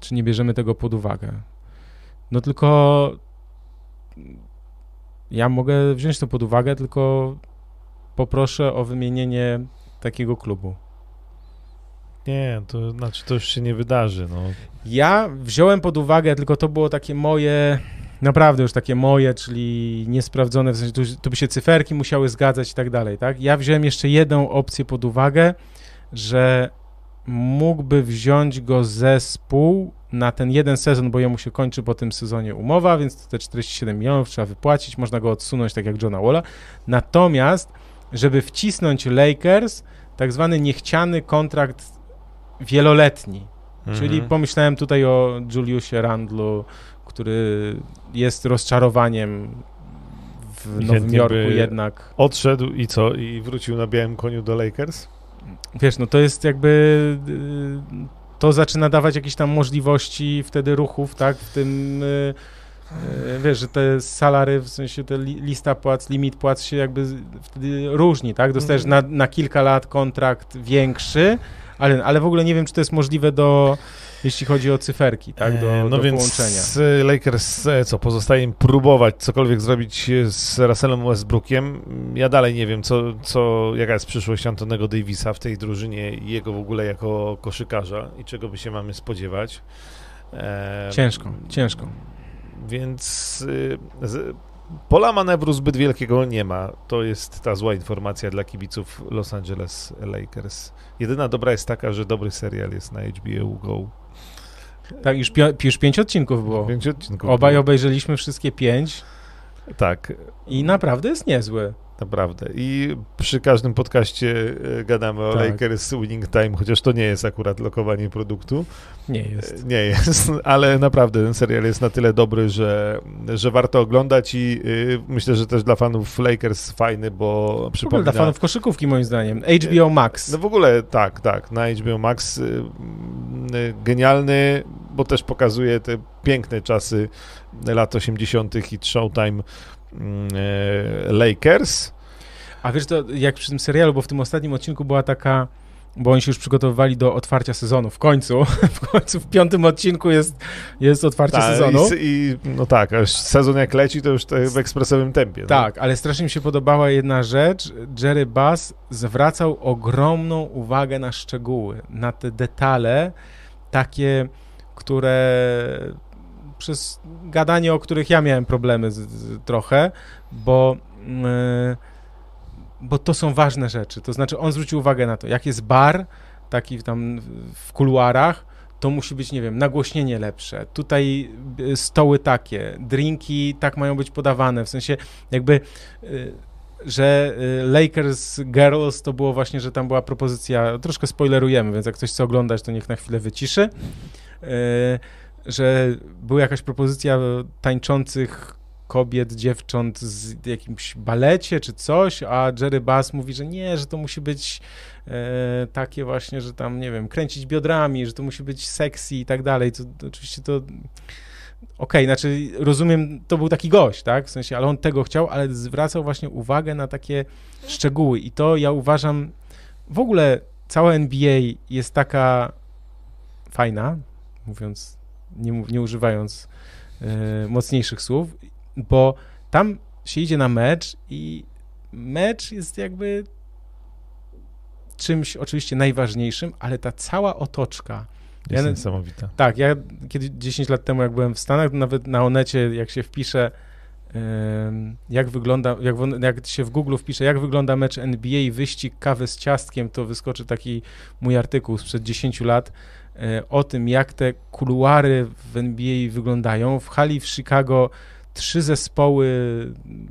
Speaker 1: Czy nie bierzemy tego pod uwagę? No tylko ja mogę wziąć to pod uwagę, tylko poproszę o wymienienie takiego klubu.
Speaker 2: Nie, to znaczy to już się nie wydarzy, no.
Speaker 1: Ja wziąłem pod uwagę, tylko to było takie moje, naprawdę już takie moje, czyli niesprawdzone, w sensie tu, tu by się cyferki musiały zgadzać i tak dalej, tak? Ja wziąłem jeszcze jedną opcję pod uwagę, że mógłby wziąć go zespół na ten jeden sezon, bo jemu się kończy po tym sezonie umowa, więc te 47 milionów trzeba wypłacić, można go odsunąć tak jak Johna Walla. Natomiast, żeby wcisnąć Lakers, tak zwany niechciany kontrakt wieloletni, Mhm. Czyli pomyślałem tutaj o Juliusie Randlu, który jest rozczarowaniem w Nowym Jorku jednak.
Speaker 2: Odszedł i co? I wrócił na białym koniu do Lakers?
Speaker 1: Wiesz, no to jest jakby y, to zaczyna dawać jakieś tam możliwości wtedy ruchów, tak, w tym y, y, wiesz, że te salary, w sensie te lista płac, limit płac się jakby wtedy różni, tak, dostajesz mhm. na, na kilka lat kontrakt większy, ale, ale w ogóle nie wiem, czy to jest możliwe do jeśli chodzi o cyferki, tak, do, e, no do więc połączenia.
Speaker 2: Lakers, e, co, pozostaje im próbować cokolwiek zrobić z Russellem Westbrookiem. Ja dalej nie wiem, co, co, jaka jest przyszłość Antonego Davisa w tej drużynie i jego w ogóle jako koszykarza i czego by się mamy spodziewać.
Speaker 1: E, ciężko, ciężko.
Speaker 2: Więc e, z, pola manewru zbyt wielkiego nie ma. To jest ta zła informacja dla kibiców Los Angeles Lakers. Jedyna dobra jest taka, że dobry serial jest na HBO Go.
Speaker 1: Tak, już, już pięć odcinków było.
Speaker 2: Pięć odcinków
Speaker 1: Obaj było. obejrzeliśmy wszystkie pięć.
Speaker 2: Tak.
Speaker 1: I naprawdę jest niezły.
Speaker 2: Naprawdę. I przy każdym podcaście e, gadamy o tak. Lakers Winning Time, chociaż to nie jest akurat lokowanie produktu.
Speaker 1: Nie jest.
Speaker 2: E, nie jest, ale naprawdę ten serial jest na tyle dobry, że, że warto oglądać i y, myślę, że też dla fanów Lakers fajny, bo przypomina...
Speaker 1: dla fanów koszykówki moim zdaniem. HBO Max.
Speaker 2: No w ogóle tak, tak. Na HBO Max genialny, bo też pokazuje te piękne czasy lat 80. i Showtime e, Lakers.
Speaker 1: A wiesz, to jak przy tym serialu, bo w tym ostatnim odcinku była taka bo oni się już przygotowywali do otwarcia sezonu. W końcu, w końcu w piątym odcinku jest, jest otwarcie Ta, sezonu.
Speaker 2: I, I, no tak, sezon jak leci, to już w ekspresowym tempie.
Speaker 1: Tak, no? ale strasznie mi się podobała jedna rzecz. Jerry Bass zwracał ogromną uwagę na szczegóły, na te detale, takie, które przez gadanie, o których ja miałem problemy z, z, trochę, bo, yy, bo to są ważne rzeczy. To znaczy, on zwrócił uwagę na to, jak jest bar, taki tam w kuluarach, to musi być, nie wiem, nagłośnienie lepsze. Tutaj y, stoły takie, drinki tak mają być podawane, w sensie jakby y, że y, Lakers Girls to było właśnie, że tam była propozycja, troszkę spoilerujemy, więc jak ktoś chce oglądać, to niech na chwilę wyciszy że była jakaś propozycja tańczących kobiet, dziewcząt z jakimś balecie czy coś, a Jerry Bass mówi, że nie, że to musi być e, takie właśnie, że tam, nie wiem, kręcić biodrami, że to musi być sexy i tak dalej. To, to oczywiście to okej, okay, znaczy rozumiem, to był taki gość, tak, w sensie, ale on tego chciał, ale zwracał właśnie uwagę na takie szczegóły i to ja uważam, w ogóle cała NBA jest taka fajna, mówiąc nie, nie używając e, mocniejszych słów, bo tam się idzie na mecz i mecz jest jakby czymś oczywiście najważniejszym, ale ta cała otoczka.
Speaker 2: Jest ja, niesamowita.
Speaker 1: Tak, ja kiedy 10 lat temu, jak byłem w Stanach, nawet na Onecie, jak się wpisze, jak wygląda, jak, jak się w Google wpisze, jak wygląda mecz NBA, wyścig kawy z ciastkiem, to wyskoczy taki mój artykuł sprzed 10 lat, o tym, jak te kuluary w NBA wyglądają. W hali w Chicago trzy zespoły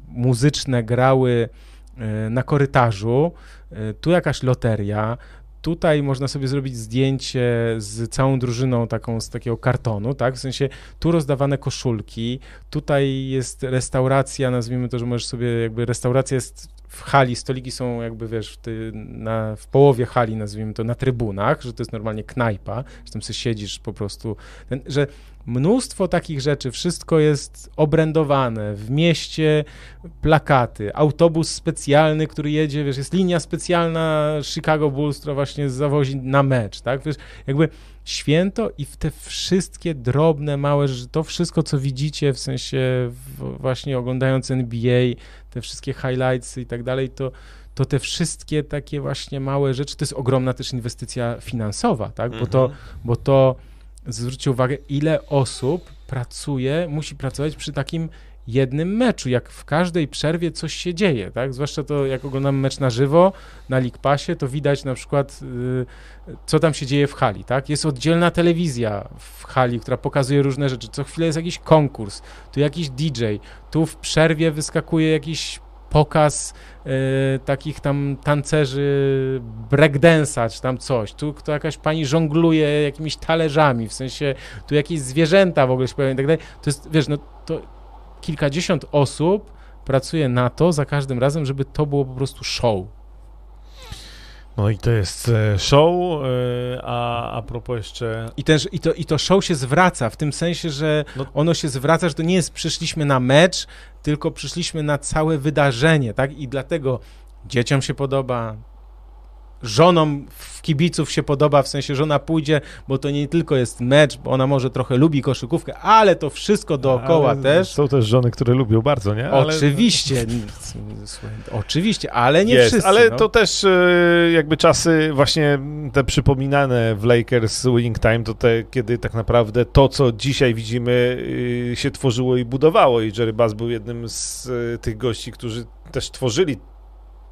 Speaker 1: muzyczne grały e, na korytarzu. E, tu jakaś loteria. Tutaj można sobie zrobić zdjęcie z całą drużyną taką z takiego kartonu, tak? W sensie tu rozdawane koszulki, tutaj jest restauracja, nazwijmy to, że możesz sobie jakby restauracja jest w hali, stoliki są jakby, wiesz, ty, na, w połowie hali, nazwijmy to, na trybunach, że to jest normalnie knajpa, że tam sobie siedzisz po prostu, ten, że mnóstwo takich rzeczy, wszystko jest obrędowane, w mieście plakaty, autobus specjalny, który jedzie, wiesz, jest linia specjalna Chicago Bulls, która właśnie zawozi na mecz, tak, wiesz, jakby święto i w te wszystkie drobne, małe rzeczy, to wszystko, co widzicie, w sensie właśnie oglądając NBA, te wszystkie highlights i tak dalej, to, to te wszystkie takie właśnie małe rzeczy, to jest ogromna też inwestycja finansowa, tak? Bo, to, mhm. bo to, zwróćcie uwagę, ile osób pracuje, musi pracować przy takim jednym meczu, jak w każdej przerwie coś się dzieje, tak? Zwłaszcza to, jak oglądamy mecz na żywo, na League Passie, to widać na przykład, y, co tam się dzieje w hali, tak? Jest oddzielna telewizja w hali, która pokazuje różne rzeczy. Co chwilę jest jakiś konkurs, tu jakiś DJ, tu w przerwie wyskakuje jakiś pokaz y, takich tam tancerzy breakdance'a, czy tam coś. Tu kto jakaś pani żongluje jakimiś talerzami, w sensie tu jakieś zwierzęta w ogóle się pojawiają i tak dalej. To jest, wiesz, no to kilkadziesiąt osób pracuje na to za każdym razem, żeby to było po prostu show.
Speaker 2: No i to jest e, show, e, a, a propos jeszcze...
Speaker 1: I, ten, i, to, I to show się zwraca, w tym sensie, że no. ono się zwraca, że to nie jest przyszliśmy na mecz, tylko przyszliśmy na całe wydarzenie, tak? I dlatego dzieciom się podoba, żonom w kibiców się podoba, w sensie żona pójdzie, bo to nie tylko jest mecz, bo ona może trochę lubi koszykówkę, ale to wszystko dookoła ale też.
Speaker 2: Są też żony, które lubią bardzo, nie?
Speaker 1: Ale... Oczywiście, oczywiście, ale nie jest, wszyscy.
Speaker 2: Ale no. to też e, jakby czasy właśnie te przypominane w Lakers winning time, to te, kiedy tak naprawdę to, co dzisiaj widzimy e, się tworzyło i budowało i Jerry Bass był jednym z e, tych gości, którzy też tworzyli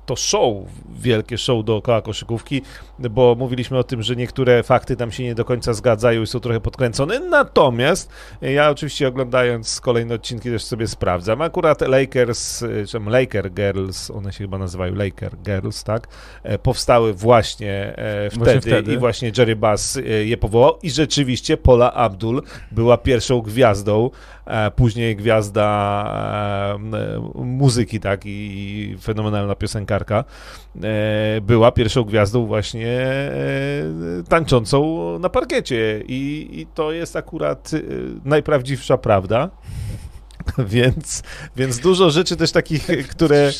Speaker 2: to show, wielkie show dookoła koszykówki, bo mówiliśmy o tym, że niektóre fakty tam się nie do końca zgadzają i są trochę podkręcone, natomiast ja oczywiście oglądając kolejne odcinki też sobie sprawdzam. Akurat Lakers, czy Laker Girls, one się chyba nazywają Laker Girls, tak, e, powstały właśnie wtedy, właśnie wtedy. i właśnie Jerry Bass e, je powołał i rzeczywiście Paula Abdul była pierwszą gwiazdą później gwiazda e, muzyki, tak, i fenomenalna piosenkarka, e, była pierwszą gwiazdą właśnie tańczącą na parkiecie i, i to jest akurat najprawdziwsza prawda. Więc, więc dużo rzeczy też takich, które,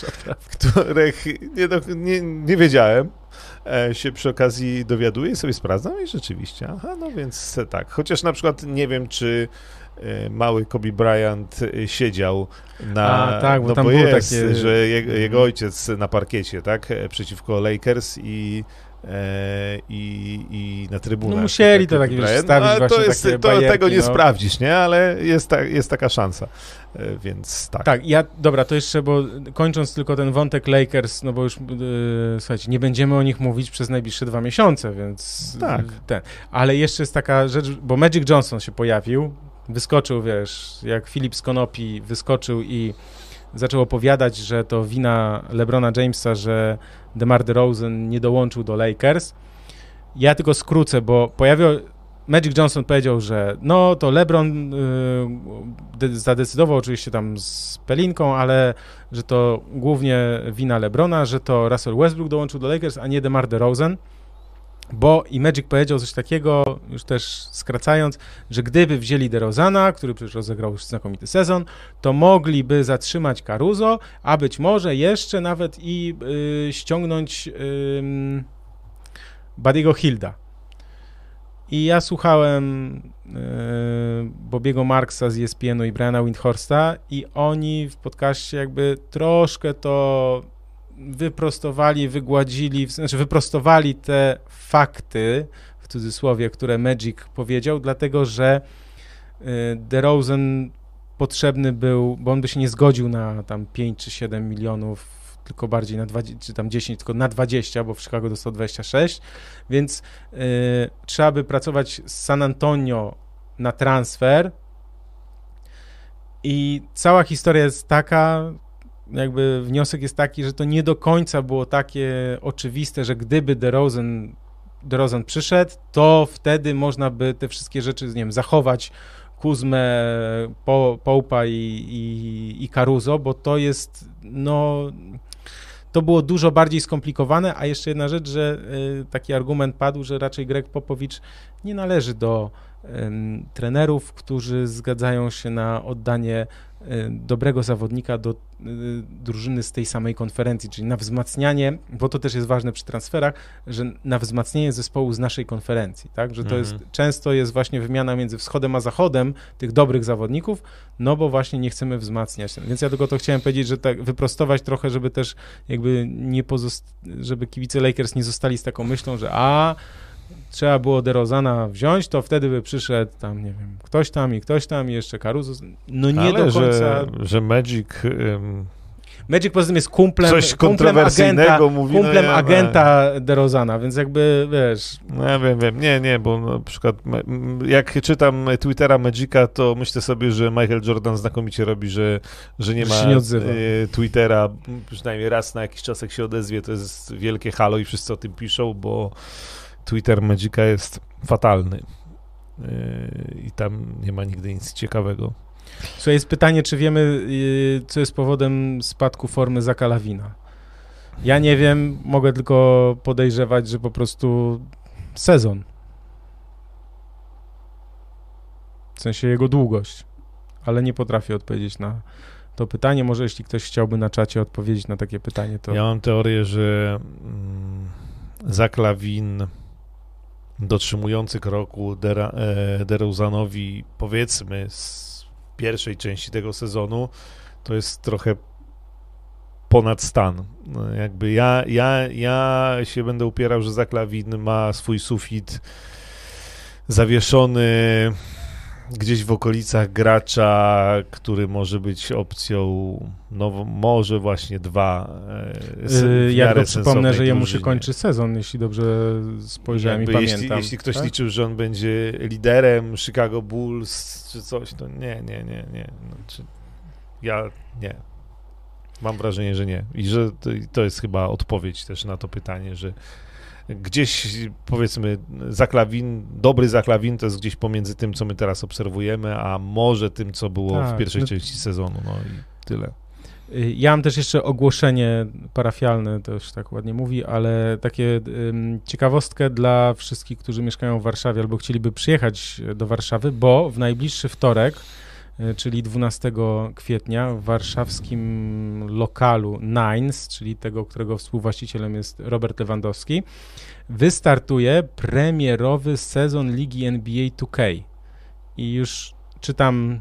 Speaker 2: których nie, nie, nie wiedziałem, się przy okazji dowiaduję i sobie sprawdzam i rzeczywiście, aha, no więc tak. Chociaż na przykład nie wiem, czy E, mały Kobe Bryant e, siedział na.
Speaker 1: A, tak, bo
Speaker 2: no
Speaker 1: tam
Speaker 2: bo
Speaker 1: było
Speaker 2: jest,
Speaker 1: takie...
Speaker 2: że jego, jego, ojciec na parkiecie, tak? E, przeciwko Lakers i. i, i na trybunach.
Speaker 1: No musieli to tak wiesz, stawić no,
Speaker 2: to jest,
Speaker 1: to,
Speaker 2: bajerki, Tego nie no. sprawdzisz, nie? Ale jest, ta, jest taka szansa, więc tak.
Speaker 1: Tak, ja, dobra, to jeszcze, bo kończąc tylko ten wątek Lakers, no bo już, yy, słuchajcie, nie będziemy o nich mówić przez najbliższe dwa miesiące, więc...
Speaker 2: Tak.
Speaker 1: Ten. Ale jeszcze jest taka rzecz, bo Magic Johnson się pojawił, wyskoczył, wiesz, jak Filip z Konopi wyskoczył i zaczął opowiadać, że to wina LeBrona Jamesa, że DeMar DeRozan nie dołączył do Lakers. Ja tylko skrócę, bo pojawił Magic Johnson powiedział, że no to LeBron y, zadecydował oczywiście tam z Pelinką, ale że to głównie wina LeBrona, że to Russell Westbrook dołączył do Lakers, a nie DeMar DeRozan. Bo i Magic powiedział coś takiego, już też skracając, że gdyby wzięli DeRozana, który przecież rozegrał już znakomity sezon, to mogliby zatrzymać Caruso, a być może jeszcze nawet i y, ściągnąć y, Badiego Hilda. I ja słuchałem y, Bobiego Marksa z ESPN-u i Briana Windhorsta i oni w podcaście jakby troszkę to wyprostowali, wygładzili, znaczy wyprostowali te fakty, w cudzysłowie, które Magic powiedział, dlatego że y, DeRozan potrzebny był, bo on by się nie zgodził na tam 5 czy 7 milionów, tylko bardziej na 20, czy tam 10, tylko na 20, bo w Chicago dostał 26, więc y, trzeba by pracować z San Antonio na transfer. I cała historia jest taka, jakby wniosek jest taki, że to nie do końca było takie oczywiste, że gdyby DeRozan, DeRozan przyszedł, to wtedy można by te wszystkie rzeczy, nie wiem, zachować Kuzmę, po, Poupa i, i, i Caruso, bo to jest, no, to było dużo bardziej skomplikowane, a jeszcze jedna rzecz, że y, taki argument padł, że raczej Greg Popowicz nie należy do trenerów, którzy zgadzają się na oddanie dobrego zawodnika do Y, drużyny z tej samej konferencji, czyli na wzmacnianie, bo to też jest ważne przy transferach, że na wzmacnianie zespołu z naszej konferencji, tak, że to mhm. jest, często jest właśnie wymiana między wschodem a zachodem tych dobrych zawodników, no bo właśnie nie chcemy wzmacniać. Więc ja tylko to chciałem powiedzieć, że tak wyprostować trochę, żeby też jakby nie pozost... żeby kibice Lakers nie zostali z taką myślą, że a trzeba było DeRozana wziąć, to wtedy by przyszedł tam, nie wiem, ktoś tam i ktoś tam i jeszcze Caruso. No nie Ale do końca...
Speaker 2: Że, że Magic... Um
Speaker 1: Magic poza tym jest kumplem,
Speaker 2: Coś
Speaker 1: kumplem agenta,
Speaker 2: mówi, no
Speaker 1: kumplem
Speaker 2: ja-
Speaker 1: agenta DeRozana, więc jakby, wiesz,
Speaker 2: No ja wiem, wiem. Nie, nie, bo na przykład jak czytam Twittera Magica, to myślę sobie, że Michael Jordan znakomicie robi, że, że nie ma
Speaker 1: nie
Speaker 2: e, Twittera, przynajmniej raz na jakiś czas jak się odezwie, to jest wielkie halo i wszyscy o tym piszą, bo Twitter Magica jest fatalny. E, I tam nie ma nigdy nic ciekawego.
Speaker 1: Słuchaj, jest pytanie, czy wiemy, y, co jest powodem spadku formy Zaka Lawina. Ja nie wiem, mogę tylko podejrzewać, że po prostu sezon. W sensie jego długość. Ale nie potrafię odpowiedzieć na to pytanie. Może jeśli ktoś chciałby na czacie odpowiedzieć na takie pytanie, to...
Speaker 2: Ja mam teorię, że mm, Zach Lawin dotrzymujący kroku Dera, e, powiedzmy z pierwszej części tego sezonu to jest trochę ponad stan. No, jakby ja, ja, ja się będę upierał, że Zach Lawin ma swój sufit zawieszony gdzieś w okolicach gracza, który może być opcją, no może właśnie dwa.
Speaker 1: Yy,
Speaker 2: w
Speaker 1: ja
Speaker 2: miarę
Speaker 1: go przypomnę, że jemu się kończy sezon, jeśli dobrze spojrzałem
Speaker 2: Jakby
Speaker 1: i
Speaker 2: jeśli,
Speaker 1: pamiętam.
Speaker 2: jeśli ktoś
Speaker 1: tak?
Speaker 2: liczył, że on będzie liderem Chicago Bulls czy coś, to nie, nie, nie, nie. Znaczy, ja nie. Mam wrażenie, że nie. I że to, to jest chyba odpowiedź też na to pytanie, że gdzieś powiedzmy zaklawin, dobry zaklawin to jest gdzieś pomiędzy tym, co my teraz obserwujemy, a może tym, co było w
Speaker 1: Tak,
Speaker 2: pierwszej
Speaker 1: no-
Speaker 2: części sezonu. No i tyle.
Speaker 1: Y, Ja mam też jeszcze ogłoszenie parafialne, to już tak ładnie mówi, ale takie ym, ciekawostkę dla wszystkich, którzy mieszkają w Warszawie albo chcieliby przyjechać do Warszawy, bo w najbliższy wtorek, y, czyli 12 kwietnia, w warszawskim lokalu Nines, czyli tego, którego współwłaścicielem jest Robert Lewandowski, wystartuje premierowy sezon Ligi NBA 2K. I już czytam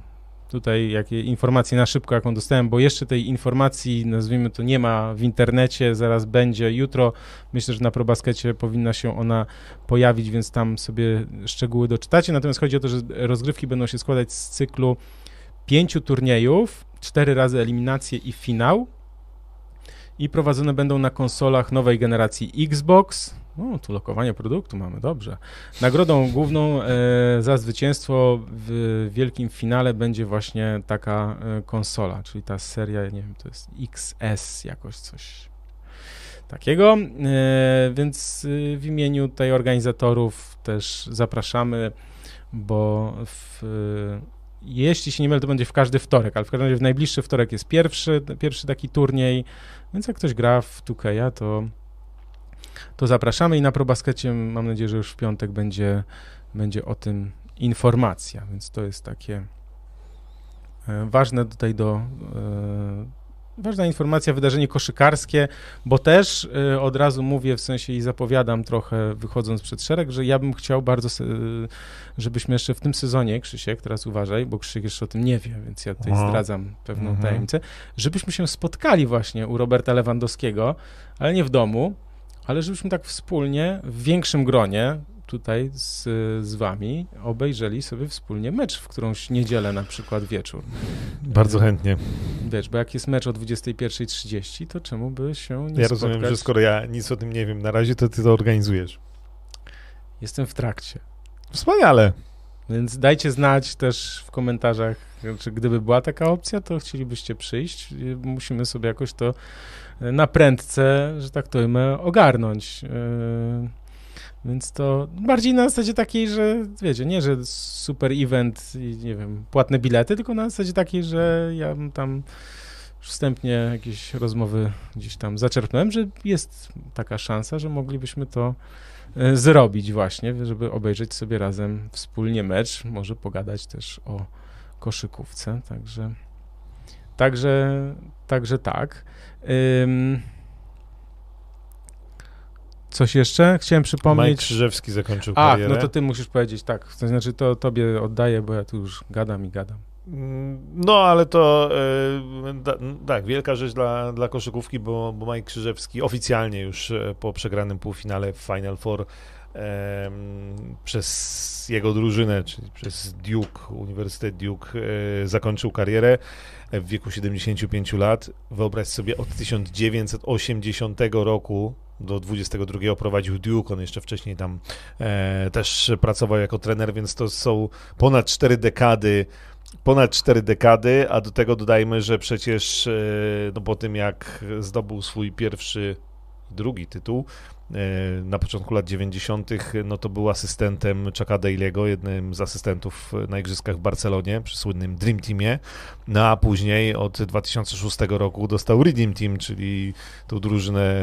Speaker 1: tutaj jakie informacje na szybko, jaką dostałem, bo jeszcze tej informacji, nazwijmy to, nie ma w internecie, zaraz będzie jutro. Myślę, że na ProBaskecie powinna się ona pojawić, więc tam sobie szczegóły doczytacie. Natomiast chodzi o to, że rozgrywki będą się składać z cyklu pięciu turniejów, cztery razy eliminację i finał. I prowadzone będą na konsolach nowej generacji Xbox. O, tu lokowanie produktu mamy, dobrze. Nagrodą główną e, za zwycięstwo w wielkim finale będzie właśnie taka e, konsola, czyli ta seria, nie wiem, to jest XS jakoś coś takiego. E, więc e, w imieniu tej organizatorów też zapraszamy, bo w, jeśli się nie mylę, to będzie w każdy wtorek, ale w każdym razie w najbliższy wtorek jest pierwszy, pierwszy taki turniej, więc jak ktoś gra w 2K, to to zapraszamy i na ProBaskecie mam nadzieję, że już w piątek będzie, będzie o tym informacja, więc to jest takie e, ważne tutaj do e, ważna informacja, wydarzenie koszykarskie, bo też e, od razu mówię w sensie i zapowiadam trochę wychodząc przed szereg, że ja bym chciał bardzo, se- żebyśmy jeszcze w tym sezonie, Krzysiek, teraz uważaj, bo Krzysiek jeszcze o tym nie wie, więc ja tutaj
Speaker 2: Aha.
Speaker 1: zdradzam pewną
Speaker 2: Mhm.
Speaker 1: tajemnicę, żebyśmy się spotkali właśnie u Roberta Lewandowskiego, ale nie w domu, ale żebyśmy tak wspólnie, w większym gronie, tutaj z, z wami, obejrzeli sobie wspólnie mecz w którąś niedzielę na przykład wieczór.
Speaker 2: Bardzo chętnie.
Speaker 1: Wiesz, bo jak jest mecz o 21.30, to czemu by się nie
Speaker 2: Ja rozumiem,
Speaker 1: spotkać?
Speaker 2: że skoro ja nic o tym nie wiem na razie, to ty to organizujesz.
Speaker 1: Jestem w trakcie.
Speaker 2: Wspaniale.
Speaker 1: Więc dajcie znać też w komentarzach, czy gdyby była taka opcja, to chcielibyście przyjść. Musimy sobie jakoś to na prędce, że tak to ujmę, ogarnąć. Więc to bardziej na zasadzie takiej, że wiecie, nie, że super event i nie wiem, płatne bilety, tylko na zasadzie takiej, że ja tam wstępnie jakieś rozmowy gdzieś tam zaczerpnąłem, że jest taka szansa, że moglibyśmy to e, zrobić właśnie, żeby obejrzeć sobie razem wspólnie mecz, może pogadać też o koszykówce, także także, także tak. Coś jeszcze? Chciałem
Speaker 2: Mike
Speaker 1: przypomnieć.
Speaker 2: Krzyżewski zakończył
Speaker 1: A,
Speaker 2: karierę.
Speaker 1: no to ty musisz powiedzieć tak. To znaczy, to tobie oddaję, bo ja tu już gadam i gadam.
Speaker 2: Mm, No, ale to e, da, tak, wielka rzecz dla, dla koszykówki, bo, bo Mike Krzyżewski oficjalnie już e, po przegranym półfinale w Final Four przez jego drużynę, czyli przez Duke, Uniwersytet Duke, e, zakończył karierę w wieku 75 lat. Wyobraź sobie, od 1980 roku do 22 prowadził Duke, on jeszcze wcześniej tam e, też pracował jako trener, więc to są ponad 4 dekady ponad 4 dekady, a do tego dodajmy, że przecież e, no, po tym jak zdobył swój pierwszy drugi tytuł, na początku lat 90., no to był asystentem Chucka Daly'ego, jednym z asystentów na Igrzyskach w Barcelonie, przy słynnym Dream Teamie, no a później od 2006 roku dostał Redeem Team, czyli tą drużynę,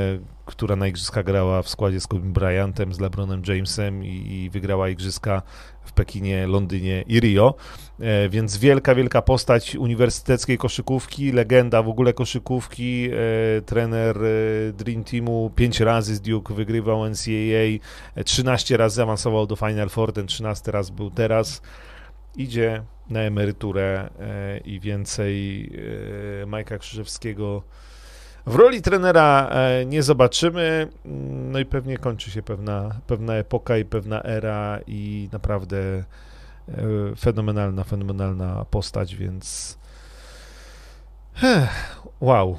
Speaker 2: która na Igrzyskach grała w składzie z Kobe Bryantem, z LeBronem Jamesem i, i wygrała Igrzyska w Pekinie, Londynie i Rio, e, więc wielka, wielka postać uniwersyteckiej koszykówki, legenda w ogóle koszykówki, e, trener e, Dream Teamu, pięć razy z Duke wygrywał NCAA, 13 razy awansował do Final Four, ten 13 raz był teraz, idzie na emeryturę i więcej Majka Krzyżewskiego w roli trenera e, nie zobaczymy, no i pewnie kończy się pewna, pewna epoka i pewna era i naprawdę e, fenomenalna, fenomenalna postać, więc wow.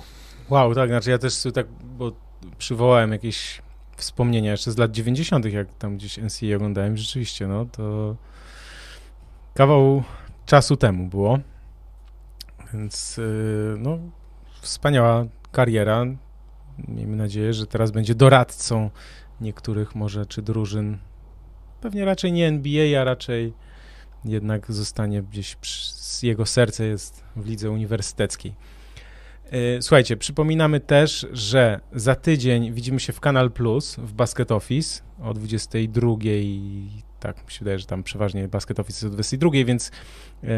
Speaker 1: Wow, tak, znaczy ja też tak, bo przywołałem jakieś wspomnienia jeszcze z lat 90., jak tam gdzieś NCA oglądałem, rzeczywiście, no to kawał czasu temu było, więc y, no wspaniała kariera. Miejmy nadzieję, że teraz będzie doradcą niektórych może czy drużyn. Pewnie raczej nie NBA, a raczej jednak zostanie gdzieś, jego serce jest w lidze uniwersyteckiej. E, słuchajcie, przypominamy też, że za tydzień widzimy się w Kanal Plus w Basket Office o 22. Tak, mi się wydaje, że tam przeważnie Basket Office jest o 22, więc y,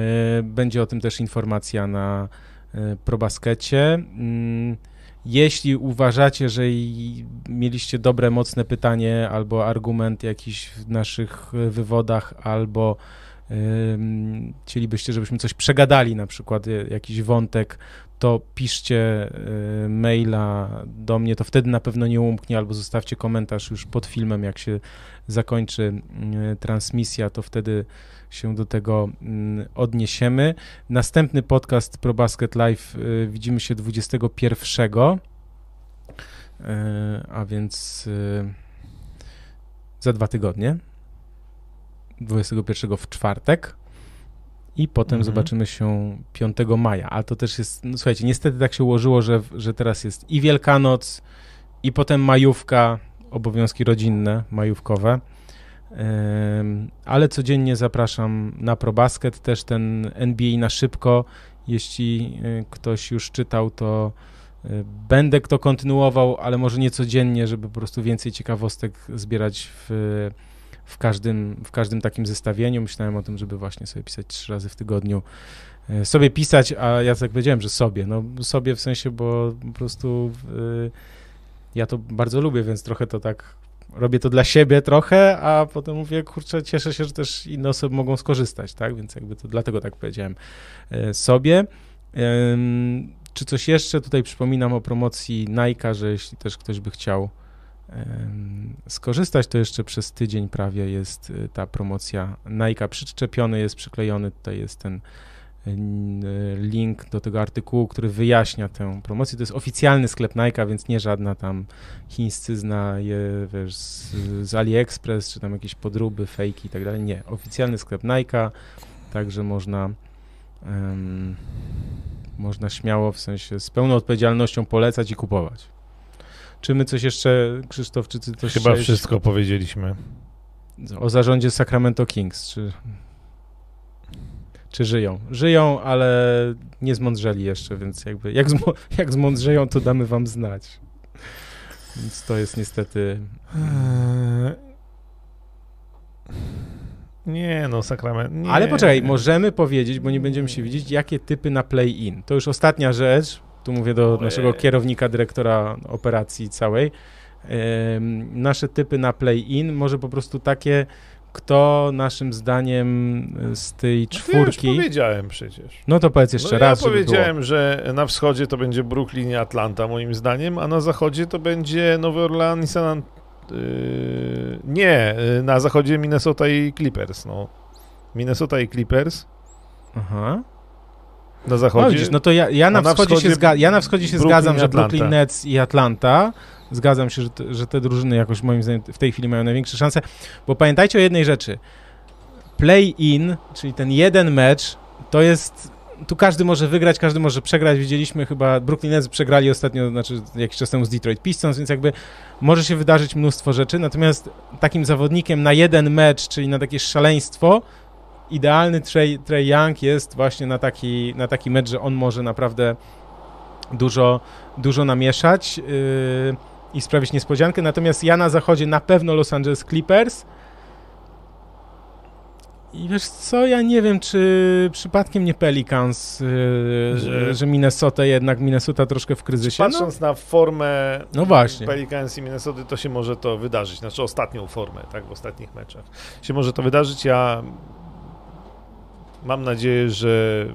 Speaker 1: będzie o tym też informacja na y, ProBaskecie. Y, jeśli uważacie, że mieliście dobre, mocne pytanie albo argument jakiś w naszych wywodach, albo chcielibyście, żebyśmy coś przegadali, na przykład jakiś wątek, to piszcie yy, maila do mnie, to wtedy na pewno nie umknie, albo zostawcie komentarz już pod filmem, jak się zakończy transmisja, to wtedy się do tego mm, odniesiemy. Następny podcast ProBasket Live y, widzimy się 21, y, a więc za dwa tygodnie. 21 w czwartek i potem mhm. zobaczymy się 5 maja. A to też jest, no słuchajcie, niestety tak się ułożyło, że, że teraz jest i Wielkanoc, i potem majówka, obowiązki rodzinne, majówkowe ale codziennie zapraszam na ProBasket, też ten NBA na szybko. Jeśli e, ktoś już czytał, to e, będę to kontynuował, ale może nie codziennie, żeby po prostu więcej ciekawostek zbierać w, w, każdym, w każdym takim zestawieniu. Myślałem o tym, żeby właśnie sobie pisać trzy razy w tygodniu. E, sobie pisać, a ja tak powiedziałem, że sobie. No sobie w sensie, bo po prostu ja to bardzo lubię, więc trochę to tak robię to dla siebie trochę, a potem mówię, kurczę, cieszę się, że też inne osoby mogą skorzystać, tak? Więc jakby to dlatego tak powiedziałem e, sobie. Czy coś jeszcze? Tutaj przypominam o promocji Nike, że jeśli też ktoś by chciał skorzystać, to jeszcze przez tydzień prawie jest e, ta promocja Nike przyczepiony, jest przyklejony, tutaj jest ten link do tego artykułu, który wyjaśnia tę promocję. To jest oficjalny sklep Nike, więc nie żadna tam chińszczyzna je, wiesz, z, z AliExpress, czy tam jakieś podróby, fejki i tak dalej. Nie, oficjalny sklep Nike, także można um, można śmiało, w sensie z pełną odpowiedzialnością polecać i kupować. Czy my coś jeszcze, Krzysztof, czy ty coś
Speaker 2: Chyba wszystko powiedzieliśmy.
Speaker 1: O zarządzie Sacramento Kings, czy czy żyją. Żyją, ale nie zmądrzeli jeszcze, więc jakby jak, zmo, jak zmądrzeją, to damy wam znać. Więc to jest niestety... Eee,
Speaker 2: nie, no sakrament. Nie.
Speaker 1: Ale poczekaj, możemy powiedzieć, bo nie będziemy się widzieć, jakie typy na play-in. To już ostatnia rzecz. Tu mówię do naszego kierownika, dyrektora operacji całej. nasze typy na play-in, może po prostu takie kto naszym zdaniem z tej czwórki... No
Speaker 2: ja już powiedziałem przecież.
Speaker 1: No to powiedz jeszcze
Speaker 2: no
Speaker 1: raz,
Speaker 2: Ja powiedziałem, że na wschodzie to będzie Brooklyn i Atlanta moim zdaniem, a na zachodzie to będzie Nowy Orleans i San, Yy, nie, yy, na zachodzie Minnesota i Clippers, no. Minnesota i Clippers.
Speaker 1: Aha.
Speaker 2: Na zachodzie.
Speaker 1: No, widzisz, no to ja, ja, na,
Speaker 2: na
Speaker 1: wschodzie się,
Speaker 2: wschodzie
Speaker 1: zga- ja na wschodzie się
Speaker 2: Brooklyn
Speaker 1: zgadzam, że. Brooklyn Nets i Atlanta. Zgadzam się, że te, że te drużyny jakoś moim zdaniem w tej chwili mają największe szanse, bo pamiętajcie o jednej rzeczy. Play-in, czyli ten jeden mecz, to jest... Tu każdy może wygrać, każdy może przegrać. Widzieliśmy chyba, Brooklyn Nets przegrali ostatnio, znaczy jakiś czas temu z Detroit Pistons, więc jakby może się wydarzyć mnóstwo rzeczy, natomiast takim zawodnikiem na jeden mecz, czyli na takie szaleństwo, idealny Trey, Trey Young jest właśnie na taki, na taki mecz, że on może naprawdę dużo, dużo namieszać yy, i sprawić niespodziankę. Natomiast ja na zachodzie na pewno Los Angeles Clippers. I wiesz co, ja nie wiem, czy przypadkiem nie Pelicans, yy,
Speaker 2: Że-
Speaker 1: że... Minnesota jednak, Minnesota troszkę w kryzysie. No,
Speaker 2: Patrząc na formę
Speaker 1: no właśnie.
Speaker 2: Pelicans i Minnesota, to się może to wydarzyć. Znaczy ostatnią formę, tak, w ostatnich meczach. Się może to wydarzyć. Ja mam nadzieję, że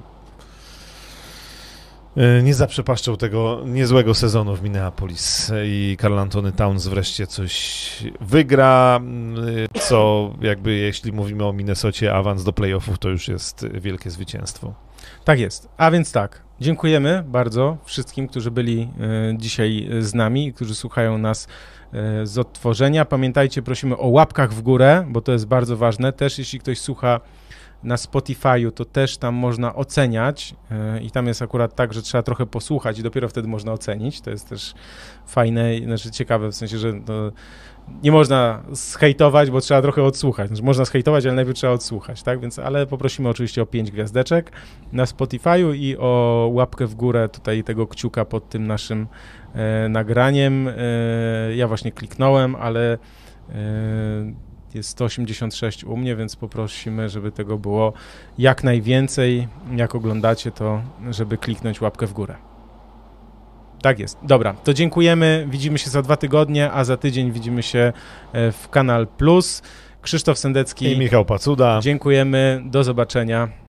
Speaker 2: e, nie zaprzepaszczą tego niezłego sezonu w Minneapolis i Carl Antony Towns wreszcie coś wygra, m, co jakby jeśli mówimy o Minnesocie, awans do playoffów to już jest wielkie zwycięstwo.
Speaker 1: Tak jest. A więc tak, dziękujemy bardzo wszystkim, którzy byli e, dzisiaj e, z nami, którzy słuchają nas z odtworzenia. Pamiętajcie, prosimy o łapkach w górę, bo to jest bardzo ważne. Też jeśli ktoś słucha na Spotify'u, to też tam można oceniać e, i tam jest akurat tak, że trzeba trochę posłuchać i dopiero wtedy można ocenić. To jest też fajne, znaczy ciekawe, w sensie, że nie można zhejtować, bo trzeba trochę odsłuchać. Znaczy, można zhejtować, ale najpierw trzeba odsłuchać, tak? Więc, ale poprosimy oczywiście o pięć gwiazdeczek na Spotify'u i o łapkę w górę tutaj tego kciuka pod tym naszym e, nagraniem. E, ja właśnie kliknąłem, ale e, jest 186 u mnie, więc poprosimy, żeby tego było jak najwięcej. Jak oglądacie to, żeby kliknąć łapkę w górę. Tak jest. Dobra, to dziękujemy. Widzimy się za dwa tygodnie, a za tydzień widzimy się e, w Kanal Plus. Krzysztof Sendecki.
Speaker 2: I Michał Pacuda.
Speaker 1: Dziękujemy. Do zobaczenia.